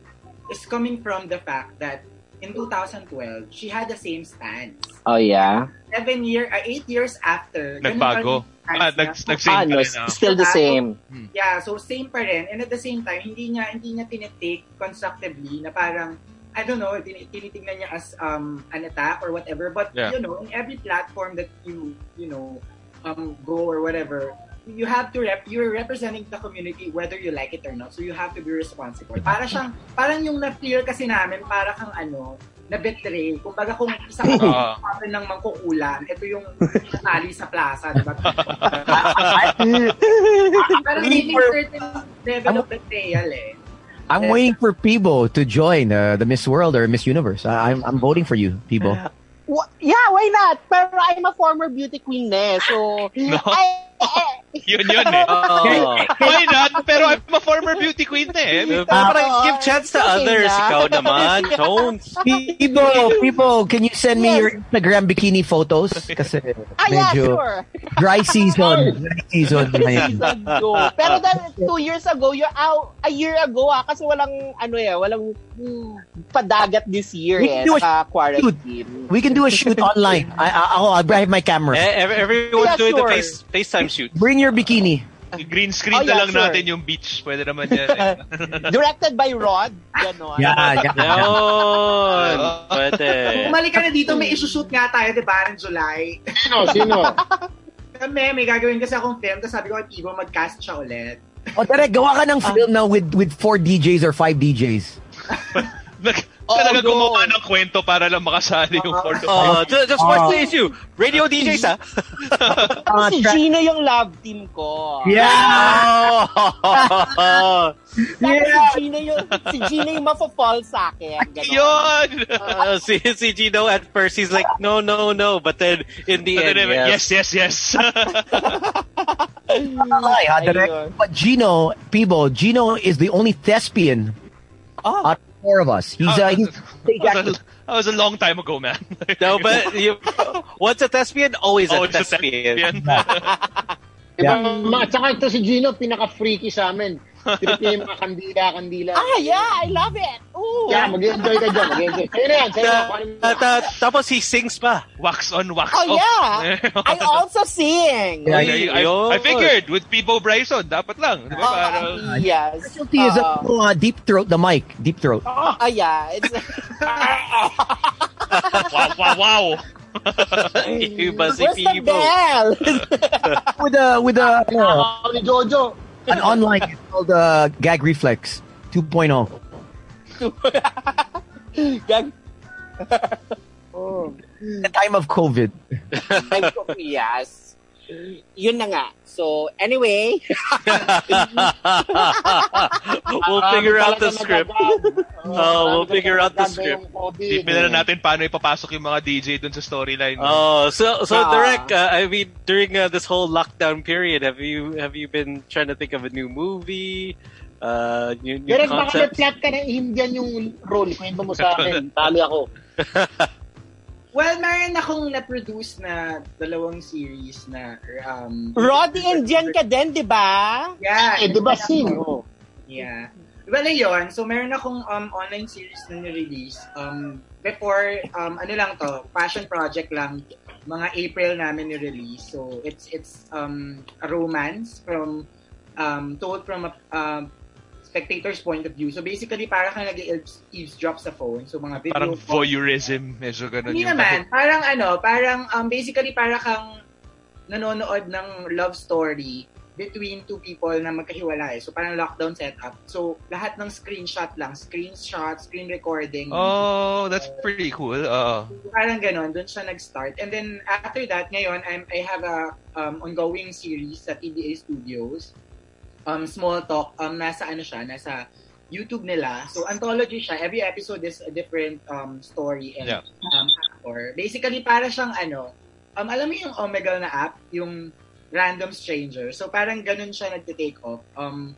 is coming from the fact that in 2012, she had the same stance. Oh, yeah? Seven year, uh, eight years after, Nagbago. pa Ah, nag, niya. nag-same Ah, pa no, rin, ah. still the same. Yeah, so same pa rin. And at the same time, hindi niya hindi niya tinitake constructively na parang I don't know, tin- tinitingnan niya as um an attack or whatever. But Yeah. you know, in every platform that you you know um go or whatever, you have to rep you're representing the community whether you like it or not. So you have to be responsible. Para siyang parang yung na-feel kasi namin para kang ano na betray. Kumbaga kung isa ka Ah. uh, ng mangkukulan, ito yung nanali sa plaza, di ba? Parang may certain level of betrayal eh. I'm waiting for Peebo to join uh, the Miss World or Miss Universe. I, I'm I'm voting for you, Peebo. Wha- yeah, why not? Pero I'm a former beauty queen eh, so... [laughs] I, Yun yun eh. Oh. Why not? Pero I'm a former beauty queen na eh. I mean, Parang give chance to others. na. Ikaw naman, Tones. Peabo, Peabo, can you send me Yes. your Instagram bikini photos? [laughs] Kasi ah, yeah, medyo sure. dry [laughs] season. Dry season ngayon. Season. Pero that, two years ago, you're out, a year ago ah, kasi walang, ano eh, walang padagat this year We eh, can do a sa quarantine. We can do a shoot online. I, I, I'll, I'll have my camera. Eh, Everyone's Yeah, doing sure. the face FaceTime shoot. Bring your bikini. green screen Oh, yeah, na lang sure. natin yung beach. Pwede naman yan eh. [laughs] Directed by Rod. Ganon. Yeah, yeah. Yun. Pwede. Bumalik ka na dito, may isushoot nga tayo, di ba, ng July. Sino? Sino? [laughs] Kami, may gagawin kasi akong film, tapos sabi ko kay Tibo, mag-cast siya ulit. O, tara, gawa ka ng film now with with four DJs or five DJs. [laughs] Oh, talaga no. gumawa ng kwento para lang makasali yung for the Oh, just, just what's the issue? Radio DJs, ha? Uh, si Gino yung love team ko. yeah! Oh. Tapos si Gino yung, si Gino yung mafo-fall sa akin. Ganon. Yun! Uh, si, si Gino at first, he's like, no, no, no. But then, in the end, yes. yes, yes, yes. [laughs] Ay, ha, direct. But Gino, Peebo, Gino is the only thespian Oh. out four of us. He's uh, he's that, was a, that was a long time ago, man. [laughs] No, but you, once a thespian, always a Oh, a thespian. Diba, ma- at saka ito si Gino, pinaka-freaky sa amin. Trip niya yung mga kandila-kandila. Ah, yeah, I love it. Ooh. Yeah, mag-enjoy ka dyan. Mag-enjoy. Sa'yo na yan, sa'yo na. Ta- ta- tapos he sings pa. wax on, wax Oh, off. yeah. [laughs] I also sing. Yeah, I, I, I figured with Peebo Bryson, dapat lang. Di ba? Parang, Ah, yes. Specialty is Uh, uh, uh, deep throat the mic. Deep throat. Ah, yeah. It's, [laughs] wow, wow, wow. [laughs] Iba si Where's the bell? with a with a uh, ni Jojo. An online it's called uh, gag reflex 2.0. [laughs] Gag- oh. The time of COVID. I'm [laughs] so- yes. Yun na nga. So, anyway. [laughs] we'll [laughs] figure out the script. Oh, we'll figure out the script. Tipin na natin paano ipapasok yung mga DJ dun sa storyline. Oh, so so Ah. Derek, uh, I mean, during uh, this whole lockdown period, have you have you been trying to think of a new movie, uh, new, new Derek, baka may concepts? plot ka na Indian yung role. Kwento mo sa akin. Tali ako. [laughs] Well, meron akong na-produce na dalawang series na um Roddy Indian ka din, di ba? Yeah. Eh, di ba sing? Oh. Yeah. Well, ayun. So, meron akong um, online series na nirelease. Um, before, um, ano lang to, passion project lang. Mga April namin ni-release. So, it's it's um, a romance from um, told from a um, spectator's point of view. So, basically, para kang nag-eavesdrop sa phone. So, mga video Parang calls. voyeurism. Medyo ganun Hindi yung naman. Parang ano, parang um, basically para kang nanonood ng love story between two people na magkahiwalay. So parang lockdown setup. So lahat ng screenshot lang, screenshot, screen recording. Oh, that's pretty cool. Uh, Parang ganon, doon siya nag-start. And then after that, ngayon, I'm, I have a um, ongoing series sa TBA Studios. Um, Small Talk. Um, nasa ano siya, nasa YouTube nila. So anthology siya. Every episode is a different um, story and Yeah. um, actor. Basically, para siyang ano, um, alam mo yung Omegle na app? Yung random strangers. So parang ganun siya nagte-take off. Um,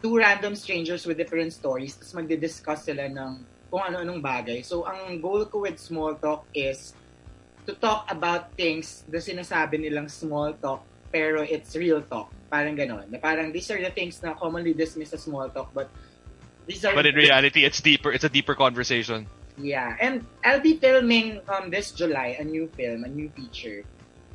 two random strangers with different stories, tapos magdi-discuss sila ng kung ano-anong bagay. So ang goal ko with small talk is to talk about things na sinasabi nilang small talk pero it's real talk. Parang ganon. Na parang these are the things na commonly dismissed as small talk but these are But in reality, it's deeper. It's a deeper conversation. Yeah, and I'll be filming um this July a new film, a new feature.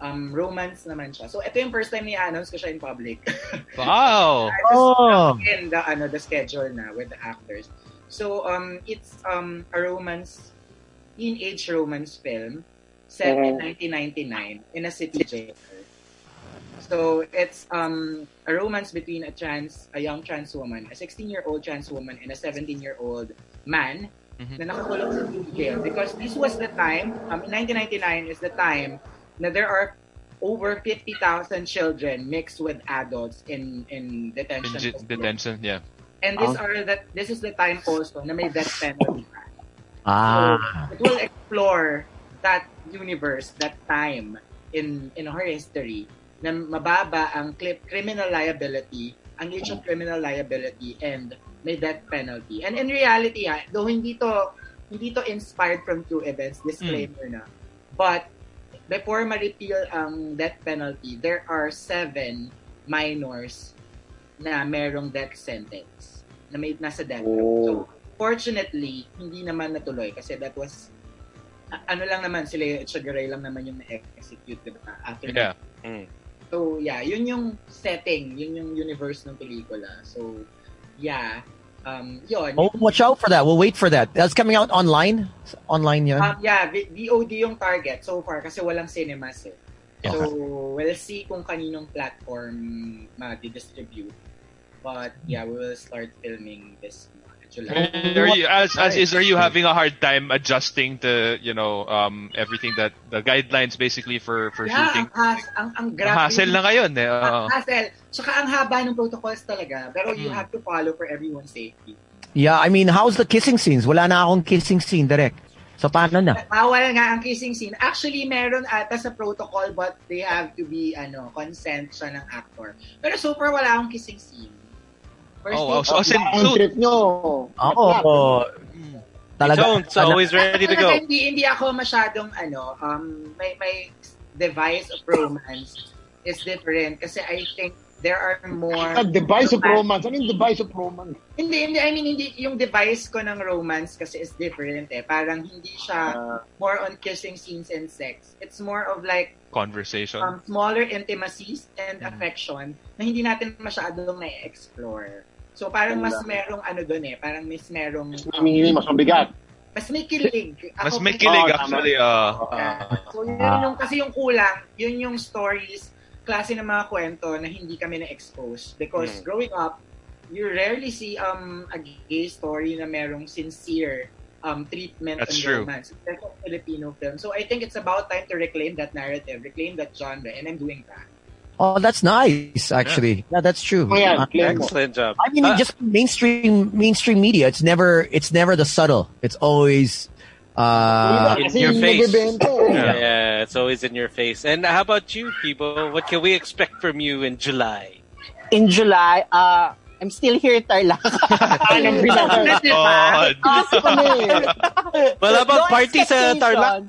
Um, romance naman siya. So ito yung first time ni-announce ko siya in public. [laughs] Wow. I just Oh. in the ano the schedule na with the actors. So um it's um a romance teenage romance film set in 1999 in a city jail. So it's um a romance between a trans a young trans woman, a 16-year-old trans woman and a 17-year-old man Mhm. na nakakulong sa city jail because this was the time um 1999 is the time na there are over 50,000 children mixed with adults in in detention. In facilities. detention, yeah. And this are that this is the time also na may death penalty. Ah. It will explore that universe, that time in in her history na mababa ang criminal liability, ang age of criminal liability and may death penalty. And in reality, ha, though hindi to hindi to inspired from true events, disclaimer na. But before ma-repeal ang death penalty, there are seven minors na merong death sentence na may nasa death row. So, fortunately, hindi naman natuloy kasi that was ano lang naman sila Echegaray lang naman yung na-execute diba? after Yeah. Mm. So, yeah, yun yung setting, yun yung universe ng pelikula. So, yeah, um, yun. Oh, watch out for that. We'll wait for that. That's coming out online. Online yun. Um, yeah, VOD yung target so far kasi walang cinemas eh. So, we'll see kung kaninong platform mag-distribute. But, yeah, we will start filming this month. Are you, as as is, are you having a hard time adjusting to you know um everything that the guidelines basically for for Yeah, shooting? ang, has, ang, ang grabe. Hassle na ngayon eh. Ang hassle. Tsaka ang haba ng protocols talaga. Pero you Mm. have to follow for everyone's safety. Yeah, I mean, how's the kissing scenes? Wala na akong kissing scene direct. So paano na? Bawal nga ang kissing scene. Actually, meron ata sa protocol but they have to be ano consent siya ng actor. Pero so far, wala akong kissing scene. First Oh, wow. take So, trip nyo. Oo. Talaga. Don't, so always ready to go. Hindi, hindi ako masyadong ano, um, may, may device of romance is different kasi I think there are more... Ang device of romance. Ano yung device of romance? Hindi, hindi, I mean, hindi, yung device ko ng romance kasi is different eh. Parang hindi siya Ah. more on kissing scenes and sex. It's more of like conversation. um, smaller intimacies and Mhm. affection na hindi natin masyadong na-explore. So parang mas merong ano doon eh, parang mas merong um, Namingini, mas mabigat. mas may kilig. Mas Ako may may- kilig Oh, actually. Uh, Yeah. So yun yung kasi yung kulang, yun yung stories, klase ng mga kwento na hindi kami na-expose because Mm. growing up, you rarely see um a gay story na merong sincere um treatment That's and true. romance. That's Filipino film. So I think it's about time to reclaim that narrative, reclaim that genre, and I'm doing that. Oh, that's nice, actually. Yeah, that's true. Oh, yeah, Uh. Excellent job. I mean, Uh, just mainstream mainstream media. It's never it's never the subtle. It's always uh in your face. nagbebenta [laughs] yeah. yeah, it's always in your face. And how about you, people? What can we expect from you in July? In July, uh, I'm still here, Tarlac. [laughs] Anong binaka? God. Kasi kami. Well, how about No party sa Tarlac?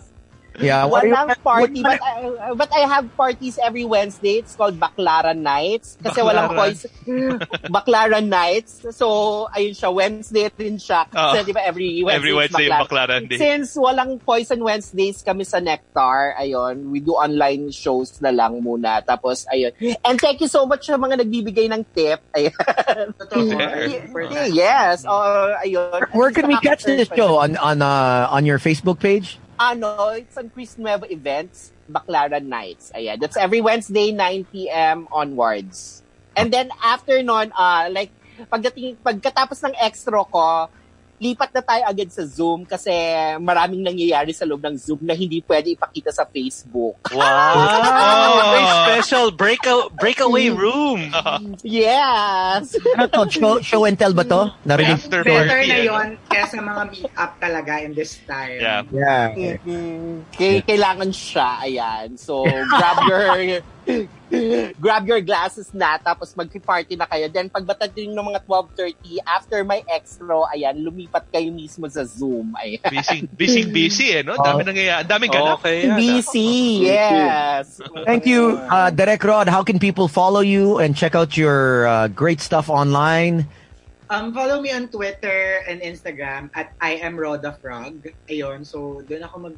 Yeah. What, Walang party, what- but I, but I have parties every Wednesday. It's called Baclaran Nights. Kasi walang Baclaran. poison. [laughs] Baclaran Nights. So, ayun siya, Wednesday rin siya. Kasi Oh. di ba every Wednesday Every Wednesday yung Baclaran Day. Since walang Poison Wednesdays kami sa Nectar, ayun, we do online shows na lang muna. Tapos, ayun. And thank you so much sa mga nagbibigay ng tip. [laughs] Ayun. [laughs] For that. yes. Oh, ayun. where can we catch this show on on uh, on your Facebook page? Ano, it's on Chris Nuevo Events, Baclaran Nights. Ayan. That's every Wednesday, 9 p.m. onwards. And then after nun, uh, like, pagdating, pagkatapos ng extra ko, lipat na tayo agad sa Zoom kasi maraming nangyayari sa loob ng Zoom na hindi pwede ipakita sa Facebook. Wow! [laughs] Very [laughs] special breakout breakaway room. [laughs] Yes! Ano to? Show, show and tell ba to? Narinig? After Better party. na yon kesa mga meet-up talaga in this time. Yeah. Yeah. Mhm. Kay, kailangan siya, ayan. So, grab your grab your glasses na, tapos mag-party na kayo. Then, pagbatagin ng mga 12.30, after my extra, ayan, lumipat kayo mismo sa Zoom. Ayan. Busy, busy, busy eh, no? Dami nangyayari. Ang daming ganap. Okay. BC, yes. Thank you, uh, Derek Rod. How can people follow you and check out your uh, great stuff online? Um, follow me on Twitter and Instagram at I am Roda Frog. Ayun, so doon ako mag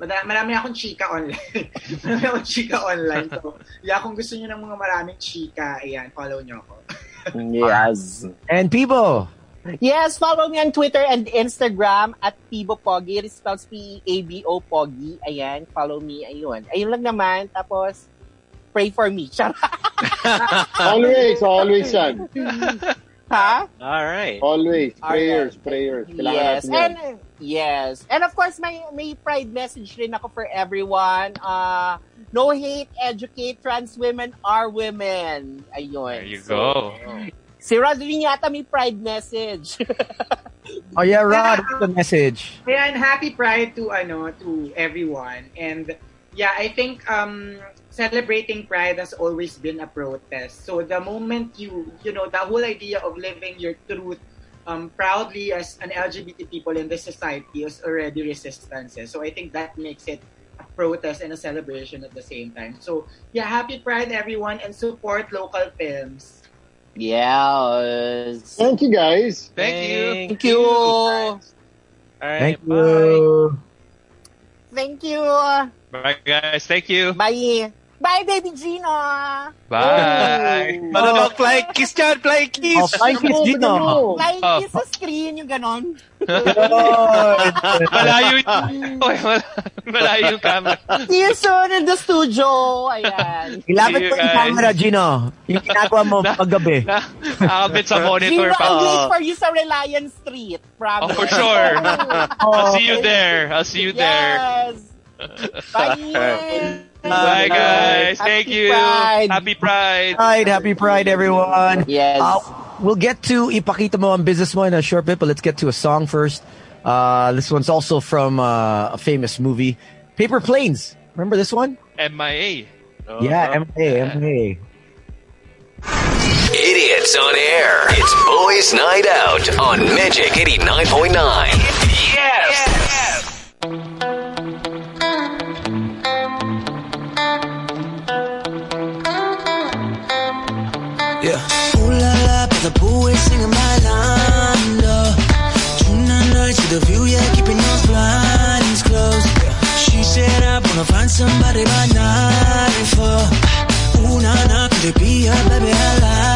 marami akong chika online. [laughs] marami akong chika online. So, yeah, kung gusto niyo ng mga maraming chika, ayan, follow niyo ako. [laughs] Yes. And people. Yes, follow me on Twitter and Instagram at Pibo Pogi. It spells P-E-A-B-O Pogi. Ayan, follow me. Ayun. Ayun lang naman. Tapos, pray for me. [laughs] Charot. Always, always yan. ha? All right. Always. Prayers, prayers. Kailangan Yes. natin yan. And, yes. And of course, may, may pride message rin ako for everyone. Uh, no hate, educate, trans women are women. Ayun. There you So, go. Si Rod rin yata may pride message. [laughs] Oh yeah, Rod, what's the message? Ayan, happy Pride to ano to everyone. And yeah, I think um celebrating Pride has always been a protest. So the moment you you know the whole idea of living your truth um, proudly as an LGBT people in this society is already resistance. eh. So I think that makes it a protest and a celebration at the same time. So yeah, happy Pride everyone and support local films. yes. Thank you, guys. Thank you. Thank you. All right. Thank bye. you. Thank you. Bye, guys. Thank you. Bye. Bye, baby Gino. Bye. Malamang flying kiss dyan, flying kiss. Oh, flying kiss, Gino. Like, Oh. sa screen, yung ganon. [laughs] malayo yung, Oy, mal- malayo yung camera. See you soon in the studio. Ayan. Ilapit mo yung camera, Gino. Yung ginagawa mo paggabi. Na, nakakabit sa [laughs] monitor Gino, pa. I'll wait for you sa Reliance Street. Oh, Promise. for sure. [laughs] I'll see you there. I'll see you there. Yes. Bye. Bye, guys. Thank Happy you. Pride. Happy Pride. Pride, happy Pride, everyone. Yes. Uh, we'll get to Ipakita mo ang business mo in a short bit, but let's get to a song first. Uh, this one's also from uh, a famous movie, Paper Planes. Remember this one? MIA. yeah, MA, MA. Idiots on air. It's Boys Night Out on Magic 89.9. Yes. The pool is singing my line. Love. Tonight night, see the view, yeah, keeping those blinds closed. She said I wanna find somebody by night for. Ooh na na, could it be her, baby? I like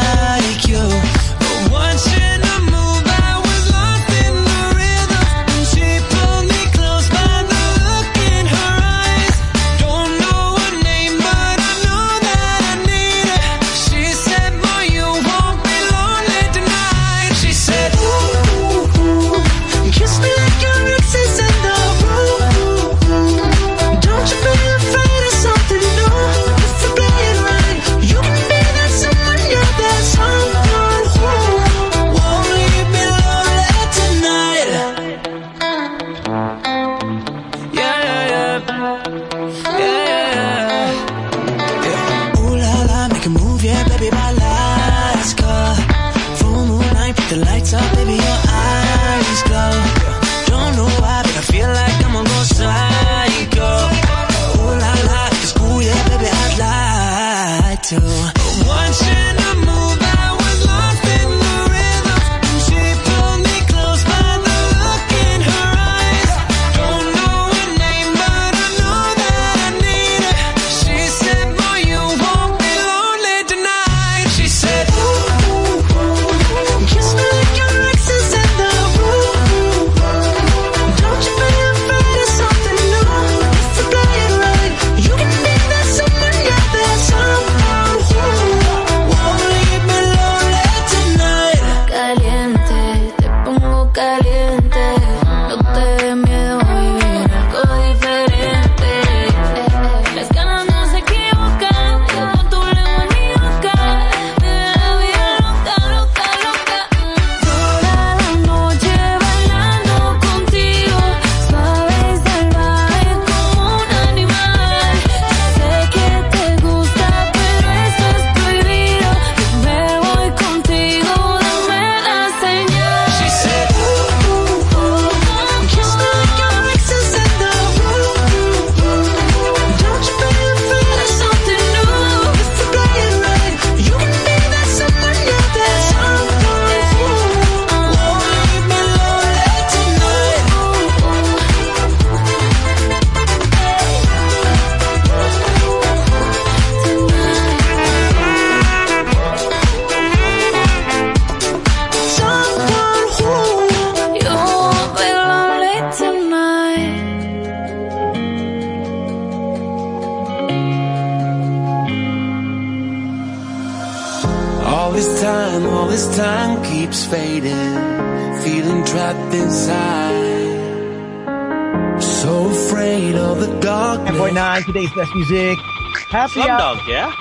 music. Happy hour. Slumdog, yeah?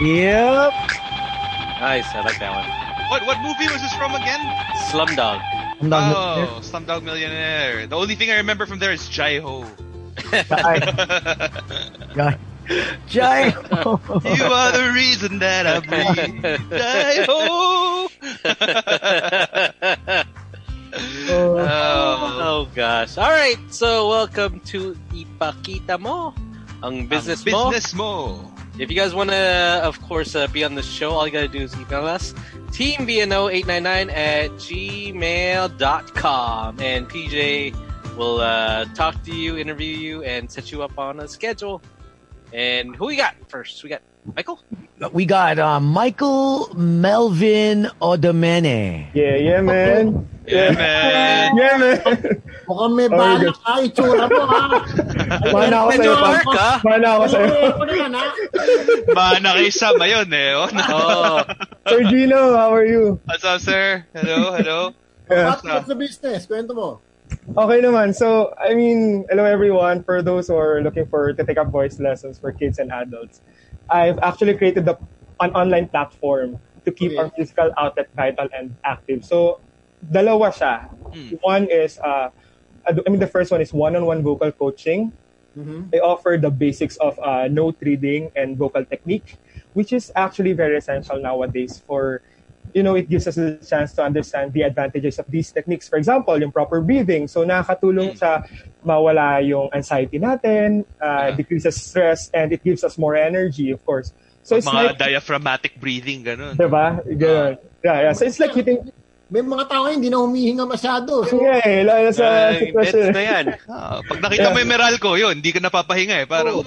Yep. Nice, I like that one. What what movie was this from again? Slumdog. I'm done. Oh, Slumdog Millionaire. The only thing I remember from there is Jai Ho. Guy. Guy. Jai. you are the reason that I breathe. Jai Ho. Oh. [laughs] oh. Oh gosh. All right. So welcome to Ipakita Mo, ang business, mo. Business mo. If you guys want to, of course, uh, be on the show, all you got to do is email us teambno899 at gmail.com. And PJ will uh, talk to you, interview you, and set you up on a schedule. And who we got first? We got Michael? we got uh, Michael Melvin Odemene. Yeah, yeah, man. Yeah, man. [laughs] Yeah, man. Mukhang may Oh, good. ka, itsura mo ha. [laughs] Mana ako sa'yo, pa. ah. Mana ako sa'yo. Mana kay Sam ayun eh. Oh, [laughs] Oh, Sir Gino, how are you? What's up, sir? Hello, hello. Yeah. What, what's the business? Kwento mo. Okay naman. So, I mean, hello everyone. For those who are looking for to take up voice lessons for kids and adults, I've actually created the, an online platform to keep Okay. our physical outlet vital and active. So, dalawa siya. Hmm. One is, uh, I mean, the first one is one-on-one vocal coaching. Mhm. They offer the basics of uh, note reading and vocal technique, which is actually very essential nowadays for, you know, it gives us a chance to understand the advantages of these techniques. For example, yung proper breathing. So nakakatulong sa mawala yung anxiety natin, uh, Yeah. decreases stress, and it gives us more energy, of course. So it's Mga like, diaphragmatic breathing, ganun. diba? Ganun. Yeah, yeah. So it's like hitting, May mga tao hindi na humihinga masyado. So, yeah, eh, lalo sa uh, sitwasyon. na yan. Ah, pag nakita mo yung Meralco, yun, hindi ka napapahinga eh. Parang, Oh,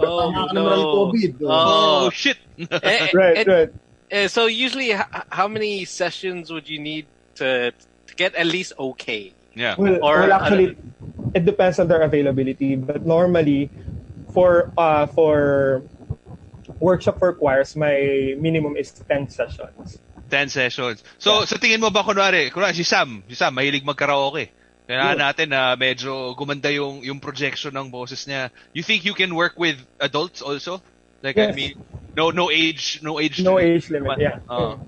Oh, tama ka naman ng COVID. Oh, oh, shit. Eh, [laughs] Right, eh, right. eh, so usually, h- how many sessions would you need to, to get at least okay? Yeah. Well, Or, well, actually, it depends on their availability. But normally, for uh, for workshop for choirs, my minimum is 10 sessions. 10 sessions. So, sa tingin mo ba, kunwari, kunwari si Sam, si Sam, mahilig mag-karaoke. Kailangan natin na medyo gumanda yung, yung projection ng boses niya. You think you can work with adults also? Like, I Yes. mean, no no age, no age. No limit. age limit, yeah. Oh.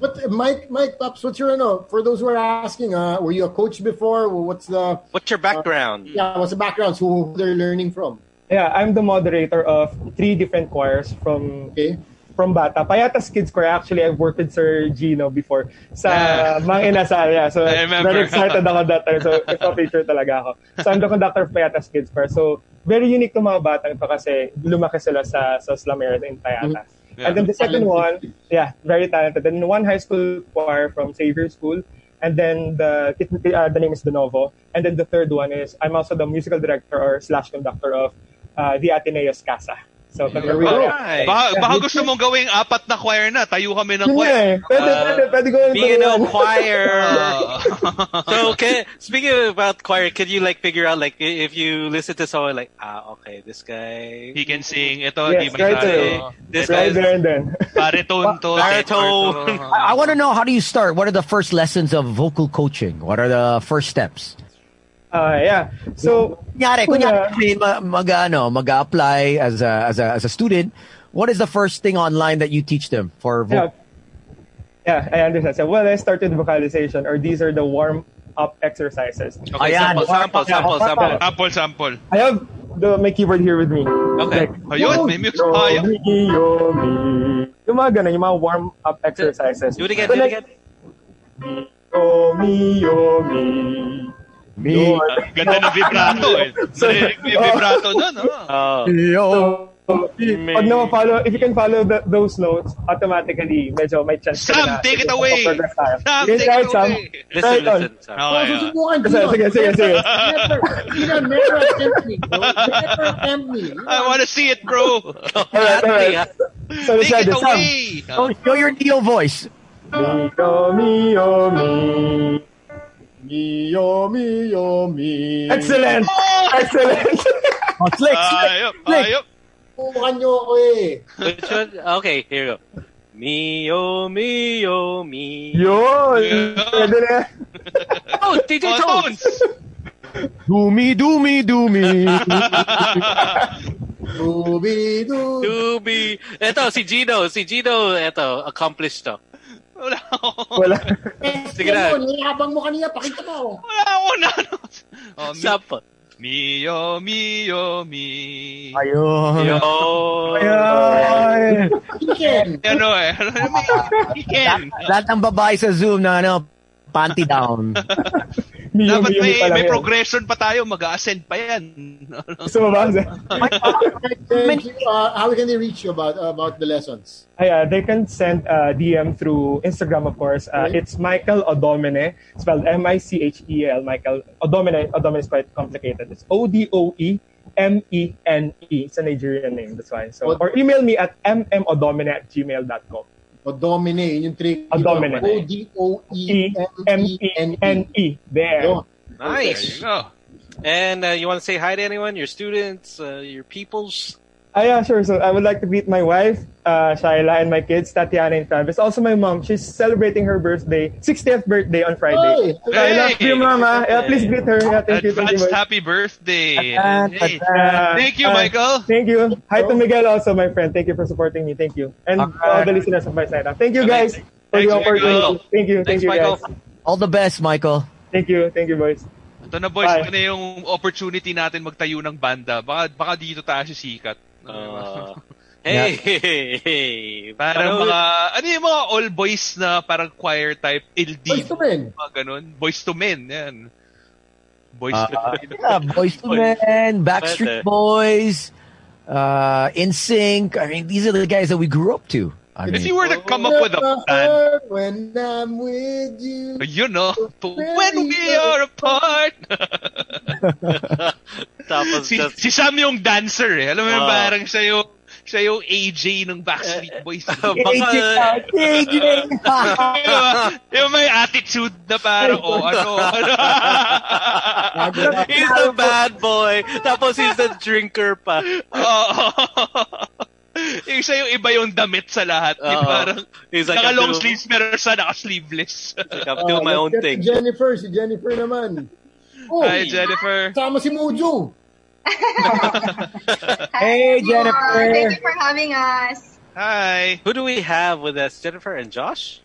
But uh, Mike, Mike, Pops, what's your, ano, for those who are asking, uh, were you a coach before? What's the, What's your background? yeah, what's the background? Who they're learning from? Yeah, I'm the moderator of three different choirs from Okay. From Bata. Payatas Kids Choir, actually, I've worked with Sir Gino before sa Yeah. Mang Inasal. Yeah. So, very excited ako that time. So, [laughs] ipapicture talaga ako. So, I'm the conductor of Payatas Kids Choir. So, very unique to mga batang ito kasi lumaki sila sa, sa Slamer in Payatas. Yeah. And then the second one, yeah, very talented. Then one high school choir from Xavier School. And then the it, uh, the name is De Novo. And then the third one is I'm also the musical director or slash conductor of uh, the Ateneos Casa. So, there we go. Alright. Baka, baka gusto mong gawing apat na choir na. Tayo kami ng choir. eh. Pwede, Uh, pwede, pwede gawin ko Being yan. a choir. [laughs] Ah. [laughs] so, can, speaking about choir, can you like figure out like i- if you listen to someone like ah okay this guy He can sing. Ito, Yes, di right masyado. there. this Right guy there and then. [laughs] Baritone to. Baritone. I, I want to know how do you start? What are the first lessons of vocal coaching? What are the first steps? Uh, yeah. So, Kunyari, Kuna- kunyari, ma- mag, ano, mag-apply as a, as, a, as a student. What is the first thing online that you teach them for yeah. vocal? Yeah, I understand. So, well, I started vocalization, or these are the warm-up exercises. Okay, Ayan. sample, sample, sample, sample. Sample, sample. I have the my keyboard here with me. Okay. Ayun, may music Yo, pa yun. mi, yo, mi. Yung mga ganun, yung mga warm-up exercises. Do it again, So, do it like, again. Yo, mi, yo, mi. Me. Yo, Ah, Ganda ng vibrato eh. [laughs] Narinig mo yung vibrato nun, oh. Oh. Yo. So, pag na follow, if you can follow the, those notes, automatically, medyo may chance ka Sam, na- take it away! Progress tayo. Sam, Sige, take try it Sam. away! Listen, Right on. listen. Sam. Okay, Oh, susubukan Sige, Gino. sige, sige, sige. Never, Gino, never attempt me. bro. Never attempt me. I wanna see it, bro! Alright, alright. So, let's try Take it this. Sam. away! Oh, show your Neo voice. Mi, yo, mi, yo, mi. Mio, mio, mi. Excellent! Excellent! [laughs] Oh, slick, slick. Ayop, slick. ayop. Subukan nyo ako eh. Which one? Okay, here you go. Mio, mio, mio. Yun! Pwede na. Oh, DJ Oh, Tones! [laughs] Dumi, dumi, dumi. [laughs] Dubi-du. Doobie. Eto, si Gino. Si Gino, eto, accomplished to. Wala ako. Wala. Sige na. Nilabang mo kanina, pakita mo. Wala ako na. Oh, mi, Sapa. mio, mio, mi. Ayun. Yo. Ayun. Chicken. Ano eh. Ano may weekend. Lahat ng babae sa Zoom na ano, panty [laughs] down. Dapat may, may progression pa tayo. Mag-ascend pa yan. [laughs] Gusto mo ba? Thank you. Uh, how can they reach you about about the lessons? Uh, yeah, they can send a DM through Instagram, of course. Uh, Okay. It's Michael Odomene, spelled M-I-C-H-E-L. Michael Odomene. Odomene is quite complicated. It's O-D-O-E. M-E-N-E. It's a Nigerian name, that's why. So, or email me at mmodomene at gmail.com. O Domine, yun yung trick. Odomine. O-D-O-E-M-E-N-E. E-M-E-N-E. There. Nice. There you go. And uh, you want to say hi to anyone? Your students, uh, your peoples? Ah, yeah, sure. So I would like to greet my wife, uh, Shaila, and my kids, Tatiana and Travis. Also my mom. She's celebrating her birthday, 60th birthday on Friday. Hey! So I love you, mama. Yeah, please greet her. Yeah, thank you. Thank you. Advanced boys. happy birthday. Atan, Hey. atan. Thank you, Uh, Michael. Thank you. Hi to Miguel also, my friend. Thank you for supporting me. Thank you. And all the listeners of my side. Thank you guys for Thanks, the opportunity. Michael. Thank you. Thank Thanks, you Michael. guys. All the best, Michael. Thank you. Thank you, boys. Ito na boys, Bye. ito na yung opportunity natin magtayo ng banda. Baka, baka dito tayo sikat. Uh, hey, hey, hey. parang Ano- mga, ano yung mga all boys na parang choir type, LD. Boyz II Men. Mga ganun. Boyz II Men, yan. Boys to Uh, men. [laughs] yeah, Boyz II Men, Backstreet Boys, uh, NSYNC. I mean, these are the guys that we grew up to. I If you were to come up with a band, When I'm with you. you know, when we are apart. [laughs] [laughs] Tapos si, just, si Sam yung dancer eh. Alam mo yung Ah. parang siya yung, siya yung AJ ng Backstreet Boys. baka, AJ, yung may attitude na parang, oh, [laughs] ano, ano. he's the bad boy. Tapos he's the drinker pa. Oo. yung siya yung iba yung damit sa lahat. Yung Oo. parang, He's like, naka long doing- sleeves, pero sa naka sleeveless. like, I'm doing my Ah, own thing. Si Jennifer, si Jennifer naman. Oh, Hi, Jennifer. Sama si Muju. [laughs] Hey, Jennifer. Thank you for having us. Hi. Who do we have with us? Jennifer and Josh?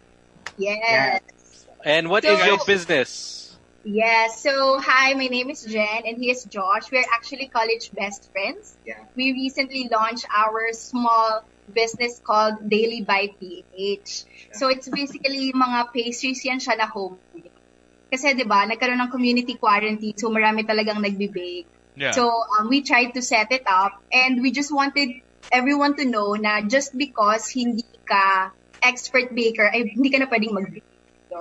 Yes. And what is So- your business? Yes. So, hi, my name is Jen and he is Josh. We're actually college best friends. Yeah. We recently launched our small business called Daily Bite PH. So, it's basically mga pastries yan siya na home. Kasi 'di ba, nagkaroon ng community quarantine, so marami talagang nagbe-bake. Yeah. So um, we tried to set it up and we just wanted everyone to know na just because hindi ka expert baker, ay hindi ka na pwedeng mag-bake.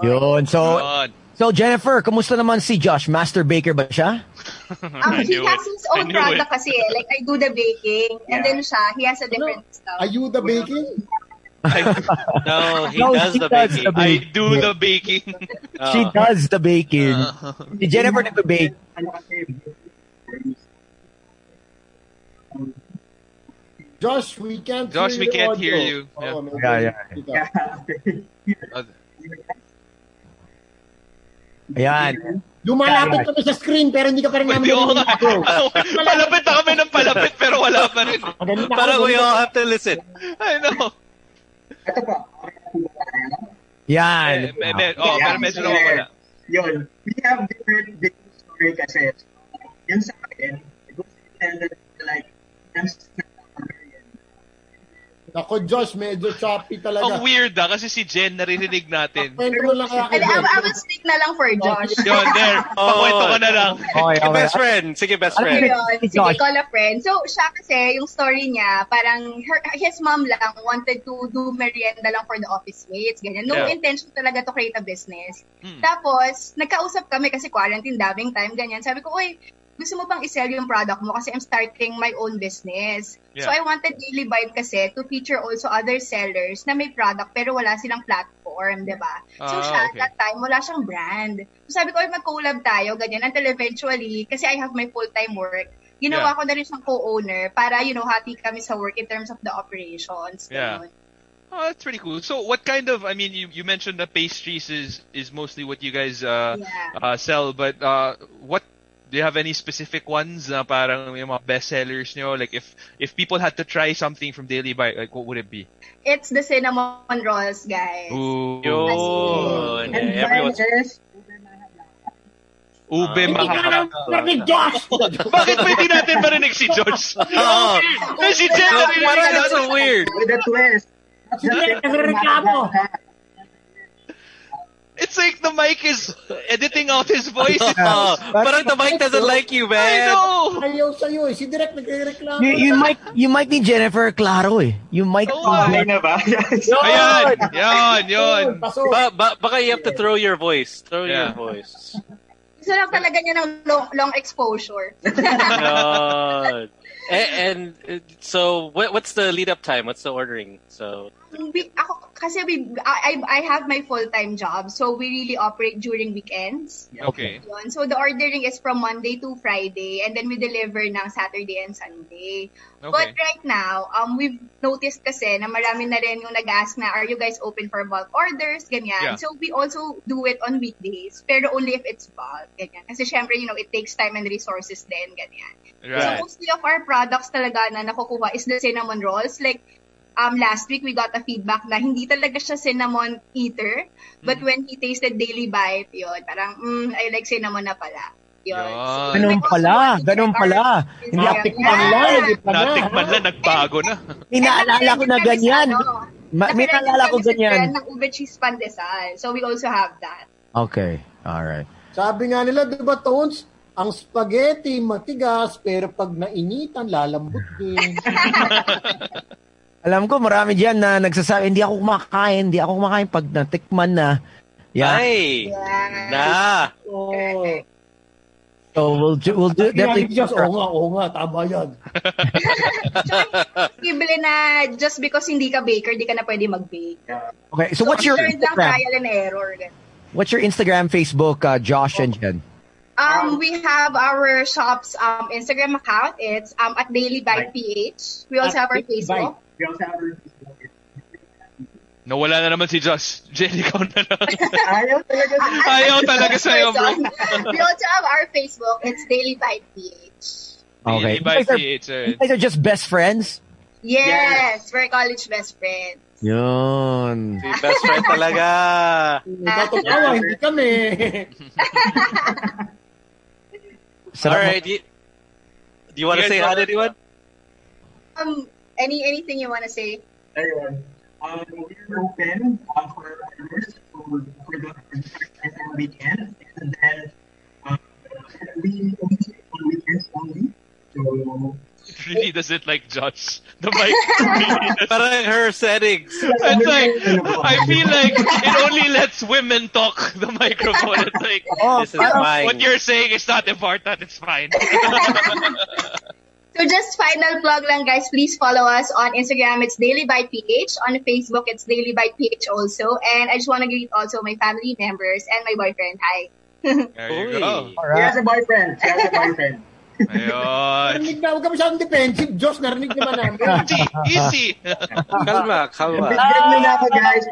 Yun. So, Yun. so Jennifer, kumusta naman si Josh? Master baker ba siya? [laughs] Um, I he knew has it. his I own knew product it. kasi. eh. Like, I do the baking. And then siya, he has a different stuff. Are you the baking? No, he [laughs] No, does she the does baking. the I baking. do the baking. She Oh. does the baking. Uh, si Jennifer nagbe-bake. Josh, we can't Josh, hear we can't audio. hear you. Oh, Yeah. Yeah, uh, Ayan. Lumalapit kami sa screen pero hindi ka pa rin namin narinig. [laughs] palapit na kami ng palapit pero wala pa rin. Na Parang we all na- have to listen. I know. Ito po. Yan. Eh, me- oh, pero medyo nawawala. Yun. We have different business story kasi. Yun sa akin, it was intended like, I'm Ako, Josh, medyo choppy talaga. Ang weird ah, kasi si Jen naririnig natin. Kwento mo lang kay And I. I will stick na lang for Josh. Yun, there. [laughs] Pakwento ka na lang. Okay, Sige, okay. best friend. Sige, best Ano friend. Ayun, sige, Josh. call a friend. So, siya kasi, yung story niya, parang her, his mom lang wanted to do merienda lang for the office mates, ganyan. No Yeah. intention talaga to create a business. Hmm. Tapos, nagkausap kami kasi quarantine, daming time, ganyan. Sabi ko, uy, gusto mo bang i-sell yung product mo kasi I'm starting my own business. Yeah. So, I wanted Daily Vibe kasi to feature also other sellers na may product pero wala silang platform, di ba? So, Ah, siya, okay. that time, wala siyang brand. So, sabi ko, ay, mag-collab tayo, ganyan. Until eventually, kasi I have my full-time work, ginawa Yeah. ko na rin siyang co-owner para, you know, happy kami sa work in terms of the operations. Yeah. ganun. Oh, that's pretty cool. So, what kind of? I mean, you, you mentioned that pastries is is mostly what you guys uh, Yeah. uh sell, but uh, what do you have any specific ones? Na parang yung mga best sellers nyo? Like, if if people had to try something from Daily Bite, like what would it be? It's the cinnamon rolls, guys. Ooh, Yun. And mine is ube Ah. mahal. Narinig, Josh! [laughs] Bakit ba hindi natin marinig si George? Oh, Eh, si Jen, parang that's so weird. with a twist. Sige, nagreklamo. It's like the mic is editing out his voice. Oh, parang the mic doesn't like you, I man. know. Ayaw sa'yo eh. Si Direk nagreklamo. You, you might you might be Jennifer Claro eh. You might nga. Okay na ba? Ayan, yan, yun. Pasok. Ba, ba, baka you have to throw your voice. Throw Yeah. your voice. Gusto lang talaga niya ng long, long exposure. No. And, and uh, so, what, what's the lead up time? What's the ordering? So, we, ako, kasi we, I, I I have my full-time job, so we really operate during weekends. Okay. Yun. So the ordering is from Monday to Friday, and then we deliver ng Saturday and Sunday. But Okay. right now, um, we've noticed kasi na marami na rin yung nag-ask na, are you guys open for bulk orders? Yeah. Ganyan. So we also do it on weekdays, pero only if it's bulk. Ganyan. Kasi syempre, you know, it takes time and resources din. Ganyan. Right. So mostly of our products talaga na nakukuha is the cinnamon rolls. Like, um, last week we got a feedback na hindi talaga siya cinnamon eater. But when he tasted Daily Bite, yun, parang, mm, I like cinnamon na pala. Yun. So, Ganun pala, ganun pala. Hindi ako Instagram. Tikman lang, hindi pa na. Natikman lang, nagbago na. May naalala ko na ganyan. Ma- may naalala ko ganyan. ng ube cheese pandesal. So we also have that. Okay. All right. Sabi nga nila, di ba, Tones, ang spaghetti matigas, pero pag nainitan, lalambot din. [laughs] Alam ko marami diyan na nagsasabi hindi ako kumakain, hindi ako kumakain pag natikman na. Yeah. Ay, Yeah. na. oh. So we'll do, we'll do Definitely. definitely Just, oo nga, oo nga, tama yan. Possible na just because hindi ka baker, di ka na pwede mag-bake. Okay. So what's your lang Instagram? trial and error. What's your Instagram, Facebook, uh, Josh and Jen? Um, we have our shop's um, Instagram account. It's um, at Daily Bite PH. We also have our Facebook. We also have our Nawala na naman si Josh. [laughs] Jen, ikaw na lang. Ayaw talaga sa [laughs] Ayaw talaga sa'yo, bro. we also have our Facebook. It's Daily Bite PH. Okay. Daily by You guys, are, PH. you guys are just best friends? Yes, we're college best friends. Yun. Si best friend talaga. [laughs] Tatawa, hindi kami. All right. Do you, do you want to say hi to anyone? Um, any anything you want to say? Ayun. Um, we're open uh, for orders for, for the for the weekend. And then um, we only take on weekends only. So It really doesn't like judge The mic really does. Parang her settings. It's like, I feel like it only lets women talk, the microphone. It's like, Oh, This is mine. what you're saying is not important, it's fine. [laughs] So just final plug lang guys, please follow us on Instagram, it's Daily Bite PH. On Facebook, it's Daily Bite PH also. And I just want to greet also my family members and my boyfriend. Hi. [laughs] There you Uy. go. All she has a boyfriend. She has a [laughs] boyfriend. Ayun. Narinig na, huwag ka masyadong defensive. Diyos, narinig naman namin. [laughs] Easy, easy. Kalma, kalma. Bigyan mo na ako, guys.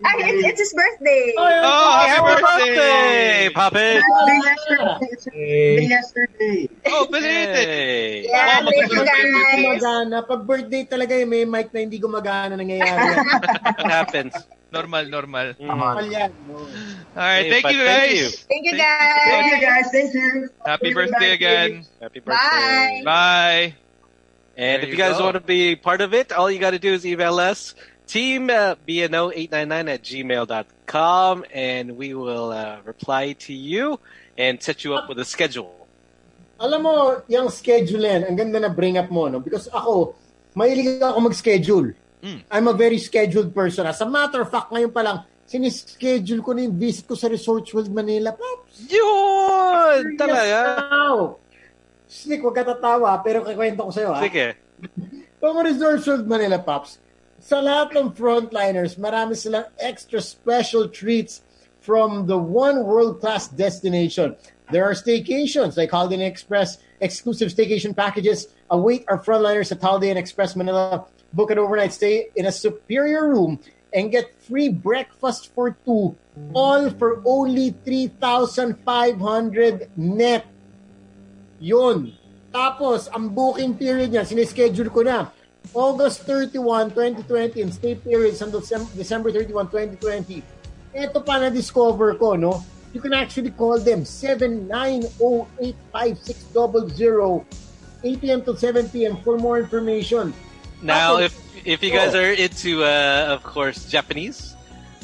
Ay, it's, it's his birthday. Oh, happy birthday! Puppet! Day yesterday. It's a day yesterday. Oh, belated. Yeah, Oh, thank you guys. Gumagana. Pag birthday talaga, eh, may mic na hindi gumagana nangyayari. [laughs] What happens? Normal, normal. Mm. Normal yan. Alright, thank but you thank guys. you. Thank you guys. Thank you, guys. guys. Thank you. Happy birthday again. Happy birthday. Bye. Bye. And There if you you guys go. want to be part of it, all you got to do is email us, team uh, bno899 at gmail.com, and we will uh, reply to you and set you up with a schedule. Alam mo, yung schedule yan, ang ganda na bring up mo, no? Because ako, mahilig ako mag-schedule. Mm. I'm a very scheduled person. As a matter of fact, ngayon pa lang, sinischedule ko na yung visit ko sa Resorts World Manila. Pops! Yun! Talaga? Snick, huwag ka tatawa, pero kikwento ko sa'yo, ha? Sige. Kung Resorts World Manila, Pops, sa lahat ng frontliners, marami silang extra special treats from the one world-class destination. There are staycations like Holiday Inn Express, exclusive staycation packages await our frontliners at Holiday Inn Express Manila book an overnight stay in a superior room and get free breakfast for two, all for only 3,500 net. Yun. Tapos, ang booking period niya, sineschedule ko na. August 31, 2020 and stay until Sem- December 31, 2020. Ito pa na-discover ko, no? You can actually call them 790-85600 8 p.m. to 7 p.m. for more information. Now, if if you guys Oh. are into, uh, of course, Japanese,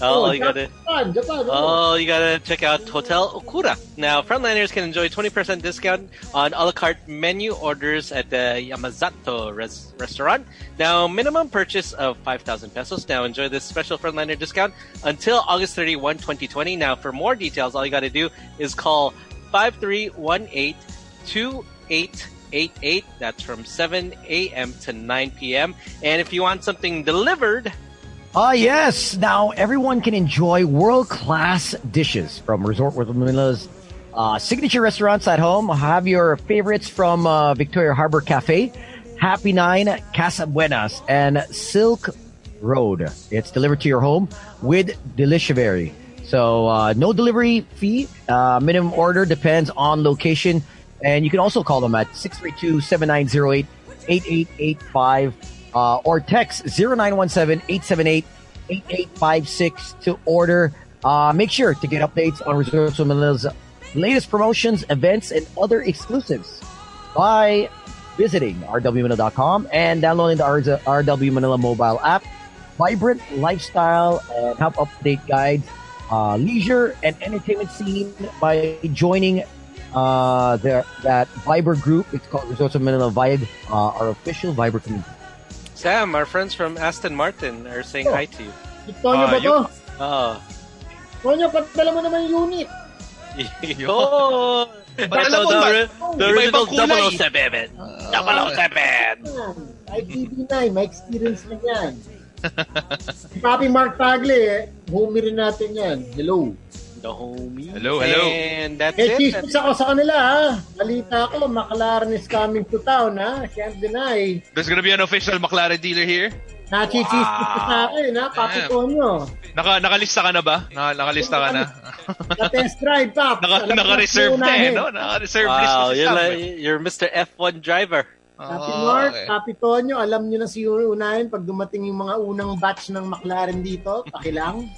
all you gotta. Japan, Japan. oh. Oh, you gotta check out Hotel Okura. Now, frontliners can enjoy 20% discount on a la carte menu orders at the Yamazato res- restaurant. Now, minimum purchase of 5,000 pesos. Now, enjoy this special frontliner discount until August 31, 2020. Now, for more details, all you gotta do is call 5318 2888. That's from 7 a.m. to 9 p.m. And if you want something delivered, Ah, yes. Now everyone can enjoy world class dishes from Resort World Manila's uh, signature restaurants at home. Have your favorites from uh, Victoria Harbor Cafe, Happy Nine, Casa Buenas, and Silk Road. It's delivered to your home with Delicivery. So uh, no delivery fee. Uh, minimum order depends on location. And you can also call them at 632-7908 8885 uh, or text 0917-878-8856 to order. Uh, make sure to get updates on Resorts World Manila's latest promotions, events, and other exclusives by visiting rwmanila.com and downloading the RW Manila mobile app. Vibrant lifestyle and help update guides, uh, leisure and entertainment scene by joining uh, the, that Viber group. It's called Resorts World Manila Vibe, uh, our official Viber community. Sam, our friends from Aston Martin are saying Oh. hi to you. Tonyo Ah, ba to? Oh. Tonyo, padala mo naman yung unit. Yo! Padala Ito, mo the, ba? ori- the original Iba-ibang kulay. 007. 007! Ay, TV9, may experience na yan. si Papi Mark Tagle, eh, homie rin natin yan. Hello. The homie. Hello, hello. And that's Eh, it. chismis ako sa kanila, ha? Balita ko, McLaren is coming to town, ha? Can't deny. There's gonna be an official McLaren dealer here. Nachichismis ko sa akin, ha? Papi Damn. Tonyo. Naka, nakalista ka na ba? Naka, nakalista ka na? Na-test drive, Pap. Naka, naka-reserve na eh, no? Naka-reserve list Wow, na si you're, like, eh. you're Mr. F1 driver. Happy Oh, Mark, okay. Happy Tonyo, alam nyo na si unahin pag dumating yung mga unang batch ng McLaren dito, pakilang.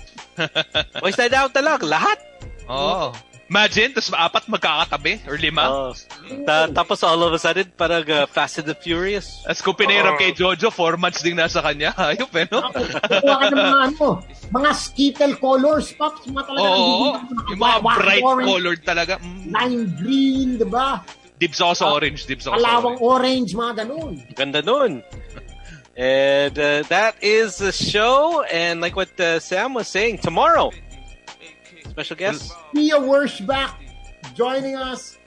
Boy, side out na lang. [laughs] Lahat. Oo. Imagine, tapos apat magkakatabi or lima. Oh. Ta- tapos all of a sudden, parang uh, Fast and the Furious. Tapos kung pinahiram Oh. kay Jojo, four months din nasa kanya. [laughs] Ayop eh, no? Kukuha ka ng mga ano, mga skittle colors, Pops, mga talaga Oo. Yung mga bright colored talaga. Mm. lime green, di ba? Dibs ako sa orange. Dibs ako sa Alawang orange. orange, mga ganun. Ganda nun. And uh, that is the show. And like what uh, Sam was saying, tomorrow, special guest. Pia Wurtzbach joining us.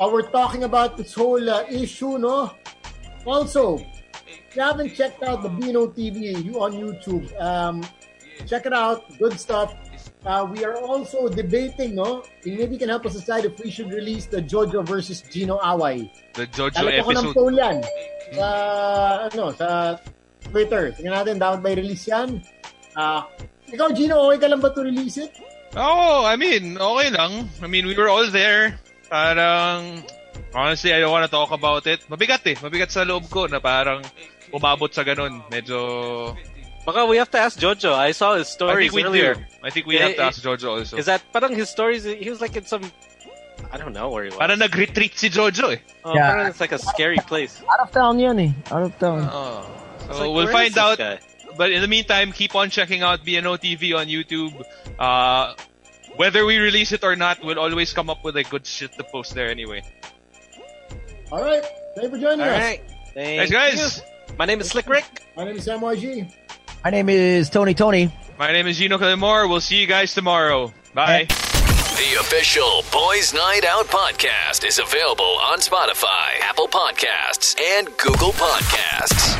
Uh, we're talking about this whole uh, issue, no? Also, if you haven't checked out the BNO TV you on YouTube, um, check it out. Good stuff. Uh, we are also debating, no? Maybe can help us decide if we should release the Jojo versus Gino Away. The Jojo Lalagyan ko ng episode. poll yan. Sa, ano, sa Twitter. Tingnan natin, dapat ba i-release yan? Ah, ikaw, Gino, okay ka lang ba to release it? Oh, I mean, okay lang. I mean, we were all there. Parang, honestly, I don't wanna talk about it. Mabigat eh. Mabigat sa loob ko na parang umabot sa ganun. Medyo... Baka we have to ask Jojo. I saw his I stories think we earlier. do. I think we have to ask Jojo also. Is that parang his stories? He was like in some. I don't know where he was. Parang nag-retreat si Jojo eh. Oh, Yeah. parang it's like a scary place. Out of town yan eh. Out of town. Oh. So like, we'll find out. guy? But in the meantime, keep on checking out BNO TV on YouTube. Uh, whether we release it or not, we'll always come up with a good shit to post there anyway. All right. Thank you for joining All us. right. Thanks, Thank guys. you. My name is Slick Rick. My name is Sam YG. My name is Tony Toni. My name is Gino Quillamor. We'll see you guys tomorrow. Bye. The official Boys Night Out podcast is available on Spotify, Apple Podcasts, and Google Podcasts.